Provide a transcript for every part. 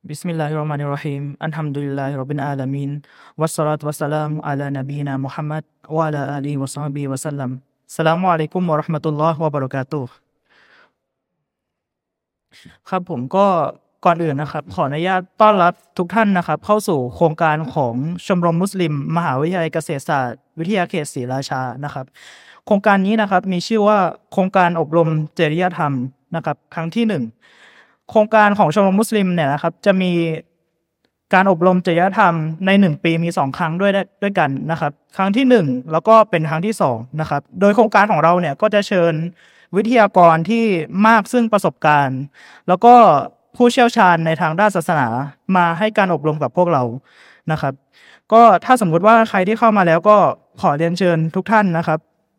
Bismillahirrahmanirrahim. Alhamdulillahi rabbil alamin. Wassalatu wassalamu ala nabiyyina Muhammad wa ala alihi wa sahbihi wa sallam. Assalamualaikum warahmatullahi wabarakatuh ครับผมก็ก่อนอื่นนะครับ ขออนุญาตต้อนรับทุกท่านนะครับ เข้าสู่โครงการของชมรมมุสลิม มหาวิทยาลัยเกษตรศาสตร์ วิทยาเขตศรีราชานะครับ โครงการนี้นะครับมีชื่อว่าโครงการอบรมจริยธรรมนะครับ ครั้งที่หนึ่ง โครงการของชมรมมุสลิมเนี่ยนะครับ จะมีการอบรมจริยธรรมในหนึ่งปีมีสองครั้งด้วยด้วยกันนะครับ ครั้งที่หนึ่งแล้วก็เป็นครั้งที่สองนะครับ โดยโครงการของเราเนี่ยก็จะเชิญวิทยากรที่มากซึ่งประสบการณ์ แล้วก็ผู้เชี่ยวชาญในทางด้านศาสนามาให้การอบรมกับพวกเรานะครับ ก็ถ้าสมมุติว่าใครที่เข้ามาแล้วก็ขอเรียนเชิญทุกท่านนะครับ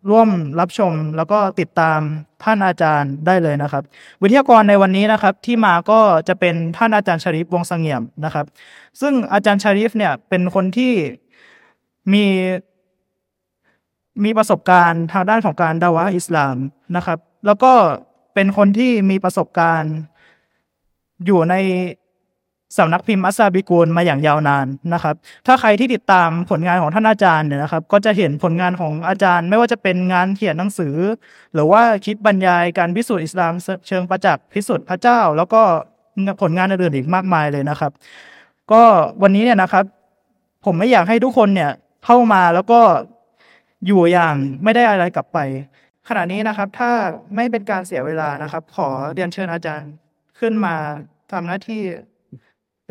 ร่วมรับชมแล้วก็ติดตามท่านอาจารย์ได้เลยนะครับ วิทยากรในวันนี้นะครับที่มาก็จะเป็นท่านอาจารย์ชริฟวงสงเงียมนะครับ ซึ่งอาจารย์ชริฟเนี่ยเป็นคนที่มีมีประสบการณ์ทางด้านของการดาวะอิสลามนะครับ แล้วก็เป็นคนที่มีประสบการณ์อยู่ใน สำนักพิมพ์อัสซาบิกูลมาอย่างยาวนานนะครับ ถ้าใครที่ติดตามผลงานของท่านอาจารย์เนี่ยนะครับ ก็จะเห็นผลงานของอาจารย์ ไม่ว่าจะเป็นงานเขียนหนังสือ หรือว่าคิดบรรยายการพิสูจน์อิสลามเชิงประจักษ์พิสูจน์พระเจ้า แล้วก็ผลงานอื่นๆอีกมากมายเลยนะครับ ก็วันนี้เนี่ยนะครับ ผมไม่อยากให้ทุกคนเนี่ยเข้ามาแล้วก็อยู่อย่างไม่ได้อะไรกลับไป ขณะนี้นะครับ ถ้าไม่เป็นการเสียเวลานะครับ ขอเรียนเชิญอาจารย์ขึ้นมาทำหน้าที่ เป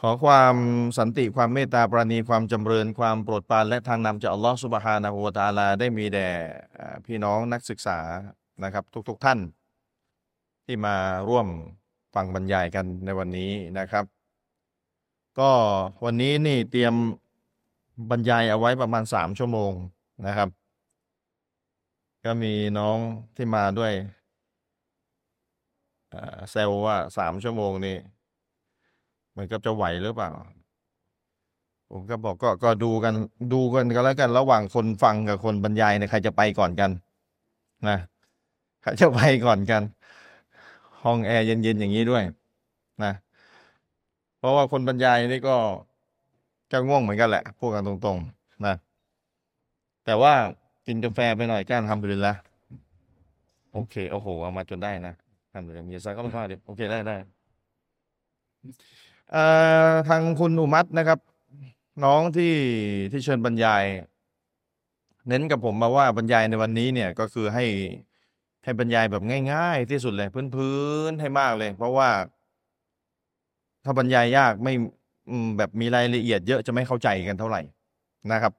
ขอความสันติความเมตตาปราณีความจำเริญความโปรดปรานและทางนำจากอัลลอฮฺสุบฮานะฮูวะตาลา ได้มีแด่พี่น้องนักศึกษานะครับ ทุกๆทท่าน ที่มาร่วมฟังบรรยายกันในวันนี้นะครับ ก็วันนี้นี่เตรียมบรรยายเอาไว้ประมาณสามชั่วโมงนะครับ ก็มีน้องที่มาด้วยเซลว่าสามชั่วโมงนี่ มันก็จะไหวหรือเปล่า ผมก็บอกก็ก็ดูกัน ดูกันก็แล้วกัน ระหว่างคนฟังกับคนบรรยายเนี่ยใครจะไปก่อนกัน นะใครจะไปก่อนกัน ห้องแอร์เย็นๆอย่างนี้ด้วย นะ เพราะว่าคนบรรยายนี่ก็ก็ง่วงเหมือนกันแหละพูดกันตรงๆ นะ แต่ว่ากินกาแฟไปหน่อยก้านทำไปเลยละโอเค โอ้โห เอามาจนได้นะทำเลยมีสักก็ไม่พลาดโอเค ได้ได้ ทางคุณอุมัตนะครับ น้องที่ที่เชิญบรรยาย เน้นกับผมมาว่าบรรยายในวันนี้เนี่ยก็คือให้ให้บรรยายแบบง่าย ๆ ที่สุดเลยพื้นๆให้มากเลย เพราะว่า ถ้าบรรยายยากไม่แบบมีรายละเอียดเยอะจะไม่เข้าใจกันเท่าไหร่นะครับ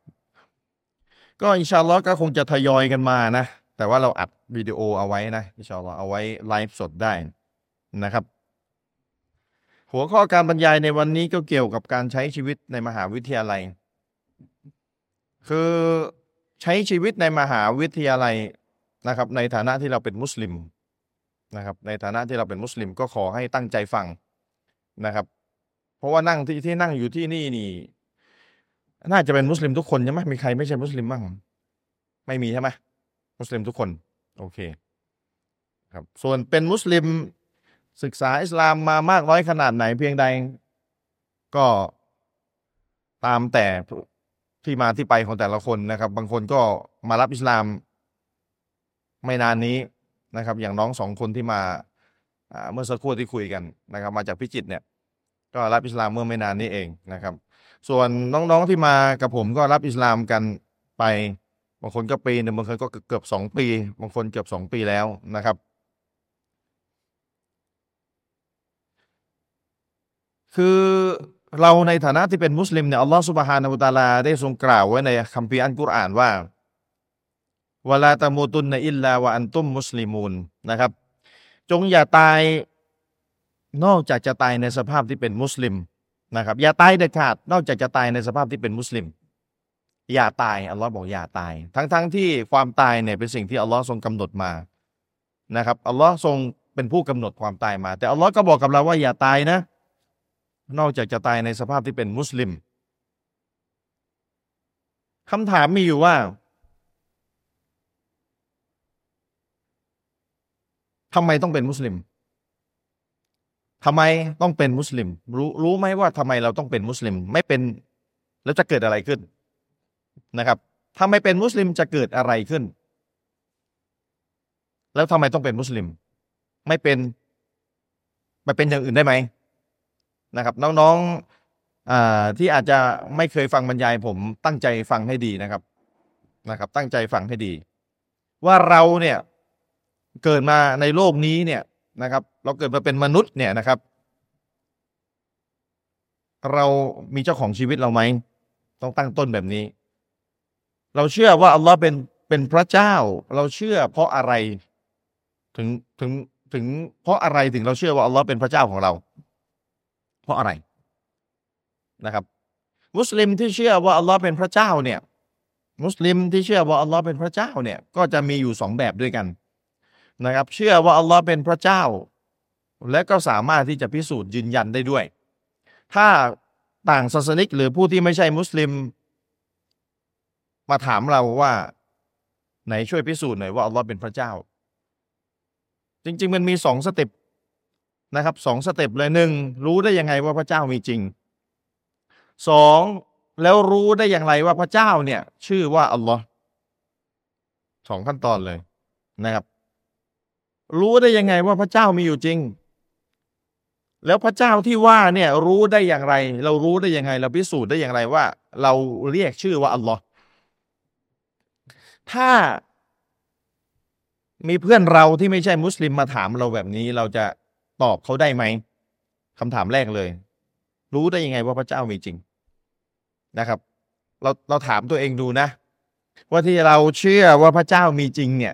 ก็อินชาอัลลอฮ์ก็คงจะทยอยกันมานะ แต่ว่าเราอัดวิดีโอเอาไว้นะอินชาอัลลอฮ์เอาไว้ไลฟ์สดได้นะครับ หัวข้อการบรรยายในวันนี้ก็เกี่ยวกับการใช้ชีวิตในมหาวิทยาลัย คือใช้ชีวิตในมหาวิทยาลัยนะครับ ในฐานะที่เราเป็นมุสลิมนะครับ ในฐานะที่เราเป็นมุสลิมก็ขอให้ตั้งใจฟังนะครับ เพราะว่านั่งที่ที่นั่งอยู่ที่นี่นี่น่าจะเป็นมุสลิมทุกคนใช่ไหมมีใครไม่ใช่มุสลิมบ้างไม่มีใช่ไหมมุสลิมทุกคน โอเค ครับ ส่วนเป็นมุสลิม ศึกษาอิสลามมามากน้อยขนาดไหนเพียงใด ก็ตามแต่ที่มาที่ไปของแต่ละคนนะครับ บางคนก็มารับอิสลามไม่นานนี้นะครับ อย่างน้องสองคนที่มาเมื่อสักครู่ที่คุยกันนะครับ มาจากพิจิตเนี่ย ก็รับอิสลามเมื่อไม่นานนี้เองนะครับ ส่วนน้องๆที่มากับผมก็รับอิสลามกันไป บางคนก็ปีหนึ่งบางคนก็เกือบสองปี บางคนเกือบสองปีแล้วนะครับ คือเราในฐานะที่เป็นมุสลิมเนี่ยอัลลอฮฺสุบฮานาอุตาลาได้ทรงกล่าวไว้ในคัมภีร์อัลกุรอานว่าวลาตามูตุนในอิลลาวะอันตุมมุสลิมูนนะครับ จงอย่าตายนอกจากจะตายในสภาพที่เป็นมุสลิมนะครับ อย่าตายเด็ดขาดนอกจากจะตายในสภาพที่เป็นมุสลิม อย่าตายอัลลอฮ์บอกอย่าตาย ทั้งๆทที่ความตายเนี่ยเป็นสิ่งที่อัลลอฮ์ทรงกำหนดมานะครับอัลลอฮ์ทรงเป็นผู้กำหนดความตายมา แต่อัลลอฮ์ก็บอกกับเราว่าอย่าตายนะ นอกจากจะตายในสภาพที่เป็นมุสลิมคำถามมีอยู่ว่าทำไมต้องเป็นมุสลิมทำไมต้องเป็นมุสลิม รู้รู้ไหมว่าทำไมเราต้องเป็นมุสลิม ไม่เป็นแล้วจะเกิดอะไรขึ้นนะครับถ้าไม่เป็นมุสลิมจะเกิดอะไรขึ้น แล้วทำไมต้องเป็นมุสลิม ไม่เป็น ไม่เป็นอย่างอื่นได้ไหม นะครับ น้องๆที่อาจจะไม่เคยฟังบรรยายผมตั้งใจฟังให้ดีนะครับนะครับ ตั้งใจฟังให้ดี ว่าเราเนี่ยเกิดมาในโลกนี้เนี่ยนะครับ เราเกิดมาเป็นมนุษย์เนี่ยนะครับ เรามีเจ้าของชีวิตเราไหมต้องตั้งต้นแบบนี้ เราเชื่อว่าอัลลอฮ์เป็นเป็นพระเจ้า เราเชื่อ เพราะอะไรถึงถึงถึงเพราะอะไรถึงเราเชื่อว่าอัลลอฮ์เป็นพระเจ้าของเรา เพราะอะไรนะครับ มุสลิมที่เชื่อว่าอัลลอฮ์เป็นพระเจ้าเนี่ย มุสลิมที่เชื่อว่าอัลลอฮ์เป็นพระเจ้าเนี่ยก็จะมีอยู่สองแบบด้วยกันนะครับ เชื่อว่าอัลลอฮ์เป็นพระเจ้า และก็สามารถที่จะพิสูจน์ยืนยันได้ด้วย ถ้าต่างศาสนิกหรือผู้ที่ไม่ใช่มุสลิม มาถามเราว่า ไหนช่วยพิสูจน์หน่อยว่าอัลลอฮ์เป็นพระเจ้า จริง ๆ มันมีสองสเต็ป นะครับสองสเต็ปเลยหนึ่งรู้ได้ยังไงว่าพระเจ้ามีจริงสองแล้วรู้ได้อย่างไรว่าพระเจ้าเนี่ย ชื่อว่าอัลลอฮ์สองขั้นตอนเลยนะครับ รู้ได้ยังไงว่าพระเจ้ามีอยู่จริง แล้วพระเจ้าที่ว่าเนี่ยรู้ได้อย่างไร เรารู้ได้ยังไง เราพิสูจน์ได้อย่างไรว่า เราเรียกชื่อว่าอัลลอฮ์ถ้ามีเพื่อนเราที่ไม่ใช่มุสลิมมาถามเราแบบนี้เราจะ ตอบเขาได้ไหมคำถามแรกเลย รู้ได้ยังไงว่าพระเจ้ามีจริงนะครับ เราเราถามตัวเองดูนะ ว่าที่เราเชื่อว่าพระเจ้ามีจริง เนี่ย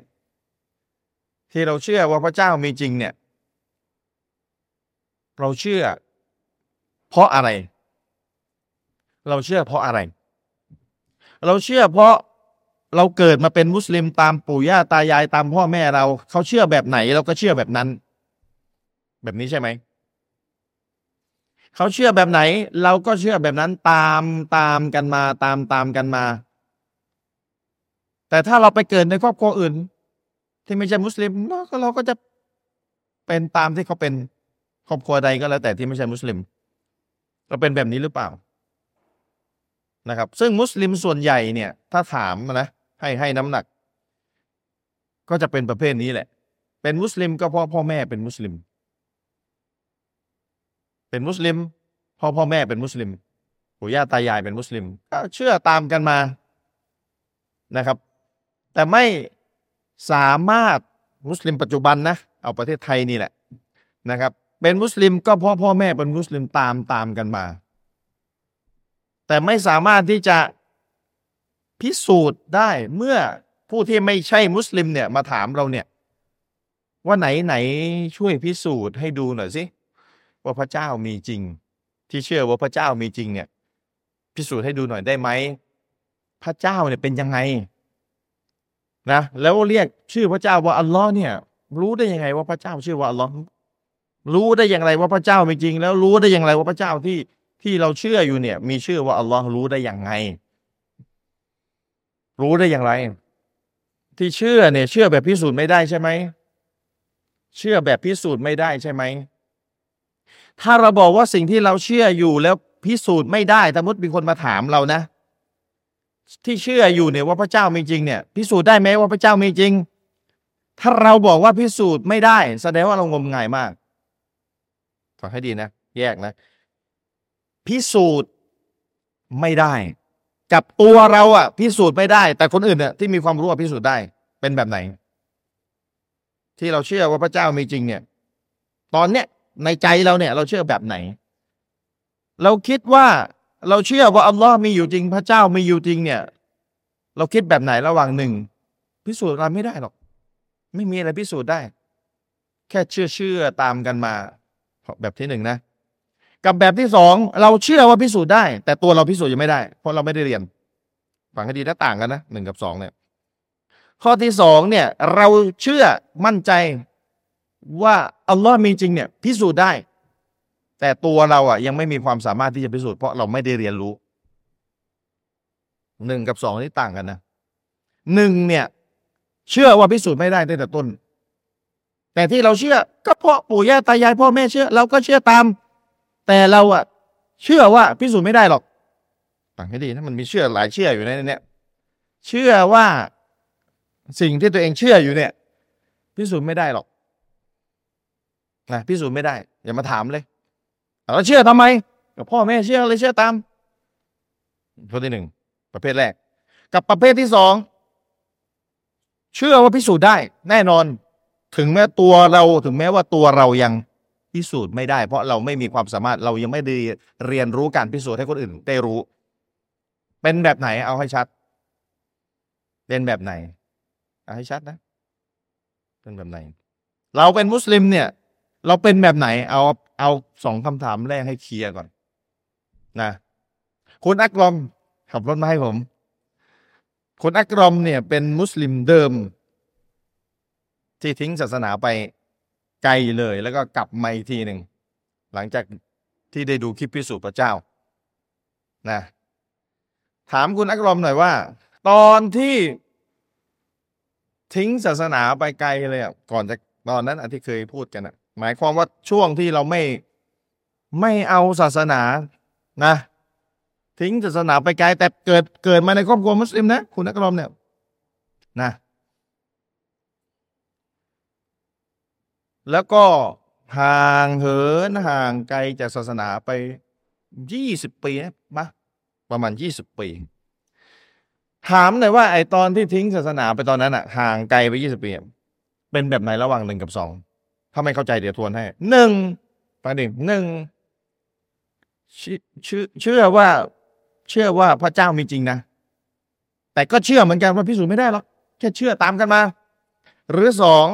ที่เราเชื่อว่าพระเจ้ามีจริง เนี่ย เราเชื่อ เพราะอะไร เราเชื่อเพราะอะไร เราเชื่อเพราะเราเกิดมาเป็นมุสลิมตามปู่ย่าตายายตามพ่อแม่เรา เขาเชื่อแบบไหน เราก็เชื่อแบบนั้น แบบนี้ใช่ไหมเขาเชื่อแบบไหน เราก็เชื่อแบบนั้นตามตามกันมาตามตามกันมา แต่ถ้าเราไปเกิดในครอบครัวอื่น ที่ไม่ใช่มุสลิมเราก็จะเป็นตามที่เขาเป็นครอบครัวใดก็แล้วแต่ที่ไม่ใช่มุสลิมเราเป็นแบบนี้หรือเปล่านะครับ ซึ่งมุสลิมส่วนใหญ่เนี่ย ถ้าถามนะให้ให้น้ำหนัก ก็จะเป็นประเภทนี้แหละ เป็นมุสลิมก็เพราะพ่อแม่เป็นมุสลิม เป็นมุสลิม พ่อพ่อแม่เป็นมุสลิมปู่ย่าตายายเป็นมุสลิม ก็เชื่อตามกันมานะครับ แต่ไม่สามารถมุสลิมปัจจุบันนะ เอาประเทศไทยนี่แหละนะครับ เป็นมุสลิมก็พ่อพ่อแม่เป็นมุสลิมตามตามกันมา แต่ไม่สามารถที่จะพิสูจน์ได้เมื่อผู้ที่ไม่ใช่มุสลิมเนี่ยมาถามเราเนี่ย ว่าไหนไหนช่วยพิสูจน์ให้ดูหน่อยสิ ว่าพระเจ้ามีจริง ที่เชื่อว่าพระเจ้ามีจริงเนี่ย พิสูจน์ให้ดูหน่อยได้ไหมพระเจ้าเนี่ยเป็นยังไงนะแล้วเรียกชื่อพระเจ้าว่าอัลลอฮ์เนี่ย รู้ได้ยังไงว่าพระเจ้าชื่อว่าอัลลอฮ์รู้ได้อย่างไรว่าพระเจ้ามีจริง แล้วรู้ได้อย่างไรว่าพระเจ้าที่ที่เราเชื่ออยู่เนี่ย มีชื่อว่าอัลลอฮ์รู้ได้อย่างไง รู้ได้อย่างไร ที่เชื่อเนี่ย เชื่อแบบพิสูจน์ไม่ได้ใช่ไหมเชื่อแบบพิสูจน์ไม่ได้ใช่ไหม ถ้าเราบอกว่าสิ่งที่เราเชื่ออยู่แล้วพิสูจน์ไม่ได้สมมติมีคนมาถามเรานะ ที่เชื่ออยู่เนี่ยว่าพระเจ้ามีจริงเนี่ย พิสูจน์ได้ไหมว่าพระเจ้ามีจริง ถ้าเราบอกว่าพิสูจน์ไม่ได้ แสดงว่าเรางมงายมากฟังให้ดีนะ แยกนะ พิสูจน์ไม่ได้กับตัวเราอะพิสูจน์ไม่ได้ แต่คนอื่นเนี่ยที่มีความรู้พิสูจน์ได้เป็นแบบไหน ที่เราเชื่อว่าพระเจ้ามีจริงเนี่ย ตอนเนี้ย ในใจเราเนี่ย เราเชื่อแบบไหน เราคิดว่าเราเชื่อว่าอัลลอฮ์มีอยู่จริงพระเจ้ามีอยู่จริงเนี่ย เราคิดแบบไหนระหว่างหนึ่ง พิสูจน์อะไรไม่ได้หรอก ไม่มีอะไรพิสูจน์ได้ แค่เชื่อเชื่อตามกันมาแบบที่หนึ่งนะ กับแบบที่สองเราเชื่อว่าพิสูจน์ได้ แต่ตัวเราพิสูจน์ยังไม่ได้ เพราะเราไม่ได้เรียนฟังให้ดีนะต่างกันนะหนึ่งกับสองเนี่ยข้อที่สองเนี่ย เราเชื่อมั่นใจ ว่าอัลลอฮ์มีจริงเนี่ยพิสูจน์ได้ แต่ตัวเราอะยังไม่มีความสามารถที่จะพิสูจน์เพราะเราไม่ได้เรียนรู้หนึ่งกับสองนี่ต่างกันนะหนึ่งเนี่ยเชื่อว่าพิสูจน์ไม่ได้ตั้งแต่ต้น แต่ที่เราเชื่อก็เพราะปู่ย่าตายายพ่อแม่เชื่อ เราก็เชื่อตาม แต่เราอะเชื่อว่าพิสูจน์ไม่ได้หรอกฟังให้ดีนะมันมีเชื่อหลายเชื่ออยู่ในนี้เชื่อว่าสิ่งที่ตัวเองเชื่ออยู่เนี่ย พิสูจน์ไม่ได้หรอก นะพิสูจน์ไม่ได้ อย่ามาถามเลยเราเชื่อทำไมกับพ่อแม่เชื่อเลยเชื่อตามข้อที่หนึ่งประเภทแรก กับประเภทที่สองเชื่อว่าพิสูจน์ได้ แน่นอน ถึงแม้ตัวเราถึงแม้ว่าตัวเรายังพิสูจน์ไม่ได้ เพราะเราไม่มีความสามารถเรายังไม่ได้เรียนรู้การพิสูจน์ให้คนอื่น ได้รู้ เป็นแบบไหนเอาให้ชัด เป็นแบบไหน เอาให้ชัดนะ เป็นแบบไหน เราเป็นมุสลิมเนี่ย เราเป็นแบบไหน เอาเอาสองคำถามแรกให้เคลียร์ก่อน นะคุณอักรอมขับรถมาให้ผมคุณอักรอมเนี่ย เป็นมุสลิมเดิม ที่ทิ้งศาสนาไปไกลเลย แล้วก็กลับมาอีกทีหนึ่ง หลังจากที่ได้ดูคลิปพิสูจน์พระเจ้า นะ ถามคุณอักรอมหน่อยว่า ตอนที่ทิ้งศาสนาไปไกลเลยอะก่อนจะตอนนั้นอันที่เคยพูดกันอะ หมายความว่าช่วงที่เราไม่ไม่เอาศาสนานะ ทิ้งศาสนาไปไกลแต่เกิดเกิดมาในครอบครัวมุสลิมนะ คุณนักรอมเนี่ยนะ แล้วก็ห่างเหินห่างไกลจากศาสนาไปยี่สิบปีนะมาประมาณยี่สิบปี ถามหน่อยว่าไอตอนที่ทิ้งศาสนาไปตอนนั้นอะห่างไกลไปยี่สิบปี เป็นแบบไหนระหว่างหนึ่งกับสอง ถ้าไม่เข้าใจเดี๋ยวทวนให้หนึ่งประเด็นหนึ่งเชื่อเชื่อว่า เชื่อว่าพระเจ้ามีจริงนะ แต่ก็เชื่อเหมือนกันว่าพิสูจน์ไม่ได้หรอกแค่เชื่อตามกันมา หรือสอง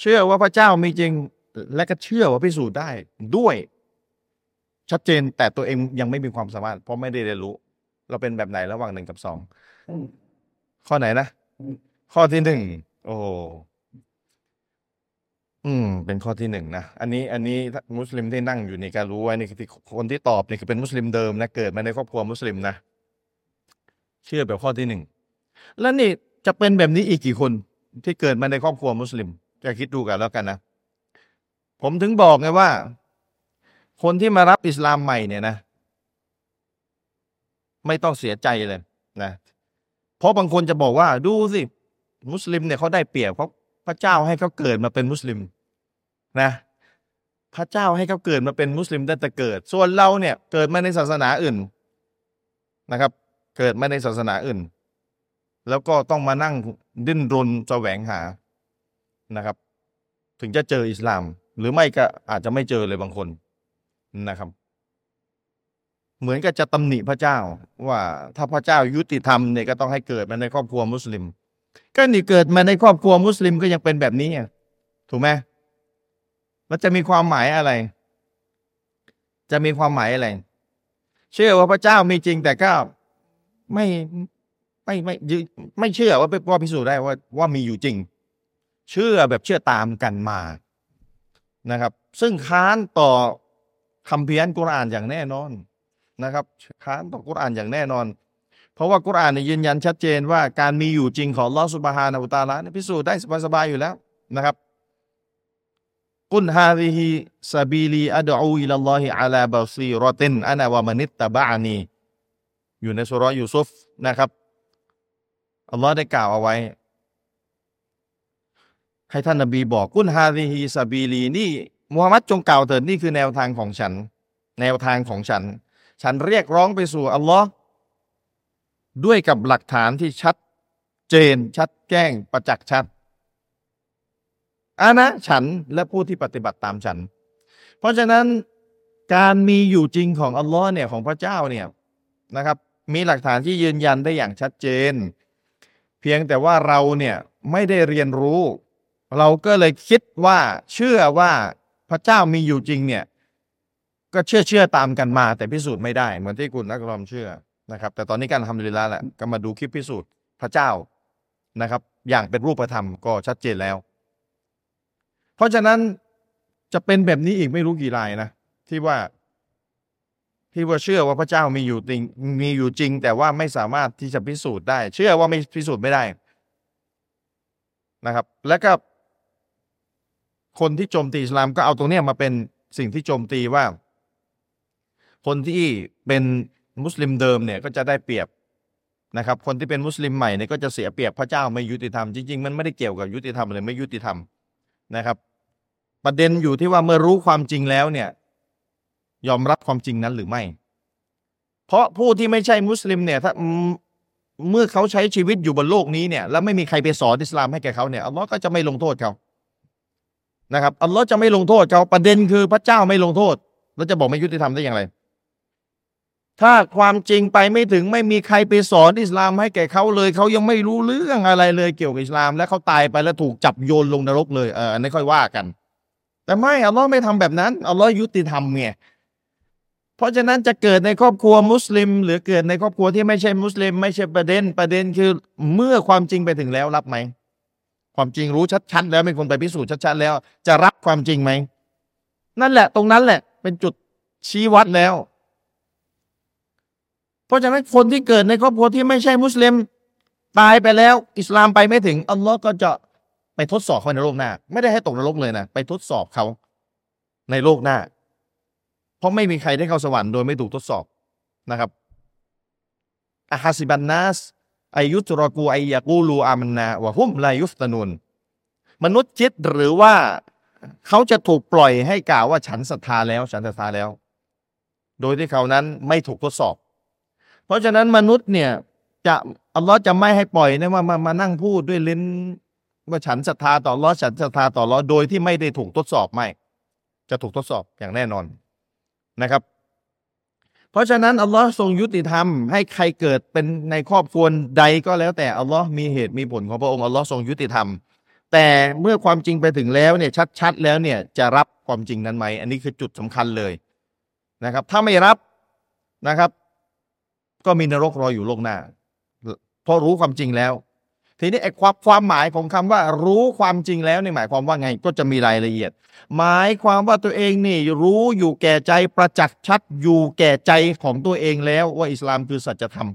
เชื่อว่าพระเจ้ามีจริง และก็เชื่อว่าพิสูจน์ได้ด้วย ชัดเจนแต่ตัวเองยังไม่มีความสามารถ เพราะไม่ได้เรียนรู้ เราเป็นแบบไหนระหว่างหนึ่งกับสองข้อไหนนะ ข้อที่หนึ่งโอ้ อืม เป็นข้อที่หนึ่งนะ อันนี้อันนี้มุสลิมที่นั่งอยู่ในการรู้ไว้นี่คือคนที่ตอบนี่คือเป็นมุสลิมเดิมนะเกิดมาในครอบครัวมุสลิมนะเชื่อแบบข้อที่หนึ่งแล้วนี่จะเป็นแบบนี้อีกกี่คนที่เกิดมาในครอบครัวมุสลิม จะคิดดูกันแล้วกันนะผมถึงบอกไงว่า คนที่มารับอิสลามใหม่เนี่ยนะ ไม่ต้องเสียใจเลยนะเพราะบางคนจะบอกว่าดูสิ มุสลิมเนี่ยเขาได้เปรียบเขา พระเจ้าให้เขาเกิดมาเป็นมุสลิมนะ พระเจ้าให้เขาเกิดมาเป็นมุสลิมตั้งแต่เกิด ส่วนเราเนี่ยเกิดมาในศาสนาอื่นนะครับ เกิดมาในศาสนาอื่น แล้วก็ต้องมานั่งดิ้นรนแสวงหานะครับ ถึงจะเจออิสลาม หรือไม่ก็อาจจะไม่เจอเลยบางคนนะครับ เหมือนกับจะตำหนิพระเจ้าว่าถ้าพระเจ้ายุติธรรมเนี่ยก็ต้องให้เกิดมาในครอบครัวมุสลิม ก็นี่เกิดมาในครอบครัวมุสลิมก็ยังเป็นแบบนี้ถูกไหมมันจะมีความหมายอะไร จะมีความหมายอะไร เชื่อว่าพระเจ้ามีจริงแต่ก็ไม่ไม่ไม่ไม่เชื่อว่าเป็นว่าพิสูจน์ได้ว่าว่ามีอยู่จริง เชื่อแบบเชื่อตามกันมานะครับ ซึ่งค้านต่อคำเพี้ยนกุรอานอย่างแน่นอนนะครับ ค้านต่อกุรอานอย่างแน่นอน เพราะว่ากุรอานเนี่ยยืนยันชัดเจนว่าการมีอยู่จริงของลอสุบฮานาอุตาละพิสูจน์ได้สบายๆอยู่แล้วนะครับقل هذه سبيلي أدعو إلى الله على بصيرة أنا ومن اتبعنيอยู่ในสูเราะฮ์ยูซุฟนะครับอัลลอฮ์ได้กล่าวเอาไว้ ให้ท่านนบีบอกقل هذه سبيليนี่มูฮัมหมัดจงกล่าวเถิดนี่คือแนวทางของฉัน แนวทางของฉัน ฉันเรียกร้องไปสู่อัลลอฮ์ ด้วยกับหลักฐานที่ชัดเจนชัดแจ้งประจักษ์ชัดอานะฉันและผู้ที่ปฏิบัติตามฉัน เพราะฉะนั้นการมีอยู่จริงของอัลลอฮ์เนี่ยของพระเจ้าเนี่ยนะครับ มีหลักฐานที่ยืนยันได้อย่างชัดเจน เพียงแต่ว่าเราเนี่ยไม่ได้เรียนรู้ เราก็เลยคิดว่าเชื่อว่าพระเจ้ามีอยู่จริงเนี่ยก็เชื่อเชื่อตามกันมา แต่พิสูจน์ไม่ได้เหมือนที่คุณนักรอมเชื่อ นะครับ แต่ตอนนี้การทำดีแล้วแหละก็มาดูคลิปพิสูจน์พระเจ้านะครับ อย่างเป็นรูปธรรมก็ชัดเจนแล้ว เพราะฉะนั้นจะเป็นแบบนี้อีกไม่รู้กี่รายนะที่ว่าที่ว่าเชื่อว่าพระเจ้ามีอยู่จริงมีอยู่จริง แต่ว่าไม่สามารถที่จะพิสูจน์ได้ เชื่อว่าไม่พิสูจน์ไม่ได้นะครับ แล้วก็คนที่โจมตีอิสลามก็เอาตรงเนี้ยมาเป็นสิ่งที่โจมตีว่า คนที่เป็น มุสลิมเดิมเนี่ยก็จะได้เปรียบนะครับ คนที่เป็นมุสลิมใหม่เนี่ยก็จะเสียเปรียบพระเจ้าไม่ยุติธรรมจริงๆมันไม่ได้เกี่ยวกับยุติธรรมหรือไม่ยุติธรรมนะครับ ประเด็นอยู่ที่ว่าเมื่อรู้ความจริงแล้วเนี่ย ยอมรับความจริงนั้นหรือไม่ เพราะผู้ที่ไม่ใช่มุสลิมเนี่ยถ้าเมื่อเขาใช้ชีวิตอยู่บนโลกนี้เนี่ยแล้วไม่มีใครไปสอนอิสลามให้แก่เขาเนี่ยอัลลอฮ์ก็จะไม่ลงโทษเขานะครับอัลลอฮ์จะไม่ลงโทษเขาประเด็นคือพระเจ้าไม่ลงโทษ แล้วจะบอกไม่ยุติธรรมได้อย่างไร ถ้าความจริงไปไม่ถึงไม่มีใครไปสอนอิสลามให้แก่เขาเลยเขายังไม่รู้เรื่องอะไรเลยเกี่ยวกับอิสลาม และเขาตายไปแล้วถูกจับโยนลงนรกเลยเอออันนี้ค่อยว่ากัน แต่ไม่อัลลอฮ์ไม่ทำแบบนั้นอัลลอฮ์ยุติธรรมไงเพราะฉะนั้นจะเกิดในครอบครัวมุสลิม หรือเกิดในครอบครัวที่ไม่ใช่มุสลิม ไม่ใช่ประเด็นประเด็นคือเมื่อความจริงไปถึงแล้วรับไหมความจริงรู้ชัดๆแล้วเป็นคนไปพิสูจน์ชัดๆแล้ว จะรับความจริงไหมนั่นแหละ ตรงนั้นแหละ เป็นจุดชี้วัดแล้ว ราะฉะนั้นคนที่เกิดในครอบครัวที่ไม่ใช่มุสลิม ตายไปแล้ว อิสลามไปไม่ถึงอัลลอฮ์ก็จะไปทดสอบเขาในโลกหน้า ไม่ได้ให้ตกนรกเลยนะไปทดสอบเขาในโลกหน้า เพราะไม่มีใครได้เข้าสวรรค์โดยไม่ถูกทดสอบนะครับอาฮาซิบันนัสอายุตรกูไอยากูลูอามันนาวะฮุมลายุฟตานุนมนุษย์คิดหรือว่าเขาจะถูกปล่อยให้กล่าวว่าฉันศรัทธาแล้ว ฉันศรัทธาแล้ว โดยที่เขานั้นไม่ถูกทดสอบ ราะฉะนั้นมนุษย์เนี่ย จะอัลลอฮ์จะไม่ให้ปล่อยนะว่ามามานั่งพูดด้วยลิ้น ว่าฉันศรัทธาต่อลอฉันศรัทธาต่อลอโดยที่ไม่ได้ถูกทดสอบไม่ จะถูกทดสอบอย่างแน่นอนนะครับ เพราะฉะนั้นอัลลอฮ์ทรงยุติธรรมให้ใครเกิดเป็นในครอบครัวใดก็แล้วแต่อัลลอฮ์มีเหตุมีผลของพระองค์อัลลอฮ์ทรงยุติธรรม แต่เมื่อความจริงไปถึงแล้วเนี่ยชัด ๆ แล้วเนี่ยจะรับความจริงนั้นไหมอันนี้คือจุดสำคัญเลยนะครับ ถ้าไม่รับนะครับ ก็มีนรกรออยู่โลกหน้าเพราะรู้ความจริงแล้ว ทีนี้ไอ้ความความหมายของคำว่า รู้ความจริงแล้วในหมายความว่าไงก็จะมีรายละเอียด หมายความว่าตัวเองนี่รู้อยู่แก่ใจประจักษ์ชัดอยู่แก่ใจของตัวเองแล้วว่าอิสลามคือสัจธรรม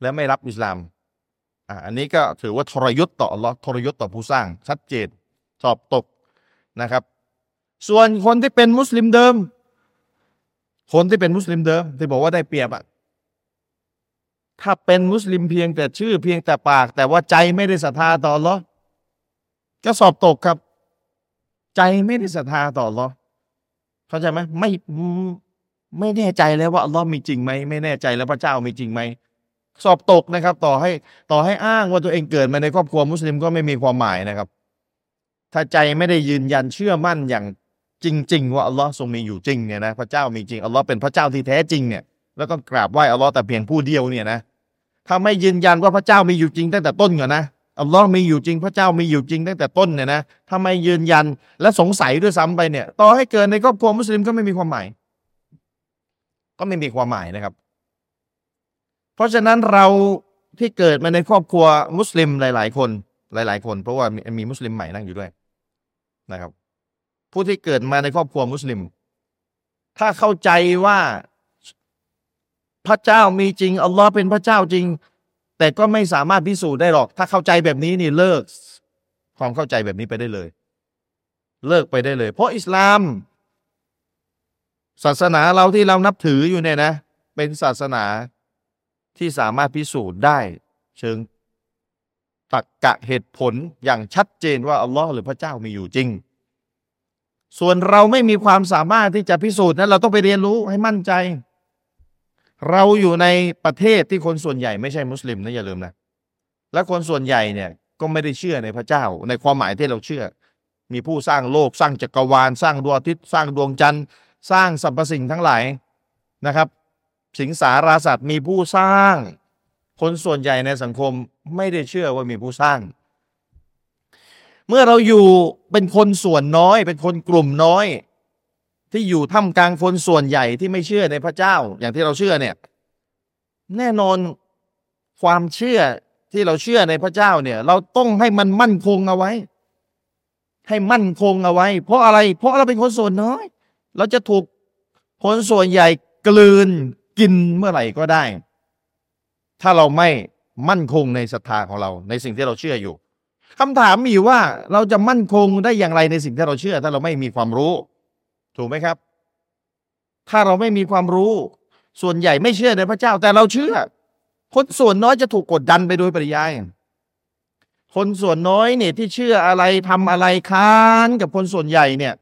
และไม่รับอิสลามอ่าอันนี้ก็ถือว่าทรยศต่ออัลลอฮ์ทรยศต่อผู้สร้างชัดเจนสอบตกนะครับ ส่วนคนที่เป็นมุสลิมเดิม คนที่เป็นมุสลิมเดิมที่บอกว่าได้เปรียบอะถ้าเป็นมุสลิมเพียงแต่ชื่อเพียงแต่ปาก แต่ว่าใจไม่ได้ศรัทธาต่ออัลลอฮ์ก็สอบตกครับ ใจไม่ได้ศรัทธาต่ออัลลอเข้าใจไหมไม่ไม่แน่ใจแล้วว่าอัลลอฮ์มีจริงไหมไม่แน่ใจแล้วพระเจ้ามีจริงไหมสอบตกนะครับ ต่อให้ต่อให้อ้างว่าตัวเองเกิดมาในครอบครัวมุสลิมก็ไม่มีความหมายนะครับ ถ้าใจไม่ได้ยืนยันเชื่อมั่นอย่าง จริง ๆ ว่าอัลลอฮ์ทรงมีอยู่จริงเนี่ยนะพระเจ้ามีจริงอัลลอฮ์เป็นพระเจ้าที่แท้จริงเนี่ยแล้วก็กราบไหว้อัลลอฮ์แต่เพียงผู้เดียวเนี่ยนะถ้าไม่ยืนยันว่าพระเจ้ามีอยู่จริงตั้งแต่ต้นก่อนนะอัลลอฮ์มีอยู่จริงพระเจ้ามีอยู่จริงตั้งแต่ต้นเนี่ยนะถ้าไม่ยืนยันและสงสัยด้วยซ้ำไปเนี่ย ต่อให้เกิดในครอบครัวมุสลิมก็ไม่มีความหมาย ก็ไม่มีความหมายนะครับ เพราะฉะนั้นเราที่เกิดมาในครอบครัวมุสลิมหลาย ๆ คน หลาย ๆ คน เพราะว่ามีมุสลิมใหม่นั่งอยู่ด้วยนะครับ ผู้ที่เกิดมาในครอบครัวมุสลิม ถ้าเข้าใจว่าพระเจ้ามีจริง อัลลอฮ์เป็นพระเจ้าจริง แต่ก็ไม่สามารถพิสูจน์ได้หรอก ถ้าเข้าใจแบบนี้นี่เลิก ความเข้าใจแบบนี้ไปได้เลย เลิกไปได้เลย เพราะอิสลาม ศาสนาเราที่เรานับถืออยู่เนี่ยนะ เป็นศาสนาที่สามารถพิสูจน์ได้ เชิงตักกะเหตุผลอย่างชัดเจนว่าอัลลอฮ์หรือพระเจ้ามีอยู่จริง ส่วนเราไม่มีความสามารถที่จะพิสูจน์นั้นเราต้องไปเรียนรู้ให้มั่นใจ เราอยู่ในประเทศที่คนส่วนใหญ่ไม่ใช่มุสลิมนะอย่าลืมนะและคนส่วนใหญ่เนี่ยก็ไม่ได้เชื่อในพระเจ้า ในความหมายที่เราเชื่อ มีผู้สร้างโลก สร้างจักรวาล สร้างดวงอาทิตย์สร้างดวงจันทร์ สร้างสรรพสิ่งทั้งหลายนะครับ สิงสาราสัตว์มีผู้สร้าง คนส่วนใหญ่ในสังคมไม่ได้เชื่อว่ามีผู้สร้าง เมื่อเราอยู่เป็นคนส่วนน้อย เป็นคนกลุ่มน้อย ที่อยู่ท่ามกลางคนส่วนใหญ่ที่ไม่เชื่อในพระเจ้า อย่างที่เราเชื่อเนี่ย แน่นอนความเชื่อที่เราเชื่อในพระเจ้าเนี่ย เราต้องให้มันมั่นคงเอาไว้ ให้มั่นคงเอาไว้ เพราะอะไร เพราะเราเป็นคนส่วนน้อย เราจะถูกคนส่วนใหญ่กลืนกินเมื่อไหร่ก็ได้ ถ้าเราไม่มั่นคงในศรัทธาของเรา ในสิ่งที่เราเชื่ออยู่ คำถามมีว่าเราจะมั่นคงได้อย่างไรในสิ่งที่เราเชื่อ ถ้าเราไม่มีความรู้ ถูกไหมครับ ถ้าเราไม่มีความรู้ ส่วนใหญ่ไม่เชื่อในพระเจ้า แต่เราเชื่อ คนส่วนน้อยจะถูกกดดันไปโดยปริยาย คนส่วนน้อยเนี่ยที่เชื่ออะไรทำอะไรค้านกับคนส่วนใหญ่เนี่ย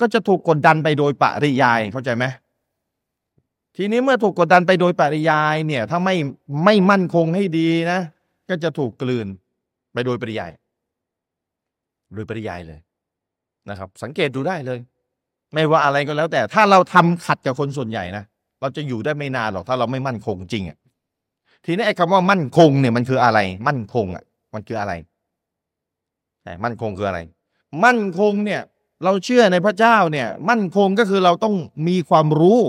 ก็จะถูกกดดันไปโดยปริยายเข้าใจไหมทีนี้เมื่อถูกกดดันไปโดยปริยายเนี่ย ถ้าไม่ไม่มั่นคงให้ดีนะ ก็จะถูกกลืน ไปโดยปริยาย โดยปริยายเลยนะครับ สังเกตดูได้เลย ไม่ว่าอะไรก็แล้ว แต่ถ้าเราทำขัดกับคนส่วนใหญ่นะเราจะอยู่ได้ไม่นานหรอกถ้าเราไม่มั่นคงจริงอะทีนี้ไอ้คำว่ามั่นคงเนี่ยมันคืออะไร มั่นคงอะ มันคืออะไรแต่มั่นคงคืออะไร มั่นคงเนี่ย เราเชื่อในพระเจ้าเนี่ย มั่นคงก็คือเราต้องมีความรู้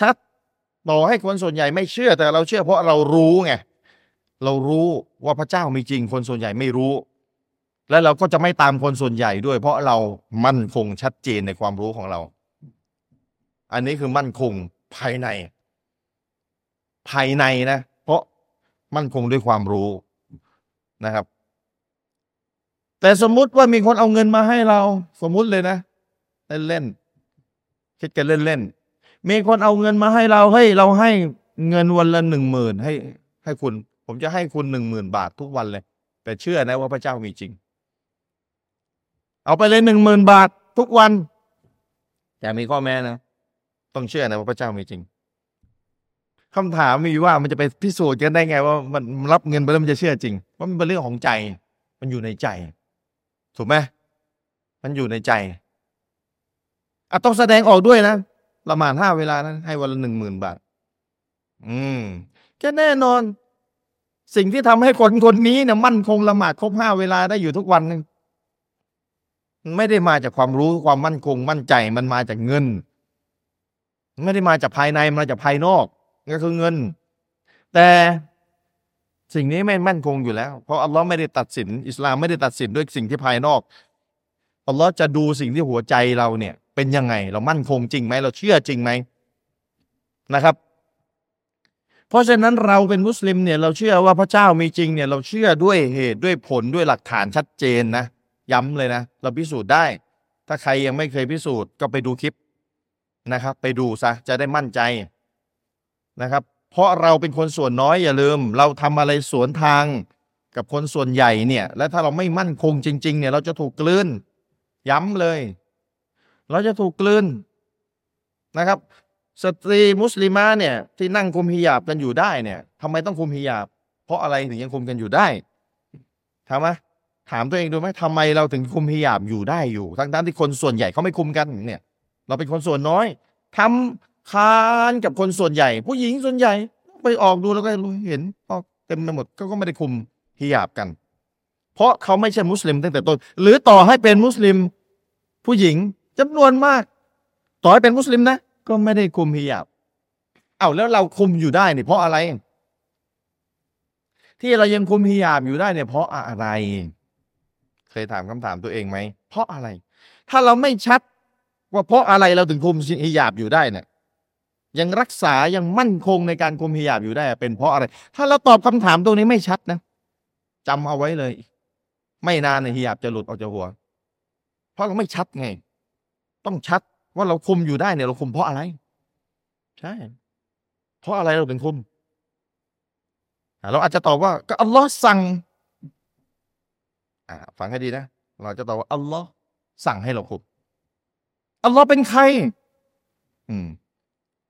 ชัดๆต่อให้คนส่วนใหญ่ไม่เชื่อแต่เราเชื่อเพราะเรารู้ไง เรารู้ว่าพระเจ้ามีจริง คนส่วนใหญ่ไม่รู้ และเราก็จะไม่ตามคนส่วนใหญ่ด้วย เพราะเรามั่นคงชัดเจนในความรู้ของเรา อันนี้คือมั่นคงภายใน ภายในนะ เพราะมั่นคงด้วยความรู้นะครับ แต่สมมุติว่ามีคนเอาเงินมาให้เรา สมมุติเลยนะเล่นๆคิดกันเล่นๆมีคนเอาเงินมาให้เราให้เราให้เงินวันละหนึ่งหมื่นให้ให้คุณ ผมจะให้คุณหนึ่งหมื่นบาททุกวันเลย แต่เชื่อนะว่าพระเจ้ามีจริง เอาไปเลยหนึ่งหมื่นบาททุกวัน แต่มีข้อแม้นะ ต้องเชื่อนะว่าพระเจ้ามีจริงคำถามมีว่ามันจะไปพิสูจน์กันได้ไง ว่ามันรับเงินไปแล้วมันจะเชื่อจริงว่ามันเป็นเรื่องของใจ มันอยู่ในใจ ถูกไหมมันอยู่ในใจอะต้องแสดงออกด้วยนะละหมาดห้าเวลานะให้วันละหนึ่งหมื่นบาท อืมก็แน่นอน สิ่งที่ทำให้คนคนนี้เนี่ยมั่นคงละหมาดครบห้าเวลาได้อยู่ทุกวันนึงไม่ได้มาจากความรู้ความมั่นคง มั่นใจมันมาจากเงิน ไม่ได้มาจากภายในมาจากภายนอกก็คือเงิน แต่สิ่งนี้ไม่มั่นคงอยู่แล้ว เพราะอัลลอฮ์ไม่ได้ตัดสิน อิสลามไม่ได้ตัดสินด้วยสิ่งที่ภายนอกอัลลอฮ์จะดูสิ่งที่หัวใจเราเนี่ย เป็นยังไง เรามั่นคงจริงไหมเราเชื่อจริงไหมนะครับ เพราะฉะนั้นเราเป็นมุสลิมเนี่ยเราเชื่อว่าพระเจ้ามีจริงเนี่ยเราเชื่อด้วยเหตุด้วยผลด้วยหลักฐานชัดเจนนะ ย้ำเลยนะ เราพิสูจน์ได้ ถ้าใครยังไม่เคยพิสูจน์ก็ไปดูคลิปนะครับ ไปดูซะจะได้มั่นใจนะครับ เพราะเราเป็นคนส่วนน้อยอย่าลืม เราทำอะไรสวนทางกับคนส่วนใหญ่เนี่ย และถ้าเราไม่มั่นคงจริง ๆ เนี่ย เราจะถูกกลืนย้ำเลย เราจะถูกกลืนนะครับ สตรีมุสลิมาเนี่ยที่นั่งคุมฮิญาบกันอยู่ได้เนี่ยทำไมต้องคุมฮิญาบ เพราะอะไรถึงยังคุมกันอยู่ได้ถามไหมถามตัวเองดูไหมทำไมเราถึงคุมฮิญาบอยู่ได้อยู่ ทั้งๆที่คนส่วนใหญ่เขาไม่คุมกันเนี่ย เราเป็นคนส่วนน้อยทำคานกับคนส่วนใหญ่ ผู้หญิงส่วนใหญ่ ไปออกดูแล้วก็เห็นออกเต็มไปหมดก็ไม่ได้คุมฮิญาบกัน เพราะเขาไม่ใช่มุสลิมตั้งแต่ต้นหรือต่อให้เป็นมุสลิม ผู้หญิงจำนวนมาก ต่อให้เป็นมุสลิมนะ ก็ไม่ได้คุมฮิญาบเอาแล้วเราคุมอยู่ได้เนี่ยเพราะอะไร ที่เรายังคุมฮิญาบอยู่ได้เนี่ยเพราะอะไร เคยถามคำถามตัวเองไหมเพราะอะไร ถ้าเราไม่ชัดว่าเพราะอะไรเราถึงคุมฮิญาบอยู่ได้เนี่ยยังรักษายังมั่นคงในการคุมฮิญาบอยู่ได้ เป็นเพราะอะไร ถ้าเราตอบคำถามตรงนี้ไม่ชัดนะจำเอาไว้เลย ไม่นานในฮิญาบจะหลุดออกจากหัว เพราะเราไม่ชัดไง ต้องชัด ว่าเราคุมอยู่ได้เนี่ยเราคุมเพราะอะไร ใช่ เพราะอะไรเราถึงคุมเราอาจจะตอบว่า ก็อัลลอฮ์สั่งฟังให้ดีนะ เราจะตอบว่าอัลลอฮ์สั่งให้เราคุมอัลลอฮ์เป็นใคร อืม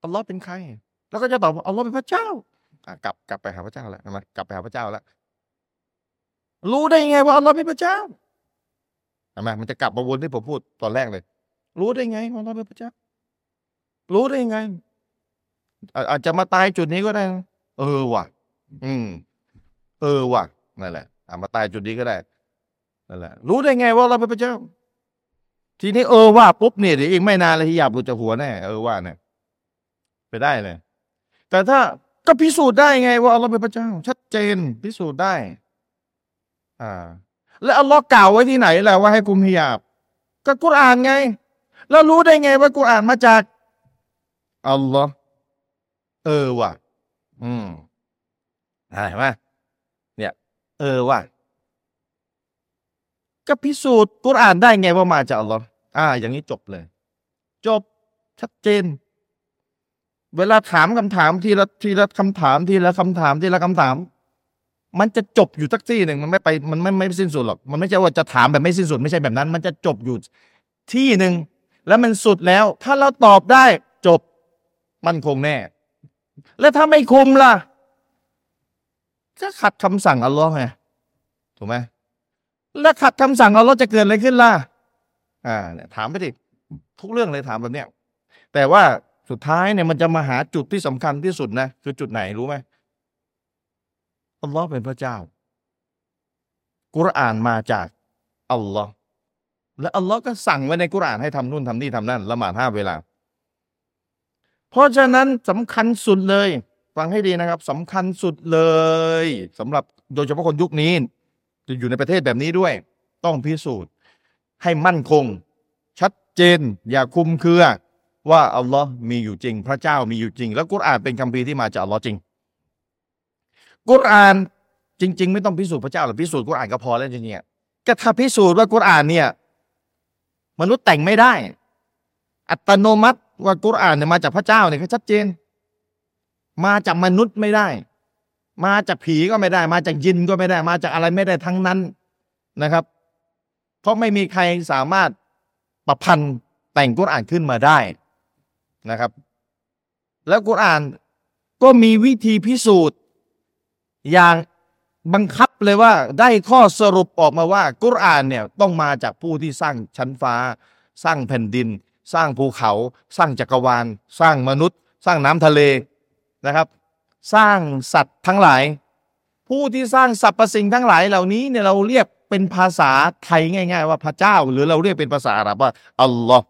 อัลลอฮ์เป็นใคร แล้วก็จะตอบว่าอัลลอฮ์เป็นพระเจ้า อะกลับกลับไปหาพระเจ้าแล้วนะกลับไปหาพระเจ้าแล้วรู้ได้ไงว่าอัลลอฮ์เป็นพระเจ้าใช่ไมมันจะกลับมาวนที่ผมพูดตอนแรกเลย รู้ได้ไงว่าอัลลอฮ์เป็นพระเจ้า รู้ได้ไง อาจจะมาตายจุดนี้ก็ได้เออว่ะ อืม เออว่ะนั่นแหละอามาตายจุดนี้ก็ได้นั่นแหละ รู้ได้ไงว่าเราเป็นพระเจ้า ทีนี้เออว่าปุ๊บเนี่ยเดี๋ยวอีกไม่นานเลยที่หยาบหลุดจากหัวแน่เออว่าเนี่ยไปได้เลย แต่ถ้าก็พิสูจน์ได้ไง ว่าอัลลอฮ์เป็นพระเจ้า ชัดเจนพิสูจน์ได้ อ่า แล้วอัลลอฮ์กล่าวไว้ที่ไหนแหละว่าให้คุมฮิญาบก็กุรอานไง แล้วรู้ได้ไงว่ากุรอานมาจากอัลลอฮ์เออว่ะ อืมอะไรไหมเนี่ย เออว่ะก็พิสูจน์กุรอานได้ไงว่ามาจากอัลลอฮ์อ่า อย่างนี้จบเลย จบชัดเจน เวลาถามคำถามทีละทีละคำถามทีละคำถามทีละคำถาม มันจะจบอยู่ทักที่หนึ่งมันไม่ไปมันไม่ไม่สิ้นสุดหรอก มันไม่ใช่ว่าจะถามแบบไม่สิ้นสุดไม่ใช่แบบนั้น มันจะจบอยู่ที่หนึ่ง แล้วมันสุดแล้ว ถ้าเราตอบได้จบมันคงแน่ แล้วถ้าไม่คุมล่ะ ก็ขัดคำสั่งอัลลอฮ์ไงถูกไหมแล้วขัดคำสั่งอัลลอฮ์จะเกิดอะไรขึ้นล่ะ อ่าเนี่ยถามไปดิทุกเรื่องเลยถามแบบเนี้ยแต่ว่าสุดท้ายเนี่ยมันจะมาหาจุดที่สำคัญที่สุดนะคือจุดไหนรู้ไหมอัลลอฮ์เป็นพระเจ้า กุรอานมาจากอัลลอฮ์ และอัลลอฮ์ก็สั่งไว้ในกุรอานให้ทำนู่นทำนี่ทำนั่นละหมาดห้าเวลา เพราะฉะนั้นสำคัญสุดเลย ฟังให้ดีนะครับสำคัญสุดเลยสำหรับโดยเฉพาะคนยุคนี้ จะอยู่ในประเทศแบบนี้ด้วย ต้องพิสูจน์ ให้มั่นคง ชัดเจน อย่าคุมเครือ ว่าอัลลอฮ์มีอยู่จริง พระเจ้ามีอยู่จริง แล้วกุรอานเป็นคัมภีร์ที่มาจากอัลลอฮ์จริง กุรอานจริง ๆ ไม่ต้องพิสูจน์พระเจ้าหรอกพิสูจน์กุรอานก็พอแล้วจริงๆก็ถ้าพิสูจน์ว่ากุรอานเนี่ย มนุษย์แต่งไม่ได้ อัตโนมัติว่ากุรอานเนี่ยมาจากพระเจ้าเนี่ยก็ชัดเจน มาจากมนุษย์ไม่ได้ มาจากผีก็ไม่ได้ มาจากยินก็ไม่ได้ มาจากอะไรไม่ได้ทั้งนั้นนะครับ เพราะไม่มีใครสามารถประพันธ์แต่งกุรอานขึ้นมาได้นะครับ แล้วกุรอานก็มีวิธีพิสูจน์อย่าง บังคับเลยว่าได้ข้อสรุปออกมาว่า กุรอานเนี่ยต้องมาจากผู้ที่สร้างชั้นฟ้า สร้างแผ่นดิน สร้างภูเขา สร้างจักรวาล สร้างมนุษย์ สร้างน้ำทะเลนะครับ สร้างสัตว์ทั้งหลาย ผู้ที่สร้างสรรพสิ่งทั้งหลายเหล่านี้เนี่ยเราเรียกเป็นภาษาไทยง่าย ๆ ว่าพระเจ้า หรือเราเรียกเป็นภาษาอาหรับว่าอัลลอฮ์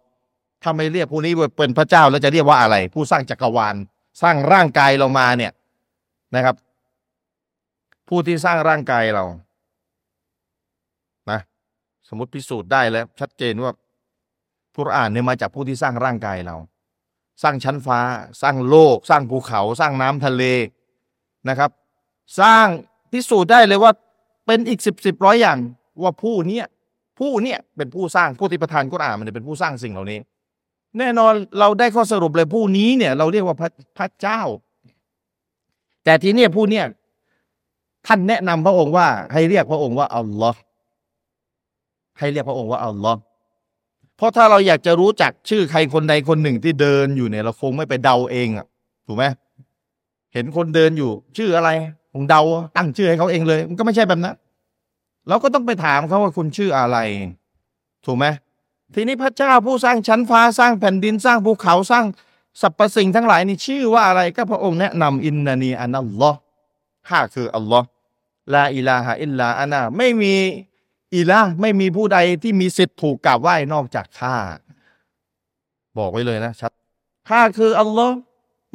ถ้าไม่เรียกผู้นี้ว่าเป็นพระเจ้าแล้วจะเรียกว่าอะไร ผู้สร้างจักรวาล สร้างร่างกายเรามาเนี่ยนะครับ ผู้ที่สร้างร่างกายเรานะสมมติพิสูจน์ได้แล้ว ชัดเจนว่ากุรอานเนี่ยมาจากผู้ที่สร้างร่างกายเรา สร้างชั้นฟ้า สร้างโลก สร้างภูเขา สร้างน้ำทะเลนะครับ สร้างพิสูจน์ได้เลยว่าเป็นอีกสิบสิบร้อยอย่างว่าผู้เนี้ยผู้เนี้ยเป็นผู้สร้างผู้ที่ประทานกุรอานมันเป็นผู้สร้างสิ่งเหล่านี้ แน่นอนเราได้ข้อสรุปเลยผู้นี้เนี่ย เราเรียกว่าพระพระเจ้า แต่ทีเนี้ยผู้เนี้ย ท่านแนะนำพระองค์ว่า ให้เรียกพระองค์ว่าอัลลอฮ์ให้เรียกพระองค์ว่าอัลลอฮ์เพราะถ้าเราอยากจะรู้จักชื่อใครคนใดคนหนึ่งที่เดินอยู่เนี่ยเราคงไม่ไปเดาเองอะถูกไหมเห็นคนเดินอยู่ ชื่ออะไรคงเดาตั้งชื่อให้เขาเองเลย มันก็ไม่ใช่แบบนั้นเราก็ต้องไปถามเขาว่าคุณชื่ออะไร ถูกไหมทีนี้พระเจ้าผู้สร้างชั้นฟ้าสร้างแผ่นดินสร้างภูเขาสร้างสรรพสิ่งทั้งหลายนี่ชื่อว่าอะไรก็พระองค์แนะนำอินนานีอันอัลลอฮ์ข้าคืออัลลอฮ์ ลาอิลาฮะอิลลาอานาไม่มีอิละไม่มีผู้ใดที่มีสิทธิ์ถูกกราบไหว้นอกจากข้าบอกไว้เลยนะชัดข้าคืออัลลอฮ์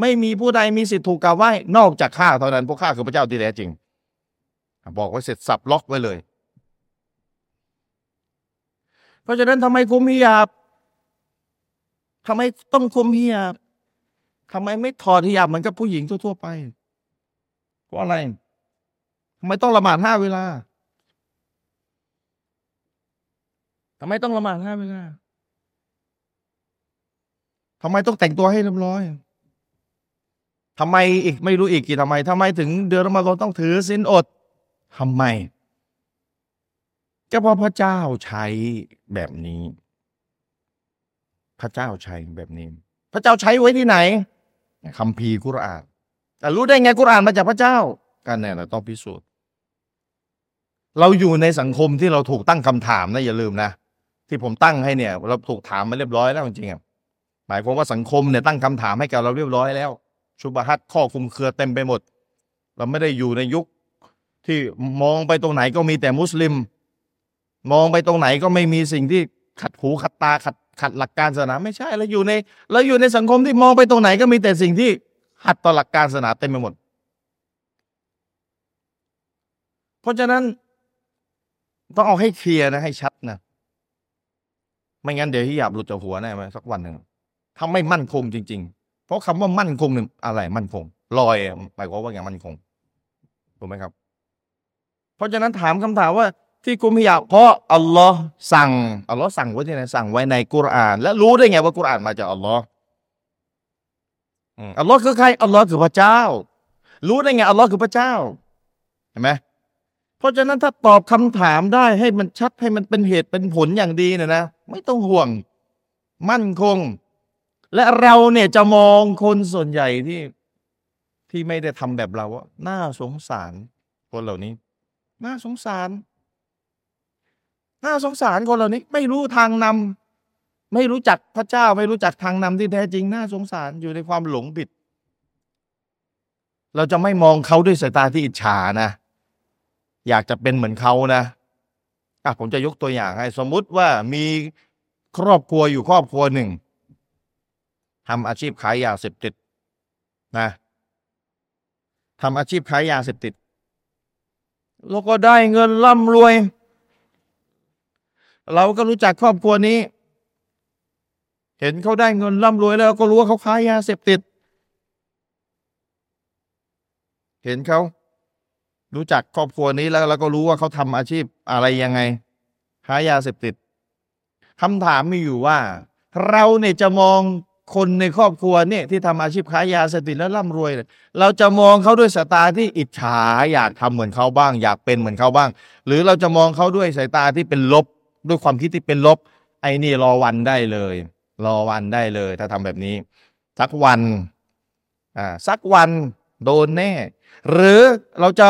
ไม่มีผู้ใดมีสิทธิ์ถูกกราบไหว้นอกจากข้าเท่านั้นพวกข้าคือพระเจ้าที่แท้จริง บอกไว้เสร็จสับล็อกไว้เลย เพราะฉะนั้นทำไมคุมฮิญาบทำไมต้องคุมฮิญาบทำไมไม่ถอดฮิญาบเหมือนกับผู้หญิงทั่วๆไปเพราะอะไร ทำไมต้องละหมาดห้าเวลาทำไมต้องละหมาดห้าเวลาทำไมต้องแต่งตัวให้เรียบร้อยทำไมอีกไม่รู้อีกกี่ทำไมทำไมถึงเดือนรอมฎอนต้องถือศีลอดทำไมก็เพราะพระเจ้าใช้แบบนี้ พระเจ้าใช้แบบนี้ พระเจ้าใช้ไว้ที่ไหนคัมภีร์กุรอานแต่รู้ได้ไงกุรอานมาจากพระเจ้ากันเนี่ยเราต้องพิสูจน์ เราอยู่ในสังคมที่เราถูกตั้งคำถามนะอย่าลืมนะที่ผมตั้งให้เนี่ย เราถูกถามมาเรียบร้อยแล้วจริงๆหมายความว่าสังคมเนี่ยตั้งคำถามให้กับเราเรียบร้อยแล้ว ชุบฮัตข้อคุมเครือเต็มไปหมด เราไม่ได้อยู่ในยุคที่มองไปตรงไหนก็มีแต่มุสลิม มองไปตรงไหนก็ไม่มีสิ่งที่ขัดหูขัดตาขัดขัดหลักการศาสนาไม่ใช่เราอยู่ในเราอยู่ในสังคมที่มองไปตรงไหนก็มีแต่สิ่งที่ขัดต่อหลักการศาสนาเต็มไปหมด เพราะฉะนั้น ต้องเอาให้เคลียร์นะ ให้ชัดนะ ไม่งั้นเดี๋ยวที่หยาบหลุดจากหัวแน่ไหมสักวันหนึ่งถ้าไม่มั่นคงจริง ๆ เพราะคำว่ามั่นคงหนึ่งอะไร มั่นคง ลอยหมายความว่าอย่างมั่นคงถูกไหมครับ เพราะฉะนั้นถามคำถามว่า ที่กุมฮิยาเพราะอัลลอฮ์สั่งอัลลอฮ์สั่งไว้ที่ไหนสั่งไว้ในกุรอาน และรู้ได้ไงว่ากุรอานมาจากอัลลอฮ์อัลลอฮ์คือใครอัลลอฮ์คือพระเจ้า รู้ได้ไงอัลลอฮ์คือพระเจ้าเห็นไหม เพราะฉะนั้นถ้าตอบคำถามได้ให้มันชัดให้มันเป็นเหตุเป็นผลอย่างดีเนี่ยนะ ไม่ต้องห่วง มั่นคง และเราเนี่ยจะมองคนส่วนใหญ่ที่ที่ไม่ได้ทำแบบเราว่าน่าสงสารคนเหล่านี้ น่าสงสาร น่าสงสารคนเหล่านี้ ไม่รู้ทางนำไม่รู้จักพระเจ้า ไม่รู้จักทางนำที่แท้จริง น่าสงสารอยู่ในความหลงผิด เราจะไม่มองเขาด้วยสายตาที่อิจฉานะ อยากจะเป็นเหมือนเขานะอะผมจะยกตัวอย่างให้ สมมุติว่ามีครอบครัวอยู่ครอบครัวหนึ่งทำอาชีพขายยาเสพติดนะทำอาชีพขายยาเสพติด แล้วก็ได้เงินร่ำรวย เราก็รู้จักครอบครัวนี้ เห็นเขาได้เงินร่ำรวยแล้วก็รู้ว่าเขาขายยาเสพติด เห็นเขา รู้จักครอบครัวนี้แล้วเราก็รู้ว่าเขาทำอาชีพอะไรยังไงค้ายาเสพติดคำถามมีอยู่ว่า เราเนี่ยจะมองคนในครอบครัวเนี่ยที่ทำอาชีพค้ายาเสพติดแล้วร่ำรวยเราจะมองเขาด้วยสายตาที่อิจฉาอยากทำเหมือนเขาบ้าง อยากเป็นเหมือนเขาบ้าง หรือเราจะมองเขาด้วยสายตาที่เป็นลบ ด้วยความคิดที่เป็นลบ ไอ้นี่รอวันได้เลย รอวันได้เลย ถ้าทำแบบนี้ สักวันอ่าสักวันโดนแน่ หรือเราจะ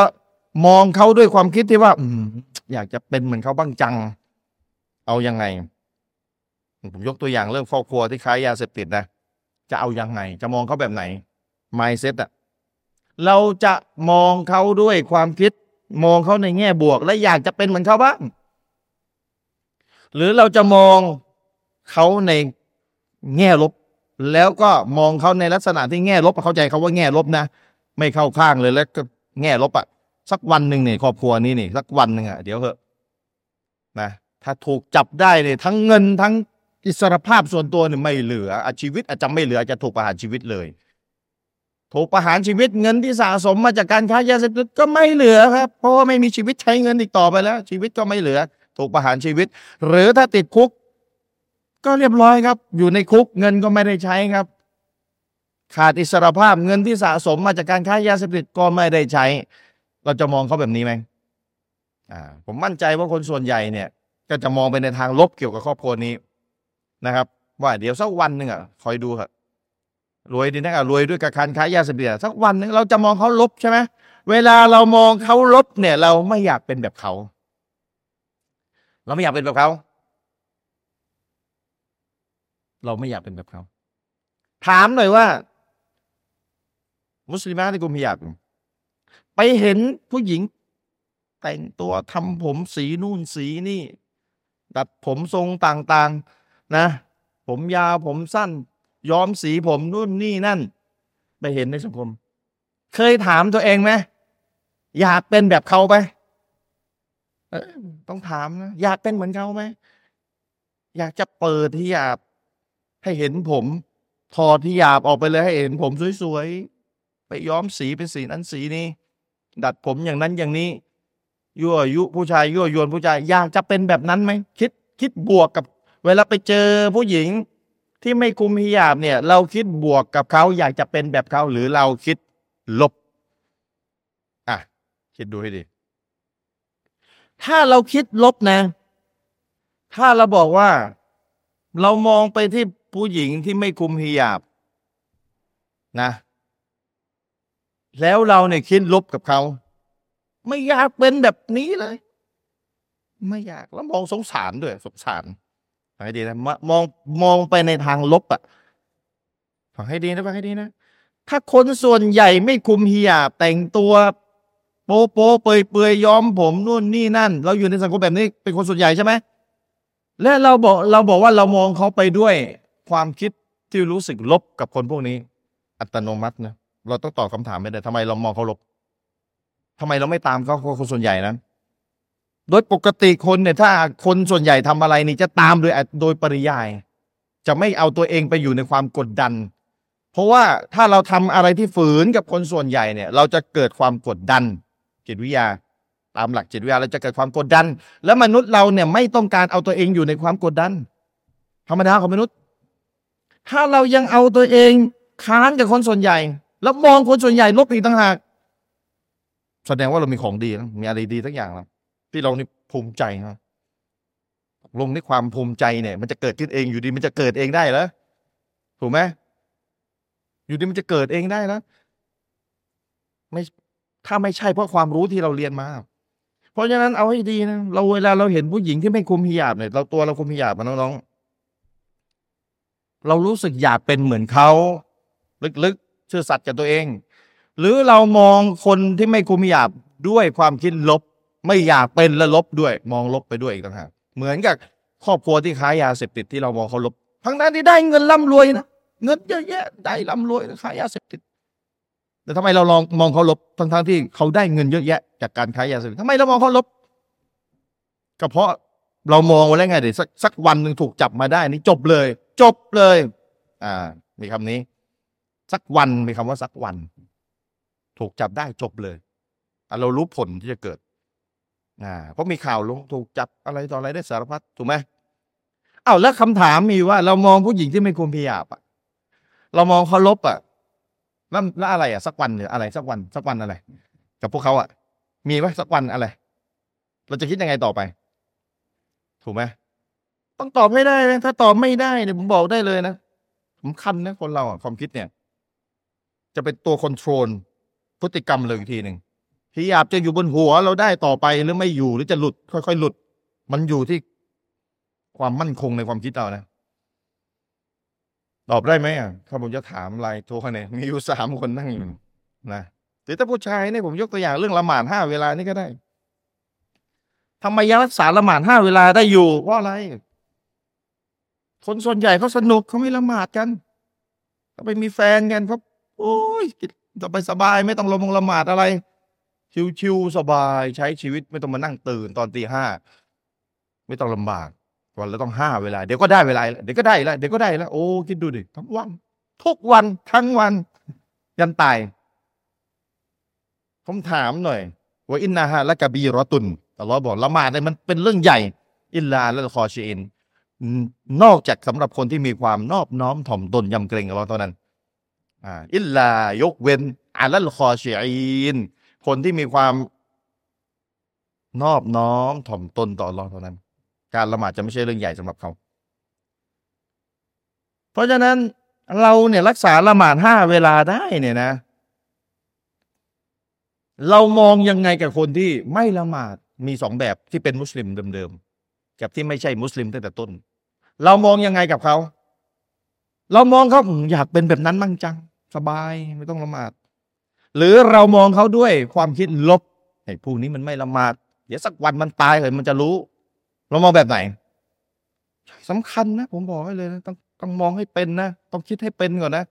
มองเขาด้วยความคิดที่ว่า อืมอยากจะเป็นเหมือนเขาบ้างจัง เอายังไง ผมยกตัวอย่างเรื่องครอบครัวที่ค้ายาเสพติดนะจะเอายังไง จะมองเขาแบบไหน mindset อะเราจะมองเขาด้วยความคิด มองเขาในแง่บวก และอยากจะเป็นเหมือนเขาบ้าง หรือเราจะมองเขาในแง่ลบ แล้วก็มองเขาในลักษณะที่แง่ลบเข้าใจเขาว่าแง่ลบนะ ไม่เข้าข้างเลยแล้วก็แง่ลบอะ สักวันหนึ่งเนี่ยครอบครัวนี้นี่สักวันหนึ่งอะเดี๋ยวเหอะนะถ้าถูกจับได้เนี่ยทั้งเงินทั้งอิสรภาพส่วนตัวเนี่ยไม่เหลือชีวิตอาจจะไม่เหลือจะถูกประหารชีวิตเลย ถูกประหารชีวิตเงินที่สะสมมาจากการค้ายาเสพติดก็ไม่เหลือครับ เพราะว่าไม่มีชีวิตใช้เงินอีกต่อไปแล้ว ชีวิตก็ไม่เหลือ ถูกประหารชีวิต หรือถ้าติดคุก ก็เรียบร้อยครับ อยู่ในคุกเงินก็ไม่ได้ใช้ครับ ขาดอิสรภาพเงินที่สะสมมาจากการค้ายาเสพติดก็ไม่ได้ใช้ เราจะมองเขาแบบนี้ไหมอ่า ผมมั่นใจว่าคนส่วนใหญ่เนี่ย ก็จะมองไปในทางลบเกี่ยวกับครอบครัวนี้นะครับ ว่าเดี๋ยวสักวันหนึ่งอะคอยดูครับรวยดีนะรวยด้วยการค้ายาเสพติดสักวันหนึ่งเราจะมองเขาลบใช่ไหมเวลาเรามองเขาลบเนี่ย เราไม่อยากเป็นแบบเขา เราไม่อยากเป็นแบบเขา เราไม่อยากเป็นแบบเขา ถามหน่อยว่า มุสลิมที่กุมฮิยาบ ไปเห็นผู้หญิง แต่งตัวทำผมสีนู่นสีนี่ตัดผมทรงต่างๆนะ ผมยาวผมสั้น ย้อมสีผมนู่นนี่นั่น ไปเห็นในสังคม เคยถามตัวเองไหมอยากเป็นแบบเขาไหมต้องถามนะอยากเป็นเหมือนเขาไหมอยากจะเปิดที่หยาบให้เห็นผมถอดที่หยาบออกไปเลยให้เห็นผมสวยๆ ไปย้อมสีเป็นสีนั้นสีนี้ ดัดผมอย่างนั้นอย่างนี้ยั่วยุผู้ชายยั่วยวนผู้ชายอยากจะเป็นแบบนั้นไหมคิดคิดบวกกับ เวลาไปเจอผู้หญิงที่ไม่คุมฮิญาบเนี่ย เราคิดบวกกับเขาอยากจะเป็นแบบเขาหรือเราคิดลบอะคิดดูให้ดี ถ้าเราคิดลบนะ ถ้าเราบอกว่า เรามองไปที่ผู้หญิงที่ไม่คุมฮิญาบนะ แล้วเราเนี่ยคิดลบกับเขา ไม่อยากเป็นแบบนี้เลย ไม่อยากแล้วมองสงสารด้วย สงสารฟังให้ดีนะมองมองไปในทางลบอะฟังให้ดีนะฟังให้ดีนะถ้าคนส่วนใหญ่ไม่คุมฮิญาบแต่งตัว โป๊โป๊เปื่อยเปื่อยย้อมผมนู่นนี่นั่น เราอยู่ในสังคมแบบนี้เป็นคนส่วนใหญ่ใช่ไหมและเราบอกเราบอกว่าเรามองเขาไปด้วยความคิดที่รู้สึกลบกับคนพวกนี้ อัตโนมัตินะ เราต้องตอบคำถามไม่ได้ทำไมเรามองเขาลบทำไมเราไม่ตามเขาคนส่วนใหญ่นั้น โดยปกติคนเนี่ย ถ้าคนส่วนใหญ่ทำอะไรนี่จะตามโดยโดยปริยาย จะไม่เอาตัวเองไปอยู่ในความกดดัน เพราะว่าถ้าเราทำอะไรที่ฝืนกับคนส่วนใหญ่เนี่ย เราจะเกิดความกดดันจิตวิทยา ตามหลักจิตวิทยาเราจะเกิดความกดดัน แล้วมนุษย์เราเนี่ยไม่ต้องการเอาตัวเองอยู่ในความกดดัน ธรรมดาของมนุษย์ ถ้าเรายังเอาตัวเองค้านกับคนส่วนใหญ่ แล้วมองคนส่วนใหญ่ลบอีกต่างหาก แสดงว่าเรามีของดีนะมีอะไรดีทั้งอย่างแล้วที่เรานี่ภูมิใจนะลงในความภูมิใจเนี่ย มันจะเกิดขึ้นเองอยู่ดี มันจะเกิดเองได้แล้วถูกไหมอยู่ดีมันจะเกิดเองได้แล้วไม่ถ้าไม่ใช่เพราะความรู้ที่เราเรียนมา เพราะฉะนั้นเอาให้ดีนะเราเวลาเราเห็นผู้หญิงที่ไม่คุมหิญาบเนี่ยเราตัวเราคุมหิญาบมาน้องๆเรารู้สึกอยากเป็นเหมือนเขาลึกๆ เชื่อสัตย์กับตัวเอง หรือเรามองคนที่ไม่คุมหิญาบด้วยความคิดลบ ไม่อยากเป็นและลบด้วย มองลบไปด้วยอีกต่างหากเหมือนกับครอบครัวที่ค้ายาเสพติดที่เรามองเขาลบทั้งนั้นที่ได้เงินร่ำรวยนะเงินเยอะแยะได้ร่ำรวยค้ายาเสพติดแต่ทำไมเราลองมองเขาลบทั้งทั้งที่เขาได้เงินเยอะแยะ จากการค้ายาเสพติดทำไมเรามองเขาลบก็เพราะเรามองไว้แล้วไงเดี๋ยวสักสักวันหนึ่งถูกจับมาได้นี่จบเลย จบเลย อ่า มีคำนี้ สักวันมีคำว่าสักวัน ถูกจับได้จบเลยเรารู้ผลที่จะเกิดอ่าเพราะมีข่าวลงถูกจับอะไรต่ออะไรได้สารพัดถูกไหมอ้าวแล้วคำถามมีว่า เรามองผู้หญิงที่ไม่คุมพิยาบอะเรามองเขาลบอะแล้วแล้วอะไรอะสักวันหรืออะไร สักวันสักวันอะไร กับพวกเขาอะมีไหมสักวันอะไร เราจะคิดยังไงต่อไป ถูกไหมต้องตอบให้ได้นะถ้าตอบไม่ได้เนี่ยผมบอกได้เลยนะสำคัญนะคนเราอะความคิดเนี่ย จะเป็นตัวคอนโทรลพฤติกรรมเลยอีกทีหนึ่งฮิญาบจะอยู่บนหัวเราได้ต่อไปหรือไม่อยู่หรือจะหลุด ค่อยๆหลุด มันอยู่ที่ความมั่นคงในความคิดเรานะตอบได้ไหมอะถ้าผมจะถามไลน์โทรเขาเนี่ยมีอยู่สามคนนั่งอยู่นะหรือถ้าผู้ชายเนี่ยผมยกตัวอย่างเรื่องละหมาดห้าเวลานี่ก็ได้ทำไมยังรักษาละหมาดห้าเวลาได้อยู่เพราะอะไร คนส่วนใหญ่เขาสนุกเขาไม่ละหมาดกันเขาไปมีแฟนกันเขา โอ้ยสบายสบายไม่ต้องลงละหมาดอะไร ชิวๆสบายใช้ชีวิตไม่ต้องมานั่งตื่นตอนตีห้าไม่ต้องลำบากวันละต้องห้าเวลา เดี๋ยวก็ได้เวลาเดี๋ยวก็ได้แล้วเดี๋ยวก็ได้แล้วโอ้คิดดูดิทั้งวัน ทุกวันทั้งวัน ยันตายผมถามหน่อยว่าอินนาฮะและกบีรอตุนแต่เราบอกละหมาดเนี่ยมันเป็นเรื่องใหญ่ อินลาและคอชีนนอกจากสำหรับคนที่มีความนอบน้อมถ่อมตนยำเกรงกับเราเท่านั้น อ่าอินลายกเว้นอาลัลคอชีนคนที่มีความนอบน้อมถ่อมตนต่อรอเท่านั้น การละหมาดจะไม่ใช่เรื่องใหญ่สำหรับเขา เพราะฉะนั้นเราเนี่ยรักษาละหมาดห้าเวลาได้เนี่ยนะ เรามองยังไงกับคนที่ไม่ละหมาดมีสองแบบที่เป็นมุสลิมเดิมๆกับที่ไม่ใช่มุสลิมตั้งแต่ต้น เรามองยังไงกับเขา เรามองเขาอยากเป็นแบบนั้นมั่งจัง สบายไม่ต้องละหมาด หรือเรามองเขาด้วยความคิดลบไอ้พวกนี้มันไม่ละหมาด เดี๋ยวสักวันมันตายเลยมันจะรู้ เรามองแบบไหนสำคัญนะ ผมบอกให้เลยนะต้องต้องมองให้เป็นนะต้องคิดให้เป็นก่อนนะ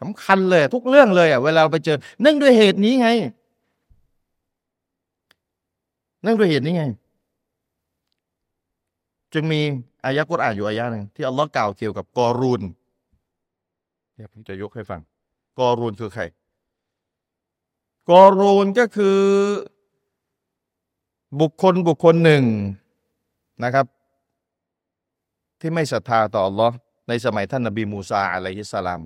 สำคัญเลย ทุกเรื่องเลยอะเวลาไปเจอ เนื่องด้วยเหตุนี้ไงเนื่องด้วยเหตุนี้ไง จึงมีอายะกุรอานอยู่อายะหนึ่งที่อัลลอฮ์กล่าวเกี่ยวกับกอรูน เดี๋ยวผมจะยกให้ฟัง กอรูนคือใคร กอรูนก็คือ บุคคลบุคคลหนึ่งนะครับ ที่ไม่ศรัทธาต่อ Allah ในสมัยท่านนบีมูซาอะลัยฮิสสลาม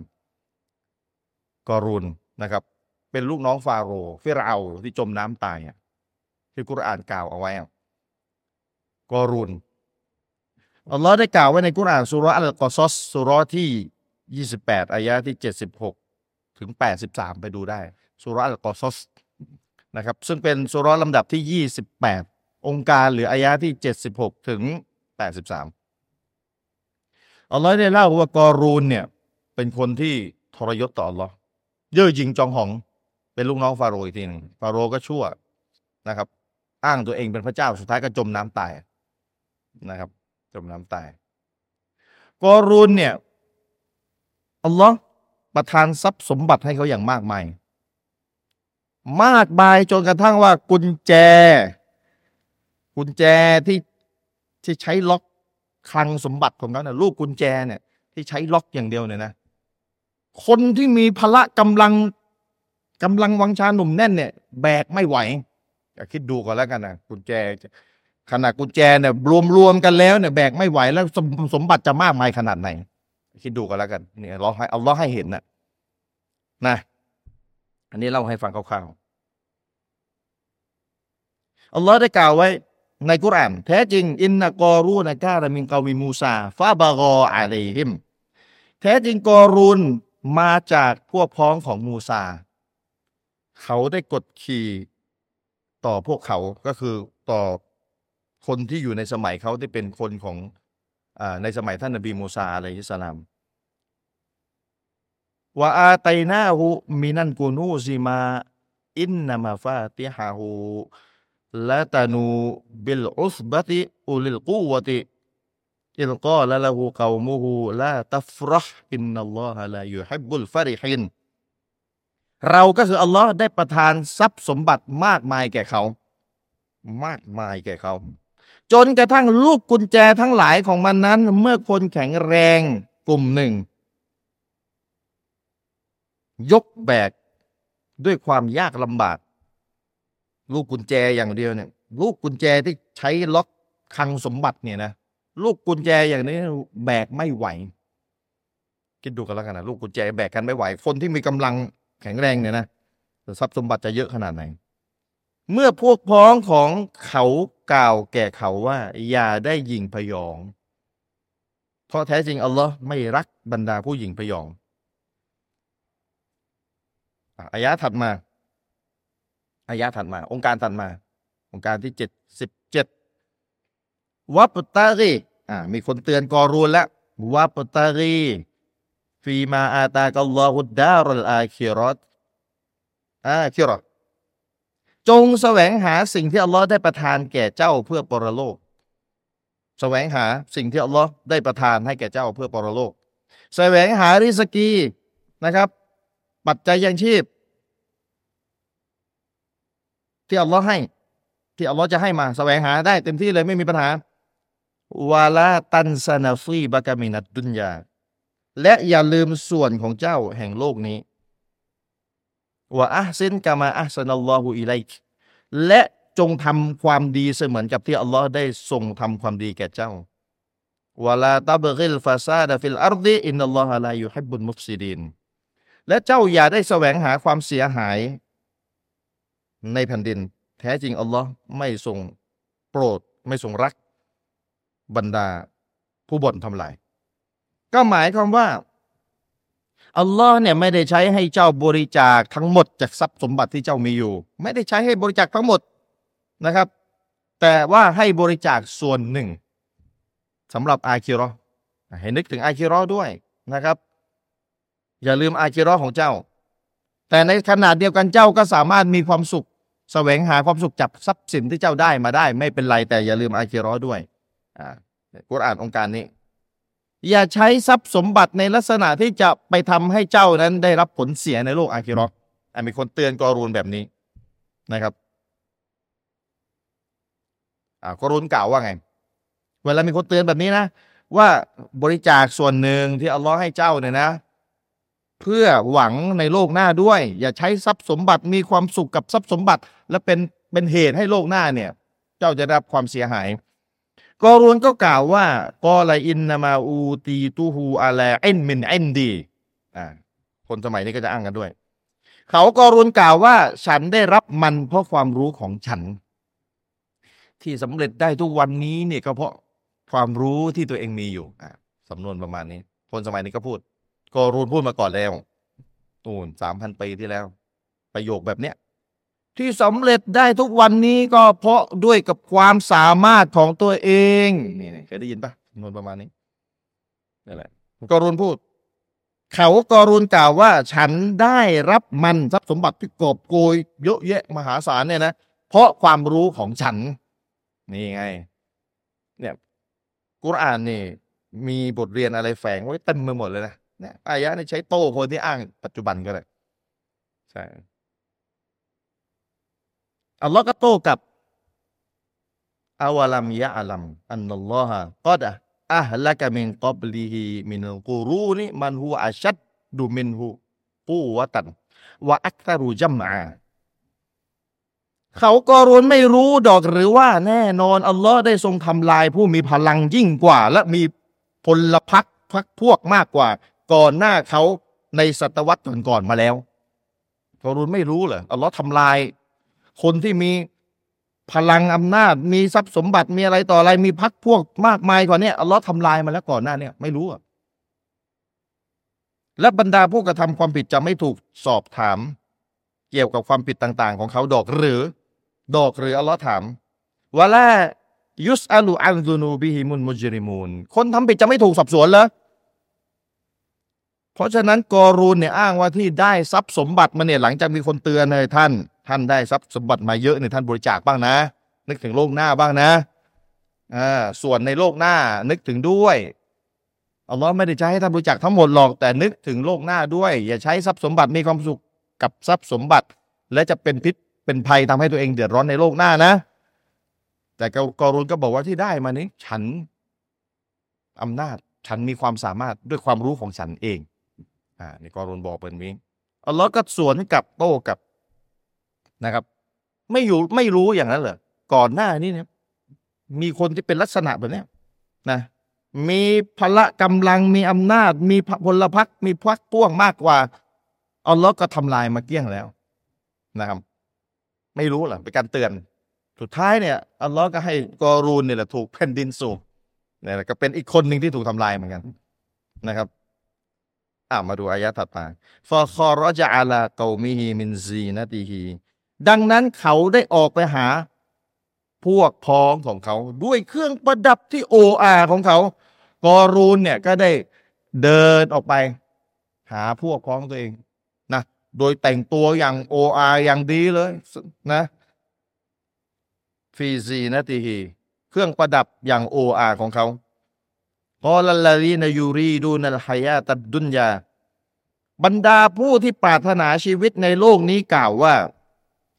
กอรูนนะครับ เป็นลูกน้องฟาโรห์ฟิรเอาที่จมน้ำตายที่กุรอานกล่าวเอาไว้กอรูนอัลลอฮ์ได้กล่าวไว้ในกุรอานสุรอัลกอซอสสุรที่ 28อายะที่76ถึง83ไปดูได้สุรอัลกอซสนะครับซึ่งเป็นสุรลำดับที่28องค์การหรืออายะที่76ถึง83อัลลอฮ์ได้เล่าว่ากอรูนเนี่ยเป็นคนที่ทรยศต่ออัลลอฮ์เย่อหยิ่งจองหอง เป็นลูกน้องฟาโรห์อีกทีหนึ่งฟาโรห์ก็ชั่วนะครับ อ้างตัวเองเป็นพระเจ้าสุดท้ายก็จมน้ำตายนะครับ จมน้ำตายกอรูนเนี่ย อัลลอฮ์ประทานทรัพย์สมบัติให้เขาอย่างมากมาย มากมายจนกระทั่งว่ากุญแจ กุญแจที่ที่ใช้ล็อกคลังสมบัติของเขาเนี่ยลูกกุญแจเนี่ย ที่ใช้ล็อกอย่างเดียวเนี่ยนะ คนที่มีพละกำลังกำลังวังชาหนุ่มแน่นเนี่ย แบกไม่ไหวอย่าคิดดูก่อนแล้วกันนะกุญแจขนาดกุญแจเนี่ยรวมรวมกันแล้วเนี่ยแบกไม่ไหวแล้วสมสมบัติจะมากมายขนาดไหน คิดดูกันแล้วกันเนี่ยเราให้เอาล้อให้เห็นนะนะ อันนี้เล่าให้ฟังคร่าวๆอัลลอฮ์ได้กล่าวไว้ในกุรอานแท้จริง อินนกอรูนกาลมินกาวิมูซาฟาบารออะลัยฮิม แท้จริงกอรูนมาจากพวกพ้องของมูซา เขาได้กดขี่ต่อพวกเขาก็คือต่อคนที่อยู่ในสมัยเขาที่เป็นคนของ ในสมัยท่านนบีมูซาعليه السلام وآتيناه من الكنوز ما إن مفاتحه لتنوء بالعصبة أولي القوة إذ قال له قومه لا تفرح إن الله لا يحب الفرحينเราก็คืออัลลอฮ์ได้ประทานทรัพย์สมบัติมากมายแก่เขา มากมายแก่เขา จนกระทั่งลูกกุญแจทั้งหลายของมันนั้น เมื่อคนแข็งแรงกลุ่มหนึ่ง ยกแบกด้วยความยากลำบาก ลูกกุญแจอย่างเดียวเนี่ย ลูกกุญแจที่ใช้ล็อกคังสมบัติเนี่ยนะลูกกุญแจอย่างนี้แบกไม่ไหวคิดดูกันแล้วกันนะลูกกุญแจแบกกันไม่ไหว คนที่มีกำลังแข็งแรงเนี่ยนะทรัพย์สมบัติจะเยอะขนาดไหน เมื่อพวกพ้องของเขากล่าวแก่เขาว่า อย่าได้ยิงพยอง เพราะแท้จริงอัลลอฮ์ไม่รักบรรดาผู้หญิงพยองอายะถัดมาอายะถัดมา องค์การถัดมา องค์การที่เจ็ดสิบเจ็ดวัปตารีอ่า มีคนเตือนกอรูนแล้ววัปตารีฟีมาอาตากัลลอฮุดดารัลอาคิรอตอาคิรอต จงแสวงหาสิ่งที่อัลลอฮ์ได้ประทานแก่เจ้าเพื่อปรโลก แสวงหาสิ่งที่อัลลอฮ์ได้ประทานให้แก่เจ้าเพื่อปรโลก แสวงหาริสกีนะครับ ปัจจัยยังชีพ ที่อัลลอฮ์ให้ ที่อัลลอฮ์จะให้มา แสวงหาได้เต็มที่เลยไม่มีปัญหาولا تنس نصيبك من الدنياและอย่าลืมส่วนของเจ้าแห่งโลกนี้ وأحسن كما أحسن الله إليكและจงทำความดีเสมือนกับที่อัลลอฮ์ได้ทรงทำความดีแก่เจ้าولا تبغ الفساد في الأرض إن الله لا يحب المفسدينและเจ้าอย่าได้แสวงหาความเสียหาย ในแผ่นดิน แท้จริงอัลลอฮ์ไม่ทรงโปรดไม่ทรงรัก บรรดาผู้บ่นทำลาย ก็หมายความว่า อัลลอฮ์เนี่ยไม่ได้ใช้ให้เจ้าบริจาคทั้งหมดจากทรัพย์สมบัติที่เจ้ามีอยู่ ไม่ได้ใช้ให้บริจาคทั้งหมดนะครับ แต่ว่าให้บริจาคส่วนหนึ่งสำหรับอาคิรอให้นึกถึงอาคิรอด้วยนะครับ อย่าลืมอาคิรอของเจ้า แต่ในขนาดเดียวกันเจ้าก็สามารถมีความสุขแสวงหาความสุขจับทรัพย์สินที่เจ้าได้มาได้ ไม่เป็นไรแต่อย่าลืมอาคิรอด้วยอ่ากุรอานองค์การนี้ อย่าใช้ทรัพย์สมบัติในลักษณะที่จะไปทำให้เจ้านั้นได้รับผลเสียในโลกอาคิรออันมีคนเตือนกอรูนแบบนี้นะครับอ่ากอรูนกล่าวว่าไง เวลามีคนเตือนแบบนี้นะ ว่าบริจาคส่วนหนึ่งที่อัลลอฮ์ให้เจ้าเนี่ยนะ เพื่อหวังในโลกหน้าด้วย อย่าใช้ทรัพย์สมบัติมีความสุขกับทรัพย์สมบัติ และเป็นเป็นเหตุให้โลกหน้าเนี่ย เจ้าจะได้รับความเสียหาย กอรูนก็กล่าวว่ากอลอินนามาอูตีตูฮูอาแลเอ็นมินเอ็นดีอ่าคนสมัยนี้ก็จะอ้างกันด้วย เขากอรูนกล่าวว่า ฉันได้รับมันเพราะความรู้ของฉัน ที่สำเร็จได้ทุกวันนี้เนี่ยก็เพราะความรู้ที่ตัวเองมีอยู่อ่าสำนวนประมาณนี้ คนสมัยนี้ก็พูดกอรูนพูดมาก่อนแล้วตูนสามพันปีที่แล้ว ประโยคแบบเนี้ย ที่สำเร็จได้ทุกวันนี้ก็เพราะด้วยกับความสามารถของตัวเองนี่เคยได้ยินปะนวนประมาณนี้นี่แหละกรุณพูด เขากรุณกล่าวว่า ฉันได้รับมันทรัพย์สมบัติที่กอบโกยเยอะแยะมหาศาลเนี่ยนะเพราะความรู้ของฉัน นี่ไง เนี่ยกุรอานนี่ มีบทเรียนอะไรแฝงไว้เต็มไปหมดเลยนะเนี่ยอายะนี่ใช้โต้คนที่อ้างปัจจุบันก็ได้ใช่ อัลลอฮ์ก็โต้กับอาวลัมยะอัลัมอันนัลลอฮะกอดอะฮละกะมินกับลิฮิมินกูรูนิมันฮูอัชัดดูมินฮูกูวะตันวะอักตารูจัมมาเขาก็รุนไม่รู้ดอกหรือว่าแน่นอน อัลลอฮ์ได้ทรงทำลายผู้มีพลังยิ่งกว่า และมีพลพักพักพวกมากกว่า ก่อนหน้าเขาในศตวรรษก่อนๆมาแล้วกอรุนไม่รู้เหรออัลลอฮ์ทำลาย คนที่มีพลังอำนาจ มีทรัพย์สมบัติมีอะไรต่ออะไรมีพักพวกมากมายกว่านี้อัลลอฮ์ทำลายมาแล้วก่อนหน้าเนี่ยไม่รู้อะและบรรดาผู้กระทำความผิดจะไม่ถูกสอบถาม เกี่ยวกับความผิดต่าง ๆ ของเขาดอกหรือ ดอกหรืออัลลอฮ์ถามวะลยุสอาลูอันซูนูบิฮิมุนมุจริมูนคนทำผิดจะไม่ถูกสอบสวนเหรอเพราะฉะนั้นกอรูนเนี่ยอ้างว่าที่ได้ทรัพย์สมบัติมาเนี่ยหลังจากมีคนเตือนเลยท่าน ท่านได้ทรัพย์สมบัติมาเยอะเนี่ยท่านบริจาคบ้างนะ นึกถึงโลกหน้าบ้างนะอ่าส่วนในโลกหน้านึกถึงด้วยอัลลอฮ์ไม่ได้จะให้ท่านบริจาคทั้งหมดหรอกแต่นึกถึงโลกหน้าด้วย อย่าใช้ทรัพย์สมบัติมีความสุขกับทรัพย์สมบัติ และจะเป็นพิษเป็นภัยทำให้ตัวเองเดือดร้อนในโลกหน้านะ แต่กอรูนก็บอกว่าที่ได้มานี้ฉันอำนาจฉันมีความสามารถด้วยความรู้ของฉันเองอ่านี่กอรุนบอกเป็นนี้อัลลอฮ์ก็สวนกับโต้กับ นะครับ ไม่อยู่ไม่รู้อย่างนั้นเหรอก่อนหน้านี้เนี่ยมีคนที่เป็นลักษณะแบบนี้นะมีพละกำลังมีอำนาจ มีพลพรรคมีพักพ่วงมากกว่าอัลลอฮ์ก็ทำลายมาเกี้ยงแล้วนะครับ ไม่รู้หรอเป็นการเตือน สุดท้ายเนี่ยอัลลอฮ์ก็ให้กอรูนเนี่ยแหละถูกแผ่นดินสูบเนี่ยก็เป็นอีกคนหนึ่งที่ถูกทำลายเหมือนกันนะครับอ่ามาดูอายะถัดมาفخرج على قومه في زينته ดังนั้นเขาได้ออกไปหา พวกพ้องของเขา ด้วยเครื่องประดับที่โอ่อ่าของเขา กอรูนเนี่ยก็ได้เดินออกไป หาพวกพ้องตัวเองนะโดยแต่งตัวอย่างโอ่อ่าอย่างดีเลยนะفي زينتهเครื่องประดับอย่างโอ่อ่าของเขาقال الذين يريدون الحياة الدنيا บรรดาผู้ที่ปรารถนาชีวิตในโลกนี้กล่าวว่า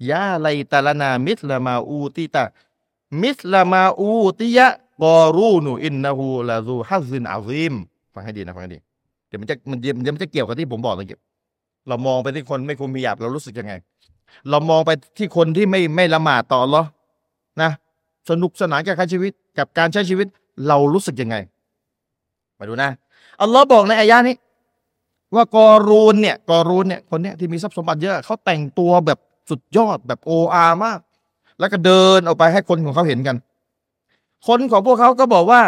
يا ليت لنا مثل ما أوتي مثل ما أوتي قارون إنه لذو حظ عظيمฟังให้ดีนะฟังให้ดีเดี๋ยวมันจะมันเดี๋ยวมันจะเกี่ยวกับที่ผมบอกเลยเรามองไปที่คนไม่คลุมฮิญาบเรารู้สึกยังไง เรามองไปที่คนที่ไม่ไม่ละหมาดต่อหรอนะสนุกสนานกับการชีวิต กับการใช้ชีวิต เรารู้สึกยังไง มาดูนะอัลลอฮ์บอกในอายะนี้ ว่ากอรูนเนี่ยกอรูนเนี่ยคนเนี้ยที่มีทรัพย์สมบัติเยอะเขาแต่งตัวแบบ สุดยอดแบบโออามาก แล้วก็เดินออกไปให้คนของเขาเห็นกัน คนของพวกเขาก็บอกว่า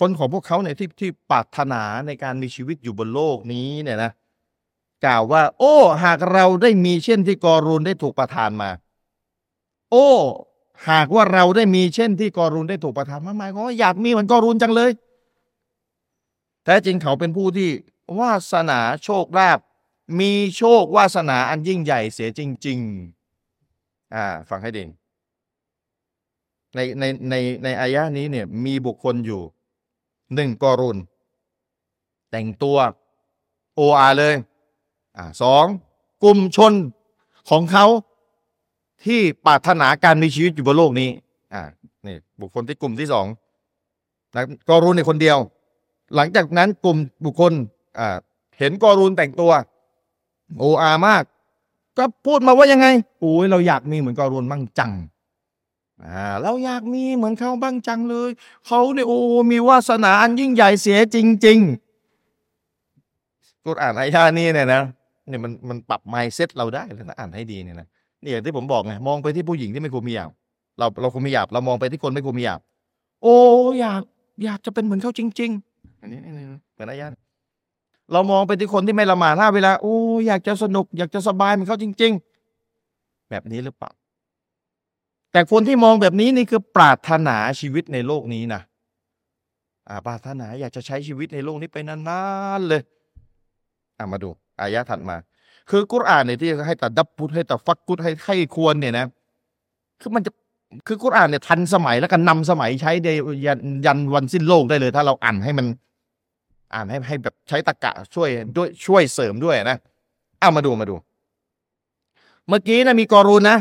คนของพวกเขาเนี่ยที่ที่ปรารถนาในการมีชีวิตอยู่บนโลกนี้เนี่ยนะกล่าวว่า โอ้ หากเราได้มีเช่นที่กอรูนได้ถูกประทานมา โอ้ หากว่าเราได้มีเช่นที่กอรูนได้ถูกประทานมาหมายความว่าอยากมีเหมือนกอรูนจังเลยแท้จริงเขาเป็นผู้ที่วาสนาโชคลาภ มีโชควาสนาอันยิ่งใหญ่เสียจริง ๆ อ่า ฟังให้ดีในในในในอายะนี้เนี่ย มีบุคคลอยู่หนึ่งกอรุนแต่งตัวโออาเลย อ่าสองกลุ่มชนของเขาที่ปรารถนาการมีชีวิตอยู่บนโลกนี้ อ่านี่บุคคลที่กลุ่มที่สองนะกอรุนในคนเดียว หลังจากนั้นกลุ่มบุคคลอ่าเห็นกอรูนแต่งตัว โออามาก ก็พูดมาว่ายังไงโอ้ยเราอยากมีเหมือนกอรูนบ้างจังอ่าเราอยากมีเหมือนเขาบ้างจังเลย เขาเนี่ยโอ้มีวาสนาอันยิ่งใหญ่เสียจริง ๆกูอ่านไอ้ชานี่เนี่ยนะเนี่ยมันมันปรับไมเซ็ตเราได้เลยนะอ่านให้ดีเนี่ยนะนี่อย่างที่ผมบอกไงมองไปที่ผู้หญิงที่ไม่ควรมีหยาบเราเราควรมีหยาบเรามองไปที่คนไม่ควรมีหยาบโอ้อยากอยากจะเป็นเหมือนเขาจริง ๆ อันนี้เหมือนอายะ เรามองไปที่คนที่ไม่ละหมาดห้าเวลาโอ้อยากจะสนุก อยากจะสบายเหมือนเขาจริง ๆ แบบนี้หรือเปล่า แต่คนที่มองแบบนี้นี่คือปรารถนาชีวิตในโลกนี้นะอ่าปรารถนาอยากจะใช้ชีวิตในโลกนี้ไปนานๆเลยอ่ามาดู อายะถัดมา คือกุรอานเนี่ยที่ให้ตัดดับพุทให้ตัดฟักกุดให้ให้ควรเนี่ยนะ คือมันจะคือกุรอานเนี่ยทันสมัยแล้วก็นำสมัยใช้ได้ยันยันวันสิ้นโลกได้เลย ถ้าเราอ่านให้มัน อ่านให้ให้แบบใช้ตะกะช่วยด้วยช่วยเสริมด้วยนะเอามาดูมาดู เมื่อกี้นะมีกอรูนนะ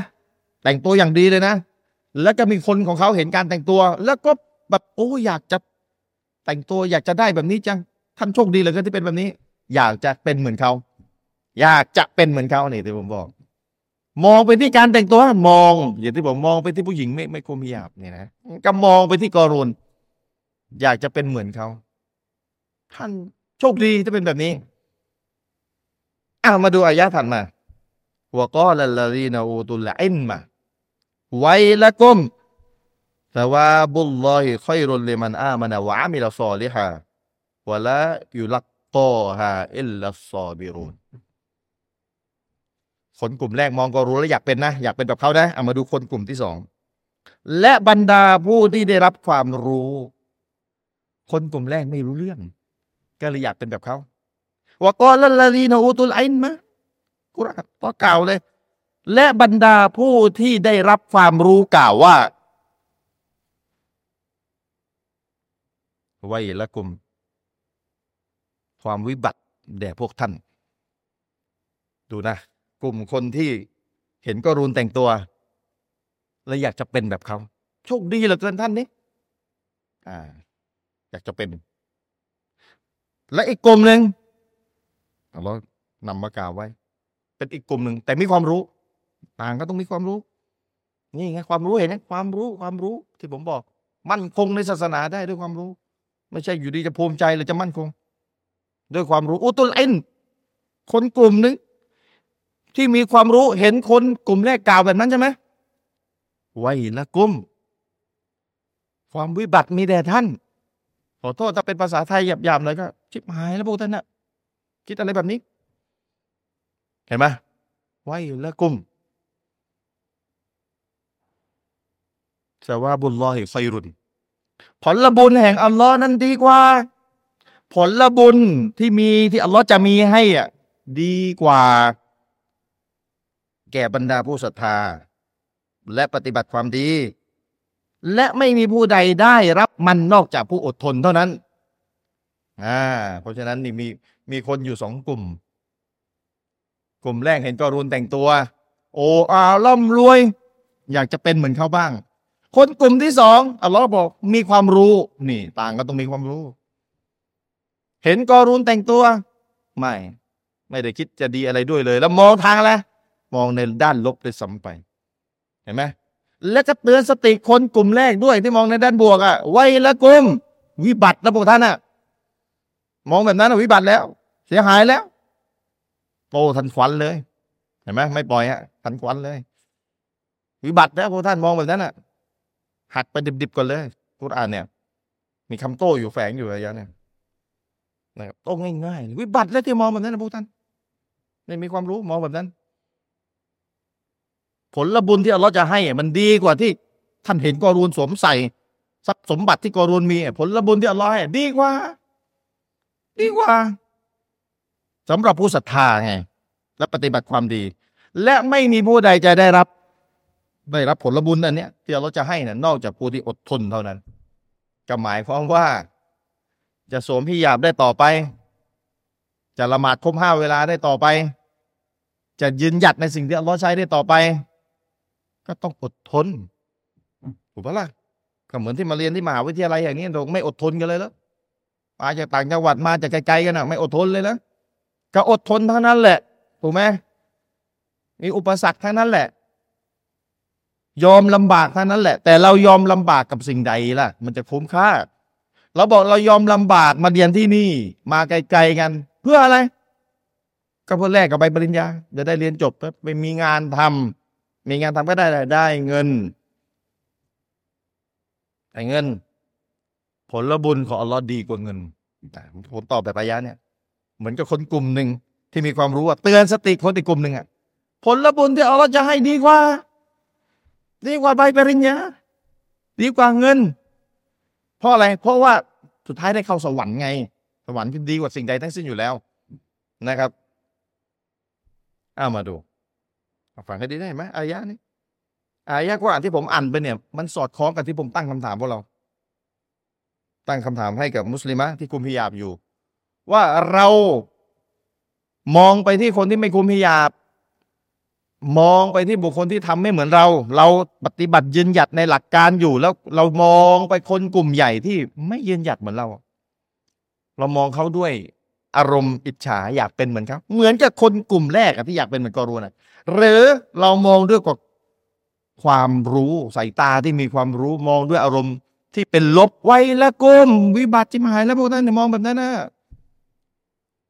แต่งตัวอย่างดีเลยนะ แล้วก็มีคนของเขาเห็นการแต่งตัว แล้วก็แบบโอ้อยากจะแต่งตัวอยากจะได้แบบนี้จังท่านโชคดีเหลยก็ที่เป็นแบบนี้ อยากจะเป็นเหมือนเขาอยากจะเป็นเหมือนเขานี่ที่ผมบอก มองไปที่การแต่งตัวมอง อย่างที่ผมมองไปที่ผู้หญิงไม่ไม่คุมฮิญาบเนี่ยนะก็มองไปที่กอรูนอยากจะเป็นเหมือนเขา ท่านโชคดีที่เป็นแบบนี้อ่ามาดูอายะถัดมาوقال الذين أوتوا العلم ويلكم ثواب الله خير لمن آمن وعمل صالحا ولا يلقاها إلا الصابرونคนกลุ่มแรกมองก็รู้แล้วอยากเป็นนะ อยากเป็นแบบเขานะเอามาดูคนกลุ่มที่สองและบรรดาผู้ที่ได้รับความรู้ คนกลุ่มแรกไม่รู้เรื่อง ก็เลยอยากเป็นแบบเขาวกอลลาลีนอูตุลอินมะกุรอานก็กล่าวเลย และบรรดาผู้ที่ได้รับความรู้กล่าวว่าไว้ละกุม ความวิบัติแด่พวกท่าน ดูนะ กลุ่มคนที่เห็นก็รูนแต่งตัว และอยากจะเป็นแบบเขา โชคดีเหลือเกินท่านนี้อ่า อยากจะเป็น และอีกกลุ่มหนึ่งเรานำมากล่าวไว้ เป็นอีกกลุ่มหนึ่งแต่มีความรู้ ต่างก็ต้องมีความรู้ นี่ไงความรู้เห็นไหมความรู้ความรู้ที่ผมบอก มั่นคงในศาสนาได้ด้วยความรู้ ไม่ใช่อยู่ดีจะภูมิใจหรือจะมั่นคง ด้วยความรู้อุตุลอินคนกลุ่มหนึ่งที่มีความรู้เห็นคนกลุ่มแรกกล่าวแบบนั้นใช่ไหมไว้ละกุม ความวิบัติมีแด่ท่าน ขอโทษถ้าเป็นภาษาไทยหยาบๆหน่อยก็ ชิบหายแล้วพวกท่านนะ่ะคิดอะไรแบบนี้ เห็นไหมไว้ละกุมสวาบุลลอฮิไซรุนผลบุญแห่งอัลลอฮ์นั้นดีกว่า ผลบุญที่มีที่อัลลอฮ์จะมีให้อะดีกว่า แก่บรรดาผู้ศรัทธา และปฏิบัติความดี และไม่มีผู้ใดได้รับมันนอกจากผู้อดทนเท่านั้นอ่าเพราะฉะนั้นนี่มีมีคนอยู่สองกลุ่ม กลุ่มแรกเห็นกอรูนแต่งตัว โอ้อาล่ำรวย อยากจะเป็นเหมือนเขาบ้าง คนกลุ่มที่สองอัลลอฮ์บอกมีความรู้ นี่ ต่างก็ต้องมีความรู้ เห็นกอรูนแต่งตัว ไม่ ไม่ได้คิดจะดีอะไรด้วยเลย แล้วมองทางอะไรมองในด้านลบเลยซ้ำไป เห็นไหม แล้วก็เตือนสติคนกลุ่มแรกด้วยที่มองในด้านบวกอะ่ะไว้ละกุมวิบัตินะพวกท่านอะ่ะ มองแบบนั้นอะวิบัติแล้ว เสียหายแล้วโตทันควันเลยเห็นไหมไม่ปล่อยอะทันควันเลย วิบัติแล้วพวกท่านมองแบบนั้นอะหักไปดิบๆก่อนเลยกุรอานเนี่ย มีคำโต้อยู่แฝงอยู่อะไรอย่างเนี่ยนะครับโต้ง่ายๆวิบัติแล้วที่มองแบบนั้นนะพวกท่านไม่มีความรู้มองแบบนั้น ผลบุญที่อัลลอฮ์จะให้มันดีกว่าที่ท่านเห็นกอรูนสวมใส่ทรัพย์สมบัติที่กอรูนมีผลบุญที่อัลลอฮ์ให้ดีกว่า ดีกว่าสำหรับผู้ศรัทธาไง และปฏิบัติความดี และไม่มีผู้ใดจะได้รับ ได้รับผลบุญอันเนี้ยที่เราจะให้นะนอกจากผู้ที่อดทนเท่านั้นก็หมายความว่า จะสวมพิยาบได้ต่อไป จะละหมาดครบห้าเวลาได้ต่อไป จะยืนหยัดในสิ่งที่อัลลอฮ์ใช้ได้ต่อไป ก็ต้องอดทนถูกปะล่ะก็เหมือนที่มาเรียนที่มหาวิทยาลัยอย่างนี้เราไม่อดทนกันเลยแล้วมาจากต่างจังหวัดมาจากไกลๆกันนะไม่อดทนเลยนะก็อดทนเท่านั้นแหละถูกไหมมีอุปสรรคทั้งนั้นแหละ ยอมลำบากเท่านั้นแหละ แต่เรายอมลำบากกับสิ่งใดล่ะ มันจะคุ้มค่า เราบอกเรายอมลำบากมาเรียนที่นี่ มาไกลๆกัน เพื่ออะไร ก็เพื่อแลกกับใบปริญญาจะได้เรียนจบไปมีงานทำ มีงานทำก็ได้ได้เงินได้เงิน ผลบุญของอัลลอฮ์ดีกว่าเงินผมตอบแบบอายะเนี่ย เหมือนกับคนกลุ่มหนึ่งที่มีความรู้ว่าเตือนสติคนอีกกลุ่มหนึ่งอะผลบุญที่อัลลอฮ์จะให้ดีกว่า ดีกว่าใบปริญญาดีกว่าเงิน เพราะอะไร เพราะว่าสุดท้ายได้เข้าสวรรค์ไง สวรรค์ดีกว่าสิ่งใดทั้งสิ้นอยู่แล้วนะครับเอามาดู ฟังให้ดีได้ไหมอายะนี้อายะกุรอานที่ผมอ่านไปเนี่ย มันสอดคล้องกับที่ผมตั้งคำถามพวกเรา ตั้งคำถามให้กับมุสลิมะที่คุมพิยาบอยู่ ว่าเรามองไปที่คนที่ไม่คุมพิยาบ มองไปที่บุคคลที่ทำไม่เหมือนเรา เราปฏิบัติยืนหยัดในหลักการอยู่แล้ว เรามองไปคนกลุ่มใหญ่ที่ไม่ยืนหยัดเหมือนเรา เรามองเขาด้วยอารมณ์อิจฉาอยากเป็นเหมือนเขาเหมือนกับคนกลุ่มแรกอะที่อยากเป็นเหมือนกอรูนะ หรือเรามองด้วยกับความรู้สายตาที่มีความรู้มองด้วยอารมณ์ ที่เป็นลบไว้ละก้มวิบัติจิมหายแล้วพวกนั้นเนี่ยมองแบบนั้นนะ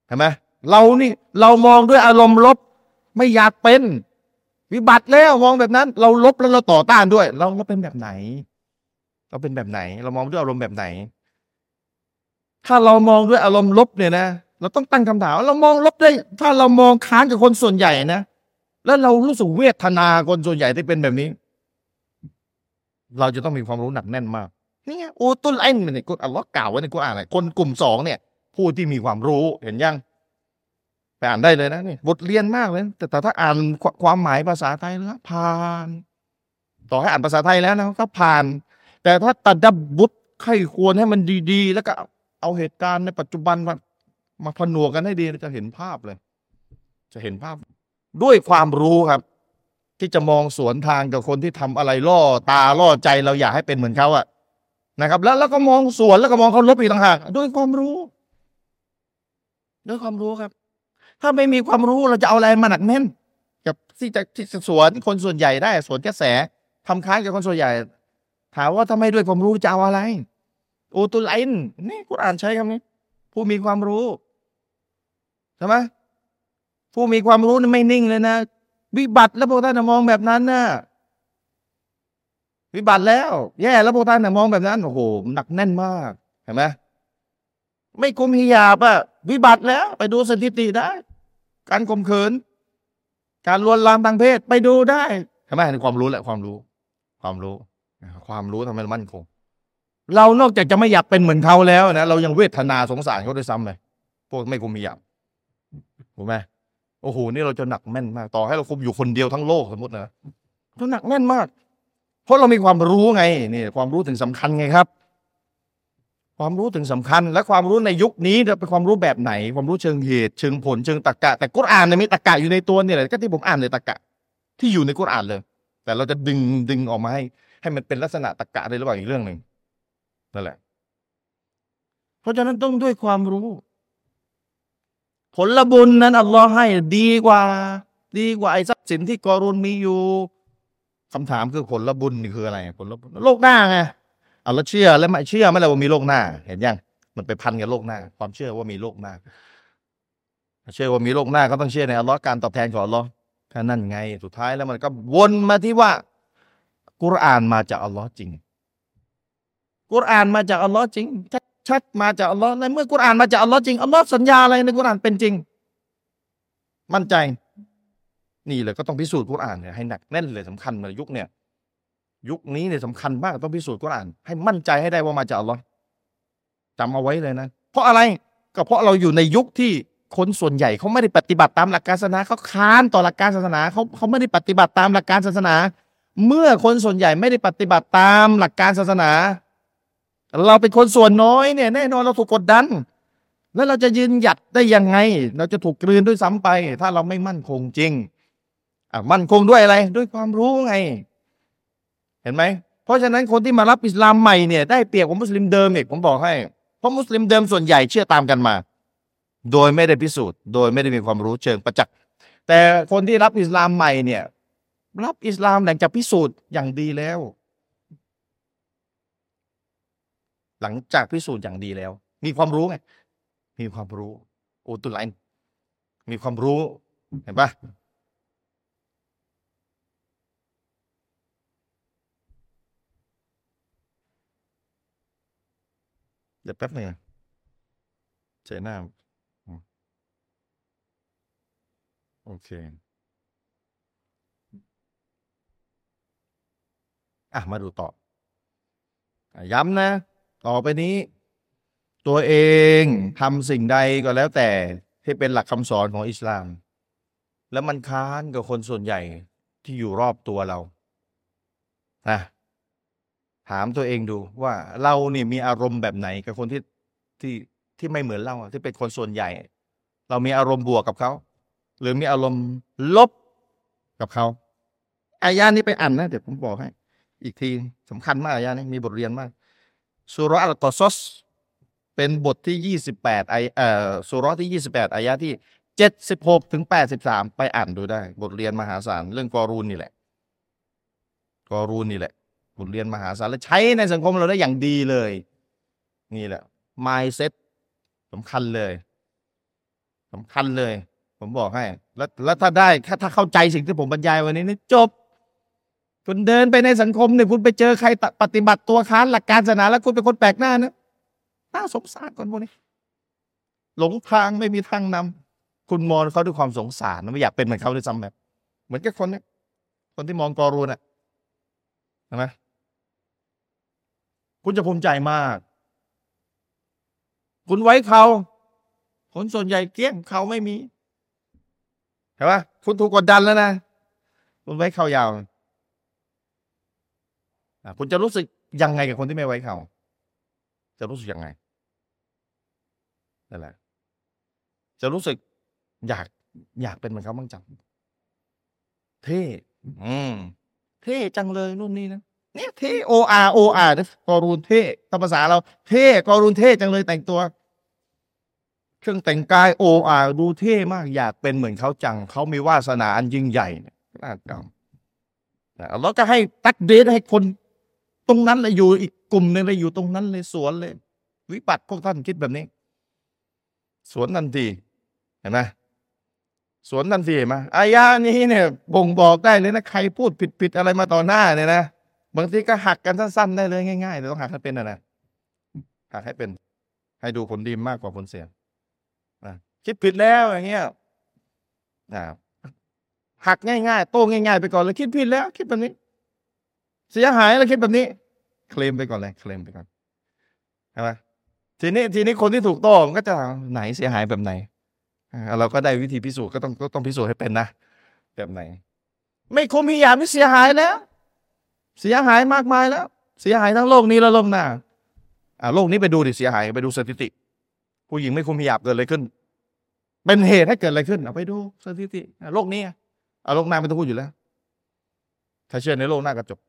เห็นไหมเรานี่เรามองด้วยอารมณ์ลบไม่อยากเป็น วิบัติแล้วมองแบบนั้น เราลบแล้วเราต่อต้านด้วย เราเราเป็นแบบไหน เราเป็นแบบไหน เรามองด้วยอารมณ์แบบไหน ถ้าเรามองด้วยอารมณ์ลบเนี่ยนะเราต้องตั้งคำถามเรามองลบได้ ถ้าเรามองค้านกับคนส่วนใหญ่นะ แล้วเรารู้สึกเวทนาคนส่วนใหญ่ที่เป็นแบบนี้ เราจะต้องมีความรู้หนักแน่นมากนี่ไงอูตุลไอ้เนี่ยกุอัลลอฮ์กล่าวไว้ในกุรอานอะไรคนกลุ่มสองเนี่ย ผู้ที่มีความรู้เห็นยังไปอ่านได้เลยนะนี่บทเรียนมากเลย แต่ถ้าอ่านความหมายภาษาไทยแล้วผ่าน ต่อให้อ่านภาษาไทยแล้วนะก็ผ่าน แต่ถ้าตัดดับบุตรไข้ควรให้มันดี ๆ แล้วก็เอาเหตุการณ์ในปัจจุบันมามาผนวกกันให้ดีจะเห็นภาพเลย จะเห็นภาพ ด้วยความรู้ครับ ที่จะมองสวนทางกับคนที่ทำอะไรล่อตาล่อใจเราอยากให้เป็นเหมือนเขาอะนะครับ แล้วแล้วก็มองสวนแล้วก็มองเขาลบอีกต่างหากด้วยความรู้ ด้วยความรู้ครับ ถ้าไม่มีความรู้เราจะเอาอะไรมาหนักแน่น กับที่จะที่สวนคนส่วนใหญ่ได้ สวนกระแสทำค้านกับคนส่วนใหญ่ ถามว่าถ้าไมด้วยความรู้จะเอาอะไรอูตุไลน์นี่คุณอ่านใช้คำนี้ ผู้มีความรู้ใช่ไหม ผู้มีความรู้นี่ไม่นิ่งเลยนะวิบัติแล้วพวกท่านมองแบบนั้นนะวิบัติแล้ว แย่แล้วพวกท่านมองแบบนั้นโอ้โหหนักแน่นมากเห็นไหมไม่คุมฮิยาบอะวิบัติแล้ว ไปดูสถิติได้ การข่มขืน การลวนลามทางเพศไปดูได้เห็นไหมในความรู้แหละความรู้ ความรู้ ความรู้ทำให้มั่นคง เรานอกจากจะไม่อยากเป็นเหมือนเขาแล้วนะเรายังเวทนาสงสารเขาด้วยซ้ำเลยพวกไม่คุมฮิยาบถูกไหม โอ้โหนี่เราจะหนักแม่นมาก ต่อให้เราคุมอยู่คนเดียวทั้งโลกสมมตินะเราหนักแม่นมาก เพราะเรามีความรู้ไงนี่ความรู้ถึงสำคัญไงครับ ความรู้ถึงสำคัญ และความรู้ในยุคนี้เป็นความรู้แบบไหน ความรู้เชิงเหตุเชิงผลเชิงตรรกะ แต่กุรอานเนี่ยมีตรรกะอยู่ในตัวเนี่ยแหละก็ที่ผมอ่านเลยตรรกะ ที่อยู่ในกุรอานเลย แต่เราจะดึงดึงออกมาให้ให้มันเป็นลักษณะตรรกะได้หรือเปล่าอีกเรื่องหนึ่งนั่นแหละ เพราะฉะนั้นต้องด้วยความรู้ ผลบุญนั้นอัลลอฮ์ให้ดีกว่า ดีกว่าไอ้ทรัพย์สินที่กอรุนมีอยู่คำถามคือผลบุญนี่คืออะไร ผลบุญโลกหน้าไงเอาแล้วเชื่อแล้วไม่เชื่อไม่แล้วว่ามีโลกหน้า เห็นยังมันไปพันกับโลกหน้า ความเชื่อว่ามีโลกหน้า เชื่อว่ามีโลกหน้าก็ต้องเชื่อในอัลลอฮ์การตอบแทนของอัลลอฮ์แค่นั้นไง สุดท้ายแล้วมันก็วนมาที่ว่า กุรอานมาจากอัลลอฮ์จริง กุรอานมาจากอัลลอฮ์จริง ชัดมาจากอัลลอฮ์ในเมื่อกุรอานมาจากอัลลอฮ์จริงอัลลอฮ์สัญญาอะไรในกุรอานเป็นจริง มั่นใจ นี่เลยก็ต้องพิสูจน์กุรอานเนี่ยให้หนักแน่นเลยสำคัญในยุคเนี่ย ยุคนี้เนี่ยสำคัญมากต้องพิสูจน์กุรอาน ให้มั่นใจให้ได้ว่ามาจากอัลลอฮ์จำเอาไว้เลยนะเพราะอะไรก็เพราะเราอยู่ในยุคที่คนส่วนใหญ่เขาไม่ได้ปฏิบัติตามหลักการศาสนาเขาค้านต่อหลักการศาสนาเขาเขาไม่ได้ปฏิบัติตามหลักการศาสนา เมื่อคนส่วนใหญ่ไม่ได้ปฏิบัติตามหลักการศาสนา เราเป็นคนส่วนน้อยเนี่ยแน่นอนเราถูกกดดัน แล้วเราจะยืนหยัดได้ยังไง เราจะถูกกลืนด้วยซ้ำไป ถ้าเราไม่มั่นคงจริงอะมั่นคงด้วยอะไร ด้วยความรู้ไง เห็นไหมเพราะฉะนั้นคนที่มารับอิสลามใหม่เนี่ยได้เปรียบของมุสลิมเดิมอีกผมบอกให้ เพราะมุสลิมเดิมส่วนใหญ่เชื่อตามกันมา โดยไม่ได้พิสูจน์ โดยไม่ได้มีความรู้เชิงประจักษ์แต่คนที่รับอิสลามใหม่เนี่ย รับอิสลามหลังจากพิสูจน์อย่างดีแล้ว หลังจากพิสูจน์อย่างดีแล้ว มีความรู้ไง มีความรู้โอตุไลน์มีความรู้ เห็นปะเดี๋ยวแป๊บหนึ่งเจหน้า โอเค อะ มาดูต่อ ย้ำนะ ต่อไปนี้ ตัวเองทำสิ่งใดก็แล้วแต่ที่เป็นหลักคำสอนของอิสลาม แล้วมันค้านกับคนส่วนใหญ่ที่อยู่รอบตัวเรานะถามตัวเองดูว่าเราเนี่ยมีอารมณ์แบบไหนกับคนที่ที่ที่ไม่เหมือนเราที่เป็นคนส่วนใหญ่ เรามีอารมณ์บวกกับเขา หรือมีอารมณ์ลบกับเขาอายานี้ไปอ่านนะเดี๋ยวผมบอกให้ อีกทีสำคัญมากอายานี้มีบทเรียนมาก สุรอัลกอซสเป็นบทที่ยี่สิบแปดไอเอ่อสุรที่ยี่สิบแปดอายะที่เจ็ดสิบหกถึงแปดสิบสามไปอ่านดูได้ บทเรียนมหาศาลเรื่องกอรูนนี่แหละ กอรูนนี่แหละ บทเรียนมหาศาลและใช้ในสังคมเราได้อย่างดีเลย นี่แหละ mindset สำคัญเลยสำคัญเลย ผมบอกให้ แล้วแล้วถ้าได้ถ้าถ้าเข้าใจสิ่งที่ผมบรรยายวันนี้นี่จบ คุณเดินไปในสังคมเนี่ยคุณไปเจอใครปฏิบัติตัวค้านหลักการศาสนาแล้วคุณเป็นคนแปลกหน้านะน่าสงสารคนพวกนี้ หลงทางไม่มีทางนำคุณมองเขาด้วยความสงสารไม่อยากเป็นเหมือนเขาด้วยซ้ำแบบ เหมือนกับคนนี้คนที่มองกอรูน่ะใช่ไหมคุณจะภูมิใจมาก คุณไว้เขาคนส่วนใหญ่เกี้ยงเขาไม่มีเห็นปะคุณถูกกดดันแล้วนะ คุณไว้เขายาว คุณจะรู้สึกยังไงกับคนที่ไม่ไว้เขาจะรู้สึกยังไงนั่นแหละจะรู้สึกอยากอยากเป็นเหมือนเขาบ้างจังเท่อืมเท่จังเลยรุ่นนี้นะเนี่ยเท่โออาโออาร์กอรูนเท่ตามภาษาเราเท่กอรูนเท่จังเลยแต่งตัว เครื่องแต่งกายโออาดูเท่มากอยากเป็นเหมือนเขาจัง เขามีวาสนาอันยิ่งใหญ่น่ากรรมเราก็ให้ตักเดทให้คน ตรงนั้นเลยอยู่อีกกลุ่มหนึงเลยอยู่ตรงนั้นเลยสวนเลย วิปัตพวกท่านคิดแบบนี้ สวนทันทีเห็นไหมสวนทันทีเห็นไหมอายานี้เนี่ยบ่งบอกได้เลยนะใครพูดผิดผิดอะไรมาต่อหน้าเนี่ยนะบางทีก็หักกันสั้น ๆ ได้เลยง่ายๆแต่ต้องหักให้เป็นนะหักให้เป็น ให้ดูผลดีมากกว่าผลเสียนะคิดผิดแล้วอย่างเงี้ยนะหักง่ายๆ โต้งง่าย ๆ ไปก่อนเลยคิดผิดแล้ว คิดแบบนี้ เสียหายแล้วคิดแบบนี้ เคลมไปก่อนเลยเคลมไปก่อนใช่ไหมทีนี้ทีนี้คนที่ถูกต้มันก็จะไหนเสียหายแบบไหนเราก็ได้วิธีพิสูจน์ก็ต้องก็ต้องพิสูจน์ให้เป็นนะแบบไหน ไม่คุ้มพิยามไม่เสียหายแล้ว เสียหายมากมายแล้ว เสียหายทั้งโลกนี้และโลกหน้าอ่าโลกนี้ไปดูดิเสียหายไปดูสถิติ ผู้หญิงไม่คุมพิยาบเกิดอะไรขึ้น เป็นเหตุให้เกิดอะไรขึ้นเอาไปดูสถิติโลกนี้เอาโลกหน้าไม่ต้องพูดอยู่แล้ว ถ้าเชื่อในโลกหน้าก็จบ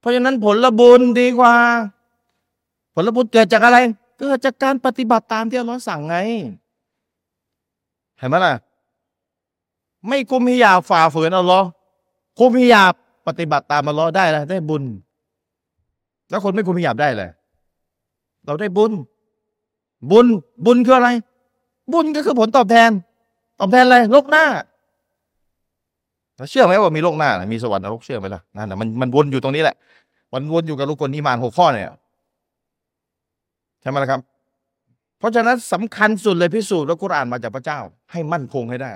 เพราะฉะนั้นผลบุญดีกว่า ผลบุญเกิดจากอะไร เกิดจากการปฏิบัติตามที่อัลลอฮ์สั่งไง เห็นไหมล่ะ ไม่คุมฮิยาฝ่าฝืนอัลลอฮ์คุมฮิยาปฏิบัติตามอัลลอฮ์ได้แล้วได้บุญ แล้วคนไม่คุมฮิยาได้เลยเราได้บุญ บุญ บุญคืออะไร บุญก็คือผลตอบแทน ตอบแทนอะไรโลกหน้า เชื่อไหมว่ามีโลกหน้ามีสวรรค์นรกเชื่อไหมล่ะนั่นแหละมันมันวนอยู่ตรงนี้แหละมันวนอยู่กับลูกคนนิมานหกข้อเนี่ยใช่ไหมล่ะครับ เพราะฉะนั้นสำคัญสุดเลยพิสูจน์ว่ากุรอานมาจากพระเจ้า ให้มั่นคงให้ได้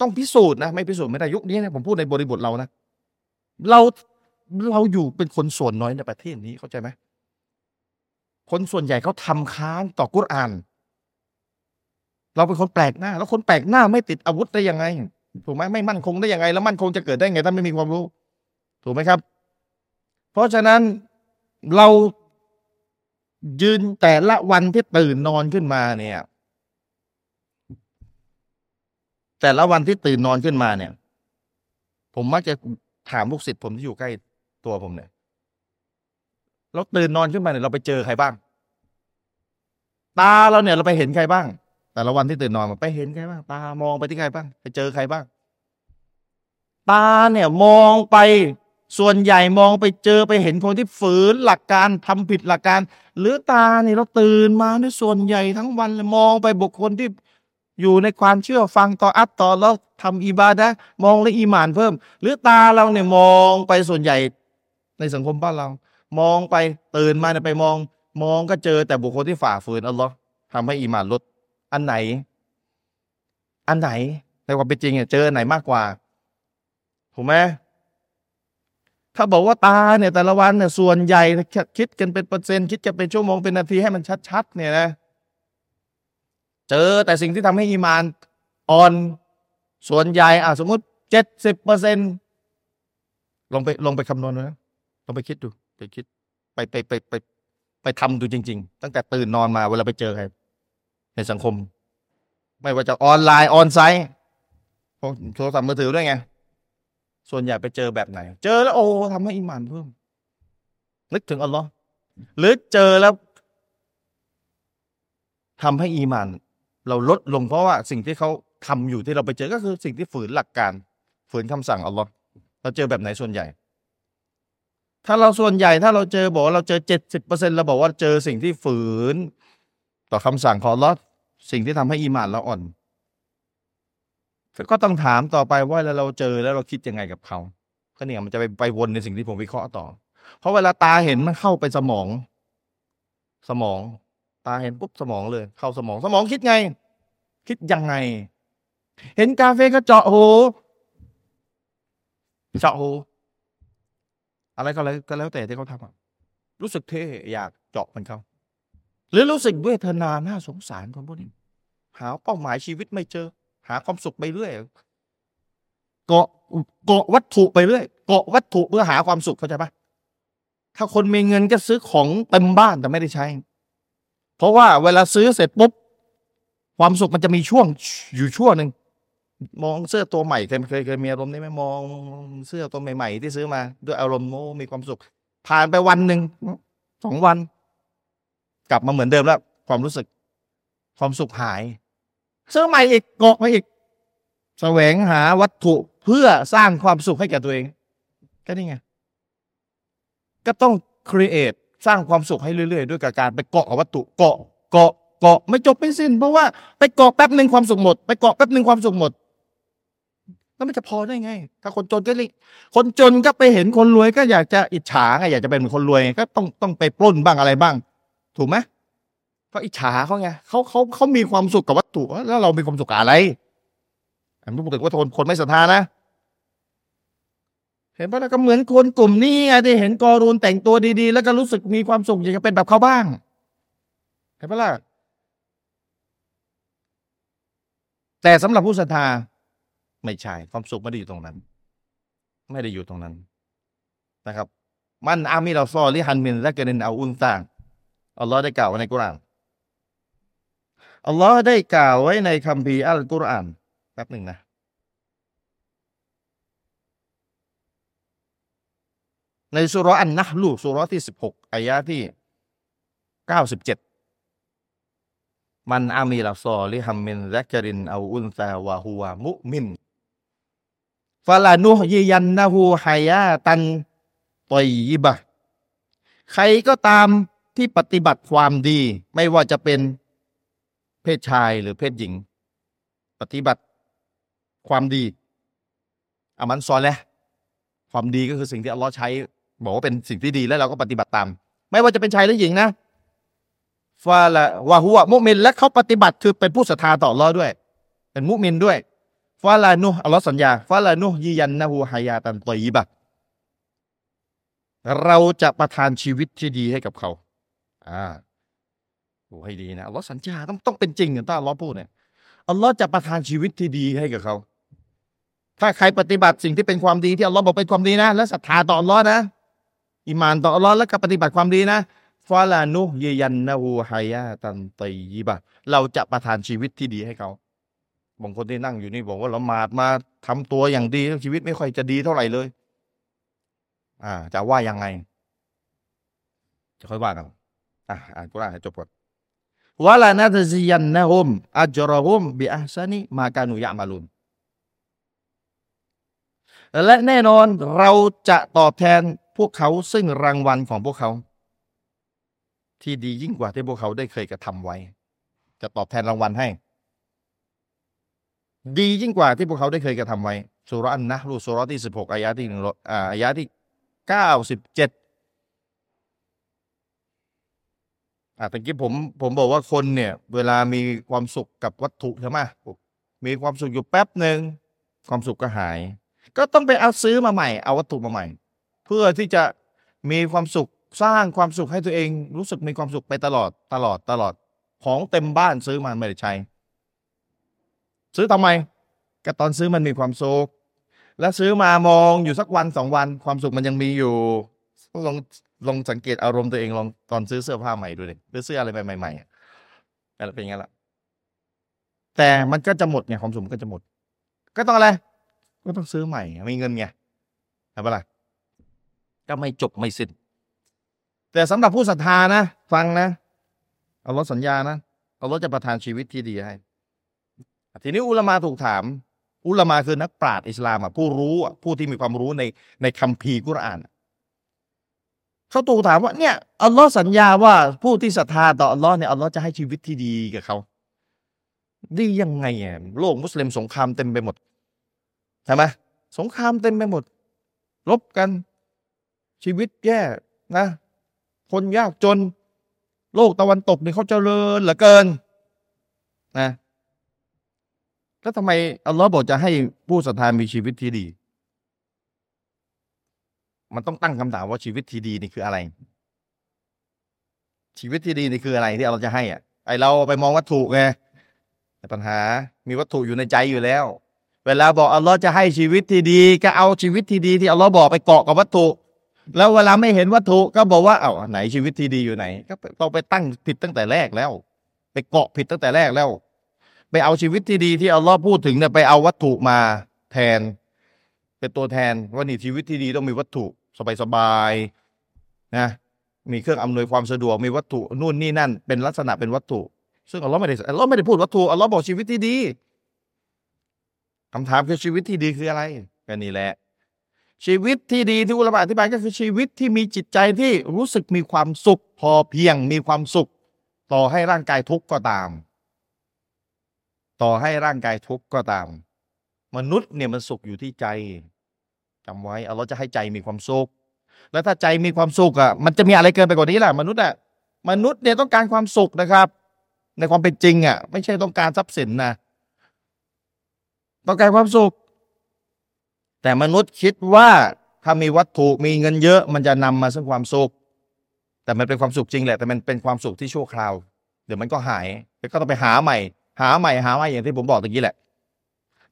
ต้องพิสูจน์นะ ไม่พิสูจน์ไม่ได้ยุคนี้นะผมพูดในบริบทเรานะเราเราอยู่เป็นคนส่วนน้อยในประเทศนี้เข้าใจไหมคนส่วนใหญ่เขาทำค้านต่อกุรอาน เราเป็นคนแปลกหน้า แล้วคนแปลกหน้าไม่ติดอาวุธได้ยังไง ถูกไหมไม่มั่นคงได้ยังไง แล้วมั่นคงจะเกิดได้ไงถ้าไม่มีความรู้ ถูกไหมครับ เพราะฉะนั้นเรายืนแต่ละวันที่ตื่นนอนขึ้นมาเนี่ย แต่ละวันที่ตื่นนอนขึ้นมาเนี่ย ผมมักจะถามลูกศิษย์ผมที่อยู่ใกล้ตัวผมเนี่ยเราตื่นนอนขึ้นมาเนี่ยเราไปเจอใครบ้าง ตาเราเนี่ยเราไปเห็นใครบ้าง แต่ละวันที่ตื่นนอนไปเห็นใครบ้างตามองไปที่ใครบ้างไปเจอใครบ้าง ตาเนี่ยมองไปส่วนใหญ่มองไปเจอไปเห็นคนที่ฝืนหลักการทำผิดหลักการ หรือตาเนี่ยเราตื่นมาในส่วนใหญ่ทั้งวันเลยมองไปบุคคลที่อยู่ในความเชื่อฟังต่ออัตต่อแล้วทำอิบาดะมองและอีหมานเพิ่ม หรือตาเราเนี่ยมองไปส่วนใหญ่ในสังคมบ้านเรา มองไปตื่นมาเนี่ยไปมอง มองก็เจอแต่บุคคลที่ฝ่าฝืนอัลลอฮ์ทำให้อีหมานลด อันไหน อันไหนในความเป็นจริงเนี่ยเจอไหนมากกว่าถูกไหมถ้าบอกว่าตาเนี่ยแต่ละวันเนี่ยส่วนใหญ่คิดกันเป็นเปอร์เซ็นต์คิดกันเป็นชั่วโมงเป็นนาทีให้มันชัดๆเนี่ยนะเจอแต่สิ่งที่ทำให้อีมานอ่อนส่วนใหญ่อะสมมติเจ็ดสิบเปอร์เซ็นลองไปลองไปคำนวณดูนะลองไปคิดดูไปคิด ไปไปไปไปไปทำดูจริง ๆ ตั้งแต่ตื่นนอนมาเวลาไปเจอใคร ในสังคม ไม่ว่าจะออนไลน์ออนไซต์โทรศัพท์มือถือด้วยไง ส่วนใหญ่ไปเจอแบบไหน เจอแล้วโอ้ทำให้อิมานเพิ่ม นึกถึงอัลลอฮ์หรือเจอแล้วทำให้อีมาน เราลดลงเพราะว่าสิ่งที่เขาทำอยู่ที่เราไปเจอก็คือสิ่งที่ฝืนหลักการ ฝืนคำสั่งอัลลอฮ์เราเจอแบบไหนส่วนใหญ่ ถ้าเราส่วนใหญ่ถ้าเราเจอบอกว่าเราเจอเจ็ดสิบเปอร์เซ็นเราบอกว่าเจอสิ่งที่ฝืน ต่อคำสั่งของอัลลอฮ์ สิ่งที่ทำให้อีมานเราอ่อนก็ต้องถามต่อไปว่าแล้วเราเจอแล้วเราคิดยังไงกับเขาก็เนี่ยมันจะไปไปวนในสิ่งที่ผมวิเคราะห์ต่อ เพราะเวลาตาเห็นมันเข้าไปสมอง สมอง ตาเห็นปุ๊บสมองเลย เข้าสมองสมองคิดไง คิดยังไง เห็นกาเฟ่ก็เจาะหูเจาะหูอะไรก็แล้วก็แล้วแต่ที่เขาทำรู้สึกเท่อยากเจาะมันเขา หรือรู้สึกเวทนาน่าสงสารคนพวกนี้หาเป้าหมายชีวิตไม่เจอ หาความสุขไปเรื่อยเกาะเกาะวัตถุไปเรื่อยเกาะวัตถุเพื่อหาความสุขเข้าใจปะถ้าคนมีเงินก็ซื้อของเต็มบ้านแต่ไม่ได้ใช้ เพราะว่าเวลาซื้อเสร็จปุ๊บความสุขมันจะมีช่วงอยู่ช่วงหนึ่งมองเสื้อตัวใหม่เคยเคยเคยมีอารมณ์นี้ไหมมองเสื้อตัวใหม่ ๆ ที่ซื้อมา ด้วยอารมณ์โอ้มีความสุข ผ่านไปวันหนึ่งสองวัน กลับมาเหมือนเดิมแล้ว ความรู้สึก ความสุขหาย ซื้อใหม่อีกเกาะไปอีกแสวงหาวัตถุเพื่อสร้างความสุขให้แก่ตัวเอง ก็นี่ไง ก็ต้องครีเอทสร้างความสุขให้เรื่อยๆ ด้วยกับการไปเกาะกับวัตถุเกาะเกาะเกาะไม่จบไม่สิ้น เพราะว่าไปเกาะแป๊บหนึ่งความสุขหมด ไปเกาะแป๊บหนึ่งความสุขหมดแล้วมันจะพอได้ไง ถ้าคนจนก็เลยคนจนก็ไปเห็นคนรวยก็อยากจะอิจฉาไงอยากจะเป็นเหมือนคนรวยก็ต้องต้องไปปล้นบ้างอะไรบ้าง ถูกไหมเพราะอิจฉาเขาไงเขาเขาเขามีความสุขกับวัตถุแล้วเรามีความสุขกับอะไรอันนี้พูดถึงว่าคนคนไม่ศรัทธานะเห็นปะแล้วก็เหมือนคนกลุ่มนี้ไงที่เห็นกอรูนแต่งตัวดีๆ แล้วก็รู้สึกมีความสุขอยากจะเป็นแบบเขาบ้าง เห็นปะล่ะแต่สำหรับผู้ศรัทธาไม่ใช่ความสุขไม่ได้อยู่ตรงนั้น ไม่ได้อยู่ตรงนั้นนะครับ มันอามิเราซอลิฮันมินและเกเนนเอาอุนต่าง อัลลอฮ์ได้กล่าวไว้ในกุรานอัลลอฮ์ได้กล่าวไว้ในคัมภีร์อัลกุรอานแป๊บหนึ่งนะในสุรอันนะลูสุรที่สิบหกอายะที่เก้าสิบเจ็ดมันอามีลาซอลิฮัมมินแซกรินเอาอุนซาวะฮัวมุมินฟาลานุฮยยันนะฮูฮายาตันตอยบะ ใครก็ตาม ที่ปฏิบัติความดีไม่ว่าจะเป็นเพศชายหรือเพศหญิง ปฏิบัติความดีอามันซอนแล้วความดีก็คือสิ่งที่อัลลอฮ์ใช้ บอกว่าเป็นสิ่งที่ดีแล้วเราก็ปฏิบัติตาม ไม่ว่าจะเป็นชายหรือหญิงนะฟาละวะฮัวมุมินและเขาปฏิบัติคือเป็นผู้ศรัทธาต่ออัลลอฮ์ด้วย เป็นมุมินด้วยฟาลานุอัลลอฮ์สัญญาฟาลานุยียันนะฮูฮายาตันตอยบะเราจะประทานชีวิตที่ดีให้กับเขา อ่าโอ้ให้ดีนะอัลลอฮ์สัญญาต้องต้องเป็นจริงถ้าอัลลอฮ์พูดเนี่ยอัลลอฮ์จะประทานชีวิตที่ดีให้กับเขา ถ้าใครปฏิบัติสิ่งที่เป็นความดีที่อัลลอฮ์บอกเป็นความดีนะ และศรัทธาต่ออัลลอฮ์นะอิมานต่ออัลลอฮ์แล้วก็ปฏิบัติความดีนะฟาลานุยยันนะฮูฮายาตันตียีบะเราจะประทานชีวิตที่ดีให้เขาบางคนที่นั่งอยู่นี่บอกว่าละหมาดมาทำตัวอย่างดีชีวิตไม่ค่อยจะดีเท่าไหร่เลย อ่า จะว่ายังไง จะค่อยว่ากัน อะอ่านกุรอานให้จบก่อนวะลานาตซิยันนะฮุมอัจรฮุมบิอัซานิมากานุยะมาลุนและแน่นอนเราจะตอบแทนพวกเขาซึ่งรางวัลของพวกเขา ที่ดียิ่งกว่าที่พวกเขาได้เคยกระทำไว้ จะตอบแทนรางวัลให้ ดียิ่งกว่าที่พวกเขาได้เคยกระทำไว้สุรอันนะรูสุรที่สิบหกอายะที่หนึ่งอ่าอายะที่เก้าสิบเจ็ด อ่าตะกี้ผมผมบอกว่าคนเนี่ย เวลามีความสุขกับวัตถุใช่ไหมมีความสุขอยู่แป๊บหนึ่งความสุขก็หาย ก็ต้องไปเอาซื้อมาใหม่ เอาวัตถุมาใหม่ เพื่อที่จะมีความสุขสร้างความสุขให้ตัวเอง รู้สึกมีความสุขไปตลอดตลอดตลอดของเต็มบ้านซื้อมาไม่ได้ใช้ ซื้อทำไมก็ตอนซื้อมันมีความสุขแล้วซื้อมามองอยู่สักวันสองวัน ความสุขมันยังมีอยู่ลอง ลองสังเกตอารมณ์ตัวเองลองตอนซื้อเสื้อผ้าใหม่ดูเลยหรือเสื้ออะไรใหม่ๆอะไรเป็นอย่างนั้นละแต่มันก็จะหมดไงความสุขมันก็จะหมด ก็ต้องอะไรก็ต้องซื้อใหม่มีเงินไงใช่ปะล่ะก็ไม่จบไม่สิ้น แต่สำหรับผู้ศรัทธานะ ฟังนะเอัลลอสัญญานะเอัลลอจะประทานชีวิตที่ดีให้ ทีนี้อุลมาถูกถาม อุลมาคือนักปราชญ์อิสลามอะผู้รู้ผู้ที่มีความรู้ในในคัมภีร์กุรอานอะ เขาถูถามว่าเนี่ยอัลลอฮ์สัญญาว่าผู้ที่ศรัทธาต่ออัลลอฮ์เนี่ยอัลลอฮ์จะให้ชีวิตที่ดีกับเขาดียังไงอะโลกมุสลิมสงครามเต็มไปหมดใช่ไหมสงครามเต็มไปหมด รบกันชีวิตแย่นะ คนยากจน โลกตะวันตกเนี่ยเขาเจริญเหลือเกินนะแล้วทำไมอัลลอฮ์บอกจะให้ผู้ศรัทธามีชีวิตที่ดี มันต้องตั้งคำถามว่าชีวิตที่ดีนี่คืออะไร ชีวิตที่ดีนี่คืออะไรที่เราจะให้อะ ไอเราไปมองวัตถุไงแต่ปัญหามีวัตถุอยู่ในใจอยู่แล้ว เวลาบอกอัลลอฮ์จะให้ชีวิตที่ดี ก็เอาชีวิตที่ดีที่อัลลอฮ์บอกไปเกาะกับวัตถุ แล้วเวลาไม่เห็นวัตถุก็บอกว่าเอ้าไหนชีวิตที่ดีอยู่ไหน ก็ต้องไปตั้งผิดตั้งแต่แรกแล้ว ไปเกาะผิดตั้งแต่แรกแล้ว ไปเอาชีวิตที่ดีที่อัลลอฮ์พูดถึงเนี่ยไปเอาวัตถุมาแทน เป็นตัวแทนว่านี่ชีวิตที่ดีต้องมีวัตถุ สบายๆนะมีเครื่องอำนวยความสะดวกมีวัตถุนู่นนี่นั่น เป็นลักษณะเป็นวัตถุ ซึ่งอัลลอฮ์ไม่ได้อัลลอฮ์ไม่ได้พูดวัตถุอัลลอฮ์บอกชีวิตที่ดีคำถามคือชีวิตที่ดีคืออะไรก็นี่แหละ ชีวิตที่ดีที่อุลามะอธิบายก็คือชีวิตที่มีจิตใจที่รู้สึกมีความสุข พอเพียงมีความสุข ต่อให้ร่างกายทุกข์ก็ตาม ต่อให้ร่างกายทุกข์ก็ตาม มนุษย์เนี่ยมันสุขอยู่ที่ใจ จำไว้อัลลอฮ์จะให้ใจมีความสุข แล้วถ้าใจมีความสุขอะมันจะมีอะไรเกินไปกว่านี้ล่ะมนุษย์อะมนุษย์เนี่ยต้องการความสุขนะครับ ในความเป็นจริงอะ ไม่ใช่ต้องการทรัพย์สินนะต้องการความสุข แต่มนุษย์คิดว่าถ้ามีวัตถุมีเงินเยอะ มันจะนำมาซึ่งความสุข แต่มันเป็นความสุขจริงแหละแต่มันเป็นความสุขที่ชั่วคราว เดี๋ยวมันก็หายแล้วก็ต้องไปหาใหม่ หาใหม่หาใหม่อย่างที่ผมบอกตะกี้แหละ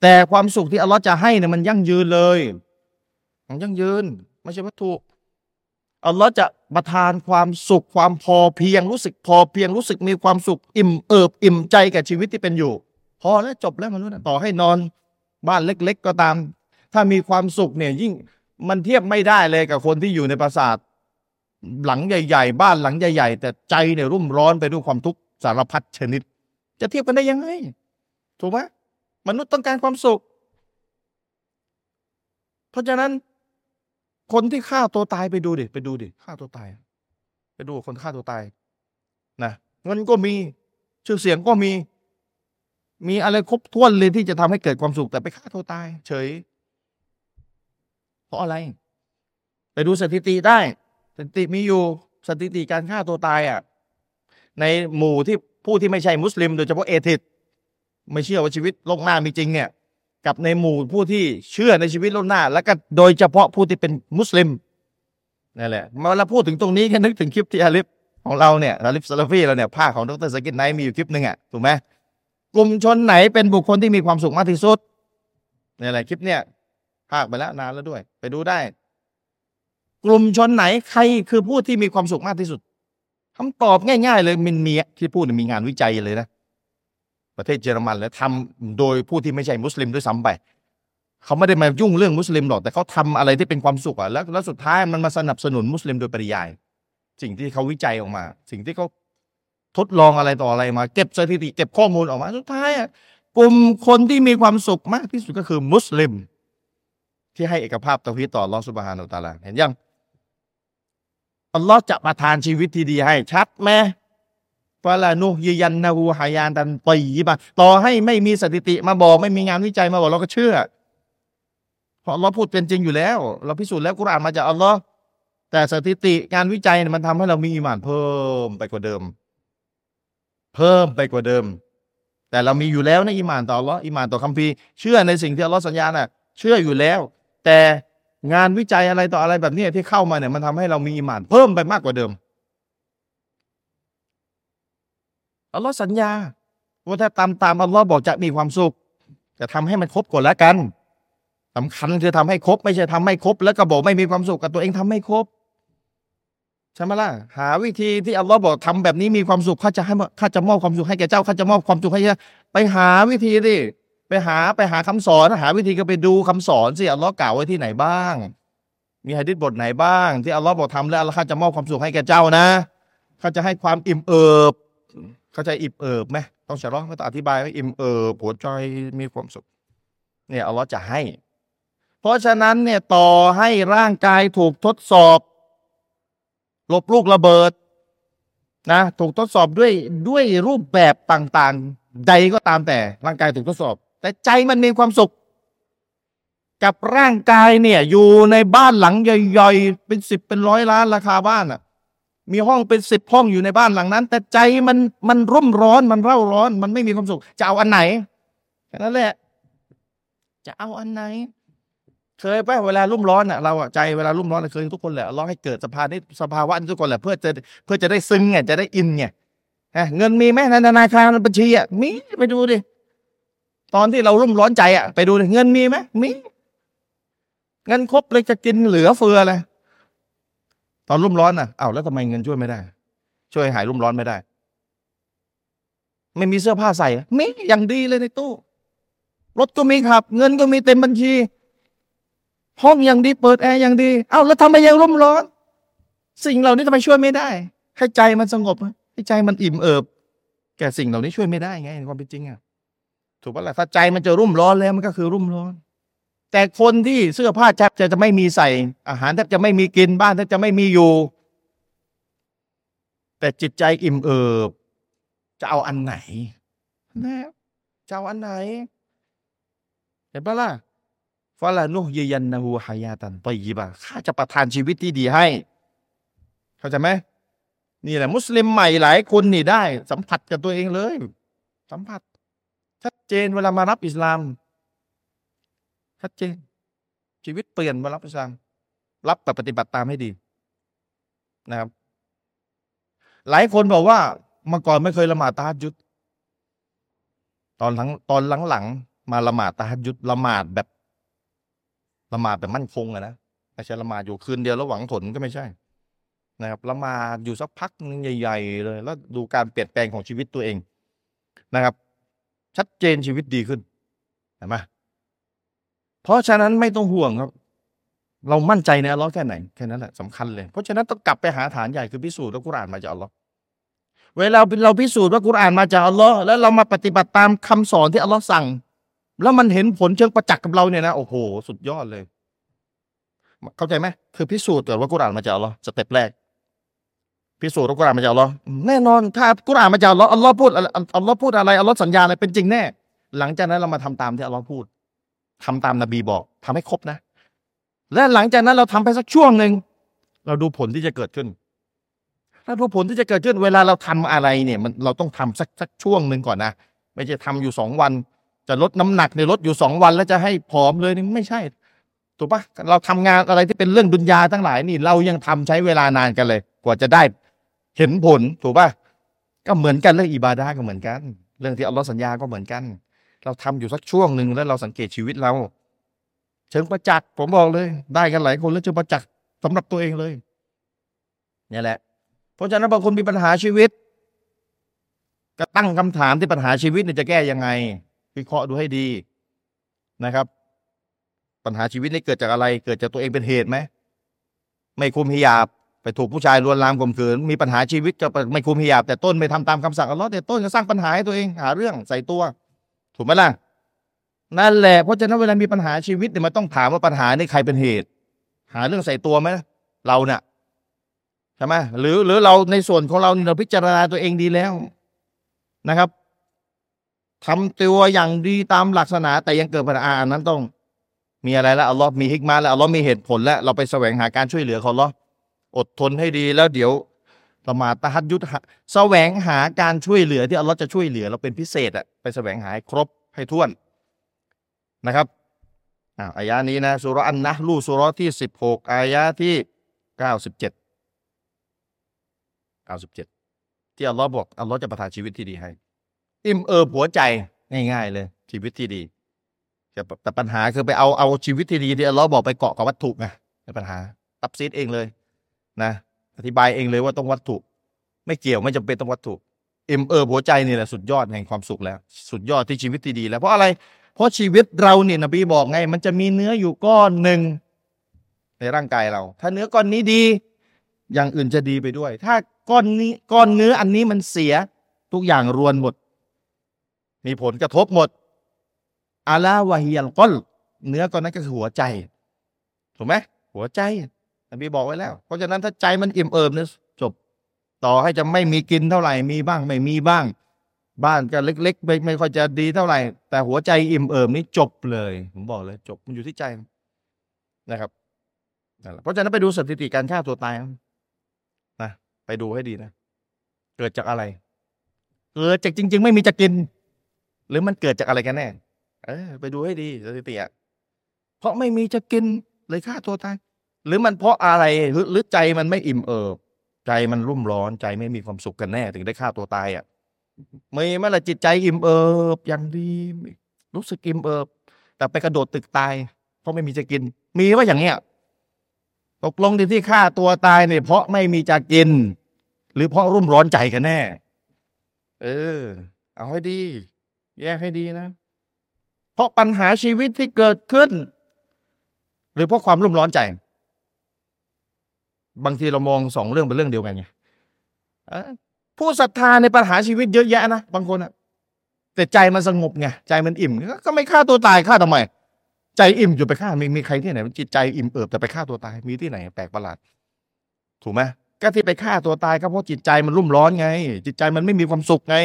แต่ความสุขที่อัลลอฮ์จะให้เนี่ยมันยั่งยืนเลย มันยั่งยืน ไม่ใช่วัตถุอัลลอฮ์จะประทานความสุขความพอเพียงรู้สึกพอเพียงรู้สึกมีความสุข อิ่มเอิบอิ่มใจกับชีวิตที่เป็นอยู่ พอแล้วจบแล้วมนุษย์ต่อให้นอน บ้านเล็ก ๆ ก็ตาม ถ้ามีความสุขเนี่ยยิ่งมันเทียบไม่ได้เลยกับคนที่อยู่ในปราสาทหลังใหญ่ ๆ บ้านหลังใหญ่ ๆ แต่ใจเนี่ยรุ่มร้อนไปด้วยความทุกข์สารพัดชนิด จะเทียบกันได้ยังไงถูกไหมมนุษย์ต้องการความสุข เพราะฉะนั้น คนที่ฆ่าตัวตายไปดูดิไปดูดิฆ่าตัวตาย ไปดูคนฆ่าตัวตายนะเงินก็มีชื่อเสียงก็มี มีอะไรครบถ้วนเลยที่จะทำให้เกิดความสุขแต่ไปฆ่าตัวตาย เฉย เพราะอะไร ไปดูสถิติได้ สถิติมีอยู่สถิติการฆ่าตัวตายอะ ในหมู่ที่ผู้ที่ไม่ใช่มุสลิม โดยเฉพาะ atheist ไม่เชื่อว่าชีวิตโลกหน้ามีจริงเนี่ย กับในหมู่ผู้ที่เชื่อในชีวิตโลกหน้า แล้วก็โดยเฉพาะผู้ที่เป็นมุสลิมนั่นแหละเมื่อเราพูดถึงตรงนี้ก็นึกถึงคลิปที่อาลิฟของเราเนี่ยอาลิฟซาลาฟีเราเนี่ยพากย์ของดร.ซากิรไนค์มีอยู่คลิปหนึ่งอะถูกไหมกลุ่มชนไหนเป็นบุคคลที่มีความสุขมากที่สุดนี่แหละคลิปเนี่ยภาคไปแล้วนานแล้วด้วย ไปดูได้ กลุ่มชนไหนใครคือผู้ที่มีความสุขมากที่สุดคำตอบง่าย ๆ เลยมินมีที่พูดมีงานวิจัยเลยนะ ประเทศเยอรมันแล้วทำโดยผู้ที่ไม่ใช่มุสลิมด้วยซ้ำไปเขาไม่ได้มายุ่งเรื่องมุสลิมหรอกแต่เขาทำอะไรที่เป็นความสุขอะแล้วแล้วสุดท้ายมันมาสนับสนุนมุสลิมโดยปริยาย สิ่งที่เขาวิจัยออกมา สิ่งที่เขาทดลองอะไรต่ออะไรมา เก็บสถิติเก็บข้อมูลออกมาสุดท้ายอะกลุ่มคนที่มีความสุขมากที่สุดก็คือมุสลิม ที่ให้เอกภาพตะวิต่อลอสุบฮานุตาลาเห็นยังอัลลอฮ์จะประทานชีวิตที่ดีให้ชัดไหม ฟาลานุยยันนาหูหายานดันตีบะต่อให้ไม่มีสถิติมาบอก ไม่มีงานวิจัยมาบอกเราก็เชื่อ เพราะอัลลอฮ์พูดเป็นจริงอยู่แล้ว เราพิสูจน์แล้วกุรอานมาจากอัลลอฮ์แต่สถิติงานวิจัยมันทำให้เรามีอิมานเพิ่มไปกว่าเดิม เพิ่มไปกว่าเดิม แต่เรามีอยู่แล้วนะอิมานต่ออัลลอฮ์อิมานต่อคัมภีร์เชื่อในสิ่งที่อัลลอฮ์สัญญาน่ะ เชื่ออยู่แล้ว แต่งานวิจัยอะไรต่ออะไรแบบนี้ที่เข้ามาเนี่ยมันทำให้เรามีอิมานเพิ่มไปมากกว่าเดิม อัลลอฮ์สัญญา ว่าถ้าตามตามอัลลอฮ์บอกจะมีความสุข จะทำให้มันครบก่อนแล้วกันสำคัญคือทำให้ครบ ไม่ใช่ทำให้ครบ แล้วก็บอกไม่มีความสุขกับตัวเองทำไม่ครบใช่ไหมล่ะหาวิธีที่อัลลอฮ์บอกทำแบบนี้มีความสุขข้าจะให้ข้าจะมอบความสุขให้แก่เจ้าข้าจะมอบความสุขให้เจ้าไปหาวิธีดิไปหาไปหาคำสอนหาวิธีก็ไปดูคำสอนสิอัลลอฮ์กล่าวไว้ที่ไหนบ้าง มีฮะดิษบทไหนบ้าง ที่อัลลอฮ์บอกทำแล้วอัลลอฮ์จะมอบความสุขให้แก่เจ้านะเขาจะให้ความอิ่มเอิบ เข้าใจอิ่มเอิบไหมต้องฉลาะก็ต้องอธิบายว่าอิ่มเอิบหัวใจมีความสุข เนี่ยอัลลอฮ์จะให้ เพราะฉะนั้นเนี่ยต่อให้ร่างกายถูกทดสอบลบลูกระเบิดนะถูกทดสอบด้วยด้วยรูปแบบต่างๆ ใดก็ตามแต่ร่างกายถูกทดสอบ แต่ใจมันมีความสุข กับร่างกายเนี่ยอยู่ในบ้านหลังใหญ่ๆเป็นสิบเป็นร้อยล้านราคาบ้านอะ มีห้องเป็นสิบห้องอยู่ในบ้านหลังนั้น แต่ใจมันมันร่มร้อนมันเร่าร้อน มันไม่มีความสุข จะเอาอันไหนแค่นั้นแหละ จะเอาอันไหน เคยไปเวลารุ่มร้อนอะเราอะใจเวลารุ่มร้อนเคยทุกคนแหละร้องให้เกิดสภานี้สภาวะทุกคนแหละเพื่อจะเพื่อจะได้ซึ้งไงจะได้อินไงเงินมีไหมในธนาคารบัญชีอะมีไปดูดิตอนที่เรารุ่มร้อนใจอะไปดูดิเงินมีไหมมีเงินครบเลยจะกินเหลือเฟือเลย ตอนรุ่มร้อนอะอ้าวแล้วทำไมเงินช่วยไม่ได้ ช่วยหายรุ่มร้อนไม่ได้ ไม่มีเสื้อผ้าใส่มีอย่างดีเลยในตู้ รถก็มีขับ เงินก็มีเต็มบัญชี ห้องอย่างดี เปิดแอร์อย่างดีเอ้าแล้วทำไมยังร่มร้อน สิ่งเหล่านี้ทำไมช่วยไม่ได้ ให้ใจมันสงบให้ใจมันอิ่มเอิบ แก่สิ่งเหล่านี้ช่วยไม่ได้ไงความเป็นจริงอะถูกปะล่ะถ้าใจมันจะรุ่มร้อนแล้วมันก็คือรุ่มร้อน แต่คนที่เสื้อผ้าแทบจะจะไม่มีใส่ อาหารแทบจะไม่มีกินบ้านแทบจะไม่มีอยู่ แต่จิตใจอิ่มเอิบ จะเอาอันไหนนะจะเอาอันไหน เห็นปะล่ะฟาลานุยยันนะฮูฮายาตันตยีบะข้าจะประทานชีวิตที่ดีให้ เข้าใจไหมนี่แหละ มุสลิมใหม่หลายคนนี่ได้ สัมผัสกับตัวเองเลย สัมผัสชัดเจนเวลามารับอิสลาม ชัดเจน ชีวิตเปลี่ยนมารับอิสลามรับแต่ปฏิบัติตามให้ดีนะครับ หลายคนบอกว่าเมื่อก่อนไม่เคยละหมาดตาฮัดยุด ตอนหลังตอนหลังๆมาละหมาดตาฮัดยุดละหมาดแบบละหมาดแบบมั่นคงอะนะไม่ใช่ละหมาดอยู่คืนเดียวแล้วหวังผลก็ไม่ใช่ นะครับละหมาดอยู่สักพักนึงใหญ่ ๆ เลย แล้วดูการเปลี่ยนแปลงของชีวิตตัวเองนะครับ ชัดเจนชีวิตดีขึ้นเห็นไหม เพราะฉะนั้นไม่ต้องห่วงครับ เรามั่นใจในอัลลอฮ์แค่ไหนแค่นั้นแหละสำคัญเลย เพราะฉะนั้นต้องกลับไปหาฐานใหญ่คือพิสูจน์ว่ากุรอานมาจากอัลลอฮ์เวลาเราพิสูจน์ว่ากุรอานมาจากอัลลอฮ์แล้วเรามาปฏิบัติตามคำสอนที่อัลลอฮ์สั่ง แล้วมันเห็นผลเชิงประจักษ์กับเราเนี่ยนะโอ้โห สุดยอดเลย เข้าใจไหมคือพิสูจน์ก่อนว่ากุรอานมาจากอัลลอฮ์สเต็ปแรกพิสูจน์ว่ากุรอานมาจากอัลลอฮ์แน่นอน ถ้ากุรอานมาจากอัลลอฮ์อัลลอฮ์พูดอัลลอฮ์พูดอะไรอัลลอฮ์สัญญาอะไรเป็นจริงแน่ หลังจากนั้นเรามาทำตามที่อัลลอฮ์พูด ทำตามนบีบอกทำให้ครบนะ และหลังจากนั้นเราทำไปสักช่วงหนึ่งเราดูผลที่จะเกิดขึ้น ถ้าดูผลที่จะเกิดขึ้น เวลาเราทำอะไรเนี่ย มันเราต้องทำสักสักช่วงหนึ่งก่อนนะไม่ใช่ทำอยู่สองวัน จะลดน้ำหนักในลดอยู่สองวัน แล้วจะให้ผอมเลยนี่ไม่ใช่ถูกปะเราทำงานอะไรที่เป็นเรื่องดุนยาทั้งหลายนี่ เรายังทำใช้เวลานานกันเลย กว่าจะได้เห็นผลถูกปะก็เหมือนกันเรื่องอิบาดาก็เหมือนกัน เรื่องที่อัลลอฮ์สัญญาก็เหมือนกัน เราทำอยู่สักช่วงหนึ่งแล้วเราสังเกตชีวิตเรา เชิงประจักษ์ผมบอกเลย ได้กันหลายคนแล้วเชิงประจักษ์สำหรับตัวเองเลยนี่แหละ เพราะฉะนั้นบางคนมีปัญหาชีวิต ก็ตั้งคำถามที่ปัญหาชีวิตเนี่ยจะแก้ยังไงวิเคราะห์ดูให้ดีนะครับ ปัญหาชีวิตนี่เกิดจากอะไร เกิดจากตัวเองเป็นเหตุไหมไม่คุมฮิญาบไปถูกผู้ชายลวนลามข่มขืน มีปัญหาชีวิตก็ไม่คุมฮิญาบแต่ต้นไม่ทำตามคำสั่งอัลลอฮ์แต่ต้นก็สร้างปัญหาให้ตัวเองหาเรื่องใส่ตัว ถูกไหมล่ะนั่นแหละเพราะฉะนั้นเวลามีปัญหาชีวิตเนี่ยมันต้องถามว่าปัญหานี่ใครเป็นเหตุ หาเรื่องใส่ตัวไหมเราเนี่ยใช่ไหมหรือหรือเราในส่วนของเราเราพิจารณาตัวเองดีแล้วนะครับทำตัวอย่างดีตามหลักศาสนา แต่ยังเกิดปัญหาอันนั้นต้อง มีอะไรแล้วอัลลอฮ์มีฮิกมาแล้วอัลลอฮ์มีเหตุผลแล้ว เราไปแสวงหาการช่วยเหลือเขาล้ออดทนให้ดีแล้วเดี๋ยว ละหมาดตะฮัดยุทธแสวงหาการช่วยเหลือที่อัลลอฮ์จะช่วยเหลือ เราเป็นพิเศษอะไปแสวงหาให้ครบให้ท้วนนะครับอ่าอายะนี้นะสุรอันนะลูสุรที่สิบหกอายะที่เก้าสิบเจ็ดเก้าสิบเจ็ดที่อัลลอฮ์บอกอัลลอฮ์จะประทานชีวิตที่ดีให้ อิ่มเอิบหัวใจง่ายๆเลย ชีวิตที่ดีแต่ปัญหาคือไปเอาเอาชีวิตที่ดีที่อัลลอฮ์บอกไปเกาะกับวัตถุไงเป็นปัญหาตับซีดเองเลยนะ อธิบายเองเลยว่าต้องวัตถุ ไม่เกี่ยวไม่จำเป็นต้องวัตถุเอิ่มเอิบหัวใจนี่แหละสุดยอดแห่งความสุขแล้ว สุดยอดที่ชีวิตที่ดีแล้ว เพราะอะไร เพราะชีวิตเราเนี่ยนบีบอกไง มันจะมีเนื้ออยู่ก้อนหนึ่งในร่างกายเรา ถ้าเนื้อก้อนนี้ดี อย่างอื่นจะดีไปด้วย ถ้าก้อนนี้ก้อนเนื้ออันนี้มันเสียทุกอย่างรวนหมด มีผลกระทบหมดอาลาวะฮิยัลก้อนเนื้อก้อนนั้นก็คือหัวใจ ถูกไหมหัวใจ นบีบอกไว้แล้ว เพราะฉะนั้นถ้าใจมันอิ่มเอิบเนี่ยจบต่อให้จะไม่มีกินเท่าไหร่มีบ้างไม่มีบ้าง บ้านก็เล็กๆไม่ไม่ค่อยจะดีเท่าไหร่ แต่หัวใจอิ่มเอิบนี่จบเลย ผมบอกเลย จบมันอยู่ที่ใจนะครับเพราะฉะนั้นไปดูสถิติการฆ่าตัวตายนะไปดูให้ดีนะเกิดจากอะไร เกิดจากจริง ๆ ไม่มีจะกิน หรือมันเกิดจากอะไรกันแน่เออไปดูให้ดีสถิติอะเพราะไม่มีจะกินเลยฆ่าตัวตาย หรือมันเพราะอะไรหรือใจมันไม่อิ่มเอิบใจมันรุ่มร้อนใจไม่มีความสุขกันแน่ถึงได้ฆ่าตัวตายอะมีเมื่อไรจิตใจอิ่มเอิบอย่างดีรู้สึกอิ่มเอิบ แต่ไปกระโดดตึกตาย เพราะไม่มีจะกิน มีว่าอย่างเงี้ยตกลงที่ที่ฆ่าตัวตายเนี่ยเพราะไม่มีจะกิน หรือเพราะรุ่มร้อนใจกันแน่ เออ เอาให้ดี แยกให้ดีนะ เพราะปัญหาชีวิตที่เกิดขึ้น หรือเพราะความรุ่มร้อนใจ บางทีเรามองสองเรื่องเป็นเรื่องเดียวกันไงผู้ศรัทธาในปัญหาชีวิตเยอะแยะนะบางคนอะแต่ใจมันสงบไงใจมันอิ่ม ก็ไม่ฆ่าตัวตายฆ่าทำไม ใจอิ่มอยู่ไปฆ่ามีมีใครที่ไหนจิตใจอิ่มเอิบแต่ไปฆ่าตัวตายมีที่ไหนแปลกประหลาด ถูกไหมก็ที่ไปฆ่าตัวตายก็เพราะจิตใจมันรุ่มร้อนไง จิตใจมันไม่มีความสุขไง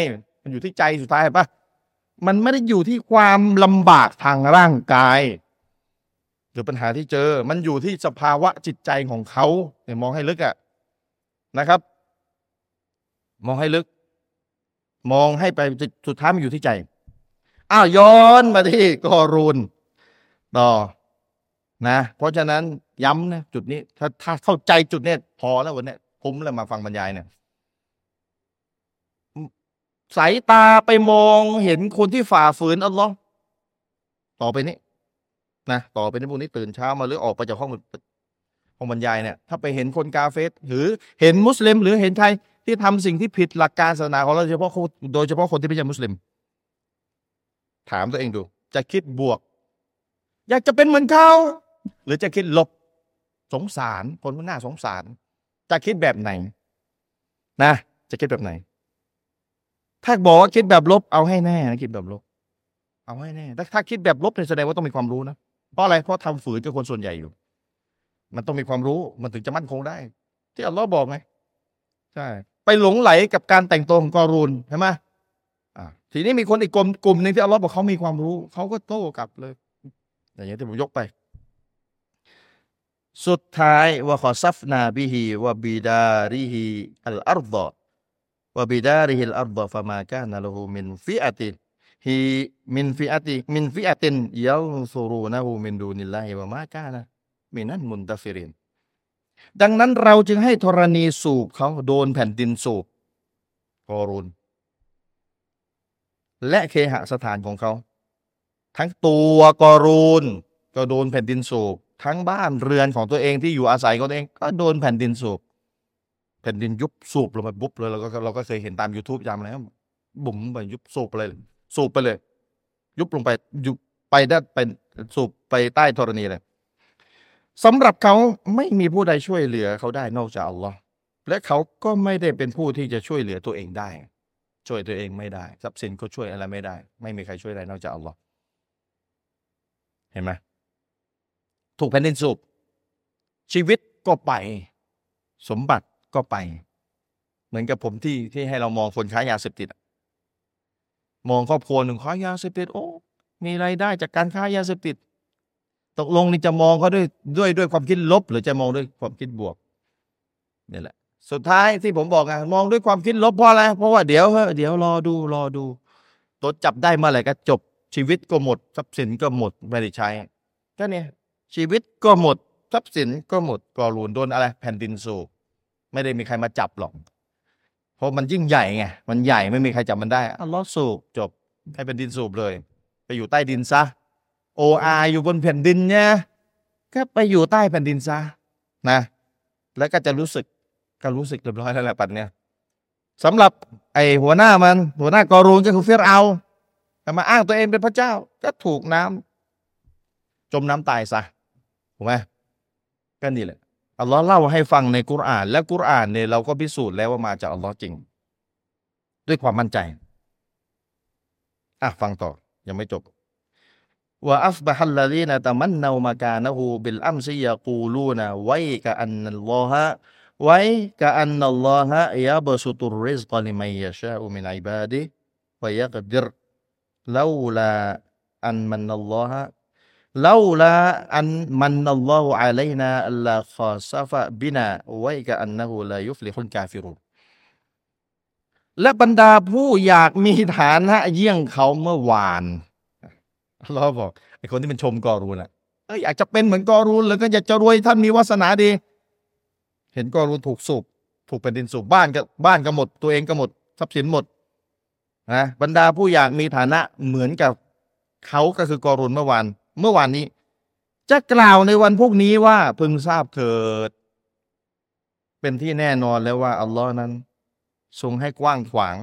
มันอยู่ที่ใจสุดท้ายปะมันไม่ได้อยู่ที่ความลำบากทางร่างกาย หรือปัญหาที่เจอ มันอยู่ที่สภาวะจิตใจของเขาเนี่ยมองให้ลึกอะนะครับ มองให้ลึก มองให้ไปสุดท้ายมันอยู่ที่ใจอ้าวย้อนมาที่กอรูนต่อนะ เพราะฉะนั้นย้ำนะจุดนี้ ถ้าถ้าเข้าใจจุดเนี้ยพอแล้ววันนี้ยคุ้มแล้วมาฟังบรรยายเนี่ยสายตาไปมองเห็นคนที่ฝ่าฝืนอัลลอฮ์ต่อไปนี้ นะต่อไปในพวกนี้ตื่นเช้ามาหรือออกไปจากห้องห้องบรรยายเนี่ยถ้าไปเห็นคนกาเฟสหรือเห็นมุสลิม หรือเห็นใครที่ทำสิ่งที่ผิดหลักการศาสนาของเราโดยเฉพาะโดยเฉพาะคนที่ไม่ใช่มุสลิม ถามตัวเองดู จะคิดบวก อยากจะเป็นเหมือนเขาหรือจะคิดลบสงสารคนข้างหน้าสงสาร จะคิดแบบไหน นะ จะคิดแบบไหน ถ้าบอกว่าคิดแบบลบ เอาให้แน่นะคิดแบบลบ เอาให้แน่ถ้าถ้าคิดแบบลบเนี่ยแสดงว่าต้องมีความรู้นะ เพราะอะไรเพราะทำฝืนกับคนส่วนใหญ่อยู่ มันต้องมีความรู้มันถึงจะมั่นคงได้ ที่อัลลอฮ์บอกไงใช่ ไปหลงไหลกับการแต่งตัวของกอรูนใช่ไหมอ่าทีนี้มีคนอีกกลุ่มกลุ่มหนึ่งที่อัลลอฮ์บอกเขามีความรู้ เขาก็โต้กลับเลยอย่างนี้ที่ผมยกไป สุดท้ายفخسفنا به وبداره الأرض وبداره الأرض فما كان له من فئة من فئة من فئةยัลซูรูนะฮูมินดูนิลลาฮิวะมากานะมินันมุนตะฟิรินดังนั้นเราจึงให้ธรณีสูบเขาโดนแผ่นดินสูบกอรูนและเคหสถานของเขา ทั้งตัวกอรูนก็โดนแผ่นดินสูบทั้งบ้านเรือนของตัวเองที่อยู่อาศัยของตัวเอง ก็โดนแผ่นดินสูบแผ่นดินยุบสูบลงไปบุบเลยเราก็เราก็เคยเห็นตาม YouTube ยามแล้วบุ๋มไปยุบสูบไปเลย สูบไปเลย ยุบลงไปยุบไปได้เป็นสูบไปใต้ธรณีเลยสำหรับเขาไม่มีผู้ใดช่วยเหลือเขาได้นอกจากอัลลอฮ์และเขาก็ไม่ได้เป็นผู้ที่จะช่วยเหลือตัวเองได้ ช่วยตัวเองไม่ได้ทรัพย์สินก็ช่วยอะไรไม่ได้ ไม่มีใครช่วยได้นอกจากอัลลอฮ์เห็นไหมถูกแผ่นดินสูบชีวิตก็ไป สมบัติก็ไป เหมือนกับผมที่ที่ให้เรามองคนค้ายาเสพติดอะ มองครอบครัวหนึ่งค้ายาเสพติดโอ้มีรายได้จากการค้ายาเสพติด ตกลงนี่จะมองเขาด้วยด้วยด้วยความคิดลบ หรือจะมองด้วยความคิดบวกนี่แหละ สุดท้ายที่ผมบอกไงมองด้วยความคิดลบเพราะอะไรเพราะว่าเดี๋ยวเดี๋ยวรอดูรอดูตัวจับได้เมื่อไหร่ก็จบชีวิตก็หมดทรัพย์สินก็หมดไม่ได้ใช้ก็เนี่ยชีวิตก็หมดทรัพย์สินก็หมดก่อรูนโดนอะไรแผ่นดินสูบไม่ได้มีใครมาจับหรอก เพราะมันยิ่งใหญ่ไง มันใหญ่ไม่มีใครจับมันได้อัลลอฮ์สูบจบให้เป็นดินสูบเลย ไปอยู่ใต้ดินซะโออาอยู่บนแผ่นดินเนี่ยก็ไปอยู่ใต้แผ่นดินซะนะ แล้วก็จะรู้สึกก็รู้สึกเรียบร้อยแล้วแหละปัดเนี่ยสำหรับไอหัวหน้ามัน หัวหน้ากอรูนก็คือเฟรเอาทมาอ้างตัวเองเป็นพระเจ้า ก็ถูกน้ำจมน้ำตายซะถูกไหมก็นี่แหละ อัลลอฮ์เล่าให้ฟังในกุรอาน และกุรอานเนี่ยเราก็พิสูจน์แล้วว่ามาจากอัลลอฮ์จริง ด้วยความมั่นใจอะฟังต่อ ยังไม่จบว่าอัฟบะฮัลลลีนตะมันนาวมากานะฮูบิลอัมซิยะกูลูนะไว้กะอันนัลลอฮะไว้กะอันนัลลอฮะยะบสุตุรริซกลิมัยยะชาอุมินอิบาดิวยะกดิรลาลาอันมันนัลลอฮะ ลาลาอันมันนัลลอฮุอะลัยนาอัลลาขอซาฟะบินาไว้กะอันนะฮูลายุฟลิฮุนกาฟิรุนและบรรดาผู้อยากมีฐานะเยี่ยงเขาเมื่อวานเราบอกไอคนที่มันชมกอรูนอะเอออยากจะเป็นเหมือนกอรูนแล้วก็อยากจะรวยท่านมีวาสนาดี เห็นกอรูนถูกสูบถูกแผ่นดินสูบบ้านก็บ้านก็หมด ตัวเองก็หมดทรัพย์สินหมดนะบรรดาผู้อยากมีฐานะเหมือนกับเขาก็คือกอรูนเมื่อวาน เมื่อวานนี้ จะกล่าวในวันพวกนี้ว่าพึงทราบเถิด เป็นที่แน่นอนแล้วว่า อัลลอฮ์นั้น ทรงให้กว้างขวาง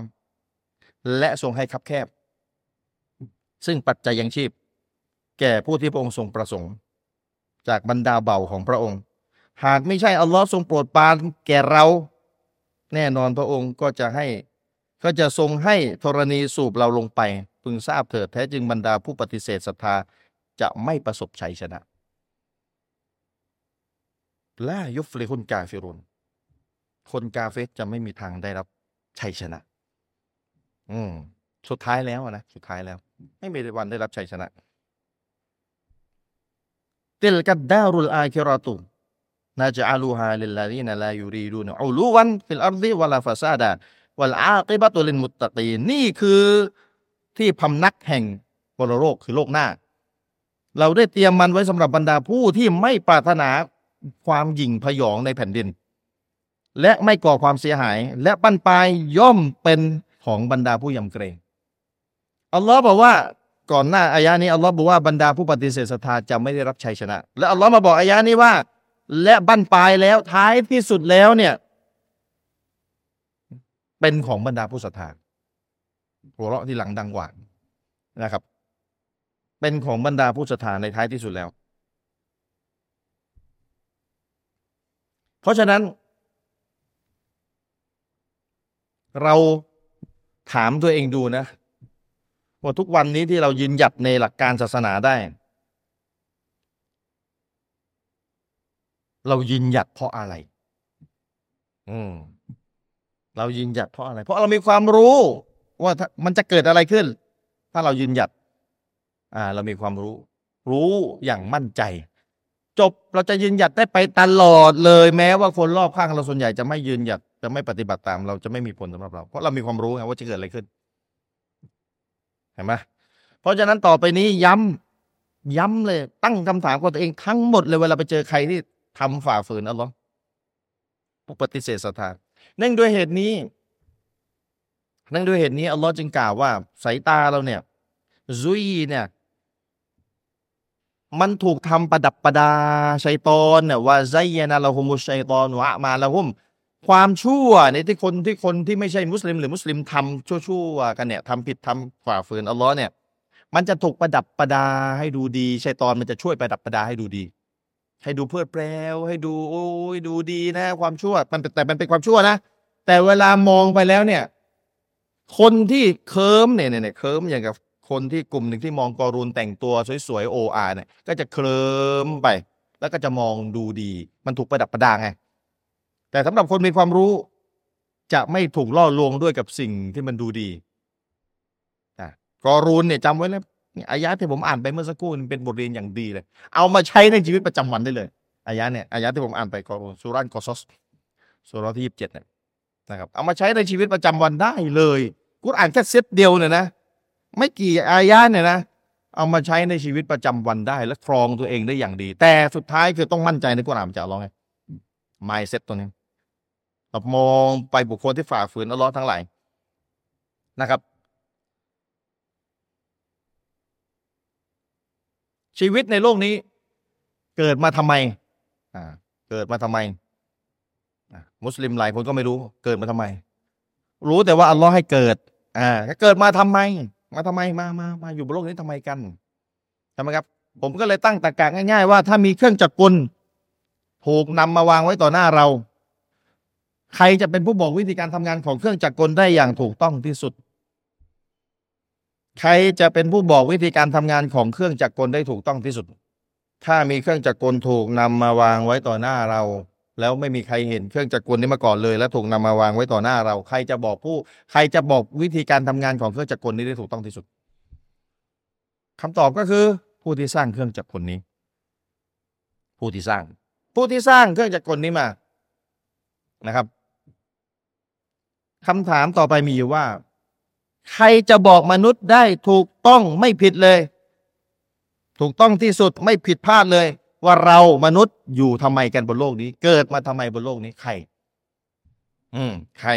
และทรงให้คับแคบ ซึ่งปัจจัยยังชีพ แก่ผู้ที่พระองค์ทรงประสงค์ จากบรรดาเบาของพระองค์ หากไม่ใช่อัลลอฮ์ทรงโปรดปรานแก่เรา แน่นอนพระองค์ก็จะให้ก็จะทรงให้ธรณีสูบเราลงไป พึงทราบเถิดแท้จึงบรรดาผู้ปฏิเสธศรัทธา จะไม่ประสบชัยชนะแลายุฟเลิฮุนกาฟิรุนคนกาเฟสจะไม่มีทางได้รับชัยชนะ อืม สุดท้ายแล้วนะ สุดท้ายแล้ว ไม่มีวันได้รับชัยชนะتلك الدار الآخرة نجعلها للذين لا يريدون علوا في الأرض ولا فسادا والعاقبة للمتقينนี่คือที่พำนักแห่งปรโลกคือโลกหน้า เราได้เตรียมมันไว้สำหรับบรรดาผู้ที่ไม่ปรารถนาความหยิ่งผยองในแผ่นดิน และไม่ก่อความเสียหาย และบั้นปลายย่อมเป็นของบรรดาผู้ยำเกรงอัลลอฮ์บอกว่าก่อนหน้าอายะนี้อัลลอฮ์บอกว่าบรรดาผู้ปฏิเสธศรัทธาจะไม่ได้รับชัยชนะ และอัลลอฮ์มาบอกอายะนี้ว่า และบั้นปลายแล้วท้ายที่สุดแล้วเนี่ย เป็นของบรรดาผู้ศรัทธาหัวเราะที่หลังดังกว่านะครับ เป็นของบรรดาผู้ศรัทธาในท้ายที่สุดแล้ว เพราะฉะนั้น เราถามตัวเองดูนะว่าทุกวันนี้ที่เรายืนหยัดในหลักการศาสนาได้ เรายืนหยัดเพราะอะไร อืมเรายืนหยัดเพราะอะไร เพราะเรามีความรู้ว่ามันจะเกิดอะไรขึ้น ถ้าเรายืนหยัด อ่าเรามีความรู้ รู้อย่างมั่นใจ จบเราจะยืนหยัดได้ไปตลอดเลย แม้ว่าคนรอบข้างเราส่วนใหญ่จะไม่ยืนหยัดจะไม่ปฏิบัติตาม เราจะไม่มีผลสำหรับเรา เพราะเรามีความรู้ไงว่าจะเกิดอะไรขึ้นเห็นไหมเพราะฉะนั้นต่อไปนี้ย้ำย้ำเลย ตั้งคำถามกับตัวเองทั้งหมดเลยเวลาไปเจอใครที่ทำฝ่าฝืนอัลลอฮ์ปฏิเสธศรัทธาเนื่องด้วยเหตุนี้เนื่องด้วยเหตุนี้อัลลอฮ์จึงกล่าวว่าสายตาเราเนี่ยซุยเนี่ย มันถูกทำประดับประดาชัยตอนเนี่ยว่าไซยนาละฮุมุชัยตอนวะมาละฮุมความชั่วในที่คนที่คนที่ไม่ใช่มุสลิม หรือมุสลิมทำชั่วๆกันเนี่ยทำผิดทำฝ่าฝืนอัลลอฮ์เนี่ย มันจะถูกประดับประดาให้ดูดีชัยตอนมันจะช่วยประดับประดาให้ดูดี ให้ดูเพลิดเพลวให้ดูโอ้ยดูดีนะ ความชั่วมันแต่มันเป็นความชั่วนะแต่เวลามองไปแล้วเนี่ย คนที่เคิมเนี่ยเนี่ยเคิมอย่างกับ คนที่กลุ่มหนึ่งที่มองกอรูนแต่งตัวสวยๆโออาเนี่ยก็จะเคลิมไป แล้วก็จะมองดูดี มันถูกประดับประดาไง แต่สำหรับคนมีความรู้ จะไม่ถูกล่อลวงด้วยกับสิ่งที่มันดูดีนะกอรูนเนี่ยจำไว้แล้วอายะที่ผมอ่านไปเมื่อสักครู่เป็นบทเรียนอย่างดีเลย เอามาใช้ในชีวิตประจำวันได้เลยอายะเนี่ยอายะที่ผมอ่านไปกอรูนสุรันกอซอสสุรที่ยี่สิบเจ็ดเนี่ยนะครับเอามาใช้ในชีวิตประจำวันได้เลย กูอ่านแค่เซตเดียวเนี่ยนะ ไม่กี่อายะเนี่ยนะ เอามาใช้ในชีวิตประจำวันได้ และครองตัวเองได้อย่างดี แต่สุดท้ายคือต้องมั่นใจในกุรอานจะร้องไงไมเซ็ตตัวนี้เรามองไปบุคคลที่ฝ่าฝืนอัลลอฮ์ทั้งหลายนะครับ ชีวิตในโลกนี้ เกิดมาทำไม อ่า เกิดมาทำไมมุสลิมหลายคนก็ไม่รู้ เกิดมาทำไม รู้แต่ว่าอัลลอฮ์ให้เกิด อ่าเกิดมาทำไม มาทำไมมามามาอยู่บนโลกนี้ทำไมกันทำไมครับ ผมก็เลยตั้งตรรกะง่ายๆว่า ถ้ามีเครื่องจักรกลถูกนำมาวางไว้ต่อหน้าเรา ใครจะเป็นผู้บอกวิธีการทำงานของเครื่องจักรกลได้อย่างถูกต้องที่สุด ใครจะเป็นผู้บอกวิธีการทำงานของเครื่องจักรกลได้ถูกต้องที่สุด ถ้ามีเครื่องจักรกลถูกนำมาวางไว้ต่อหน้าเรา แล้วไม่มีใครเห็นเครื่องจักรกลนี้มาก่อนเลย แล้วถูกนำมาวางไว้ต่อหน้าเรา ใครจะบอกผู้ ใครจะบอกวิธีการทำงานของเครื่องจักรกลนี้ได้ถูกต้องที่สุดคำตอบก็คือ ผู้ที่สร้างเครื่องจักรกลนี้ ผู้ที่สร้าง ผู้ที่สร้างเครื่องจักรกลนี้มานะครับคำถามต่อไปมีอยู่ว่า ใครจะบอกมนุษย์ได้ถูกต้องไม่ผิดเลย ถูกต้องที่สุดไม่ผิดพลาดเลย ว่าเรามนุษย์อยู่ทำไมกันบนโลกนี้ เกิดมาทำไมบนโลกนี้ใคร อืมใคร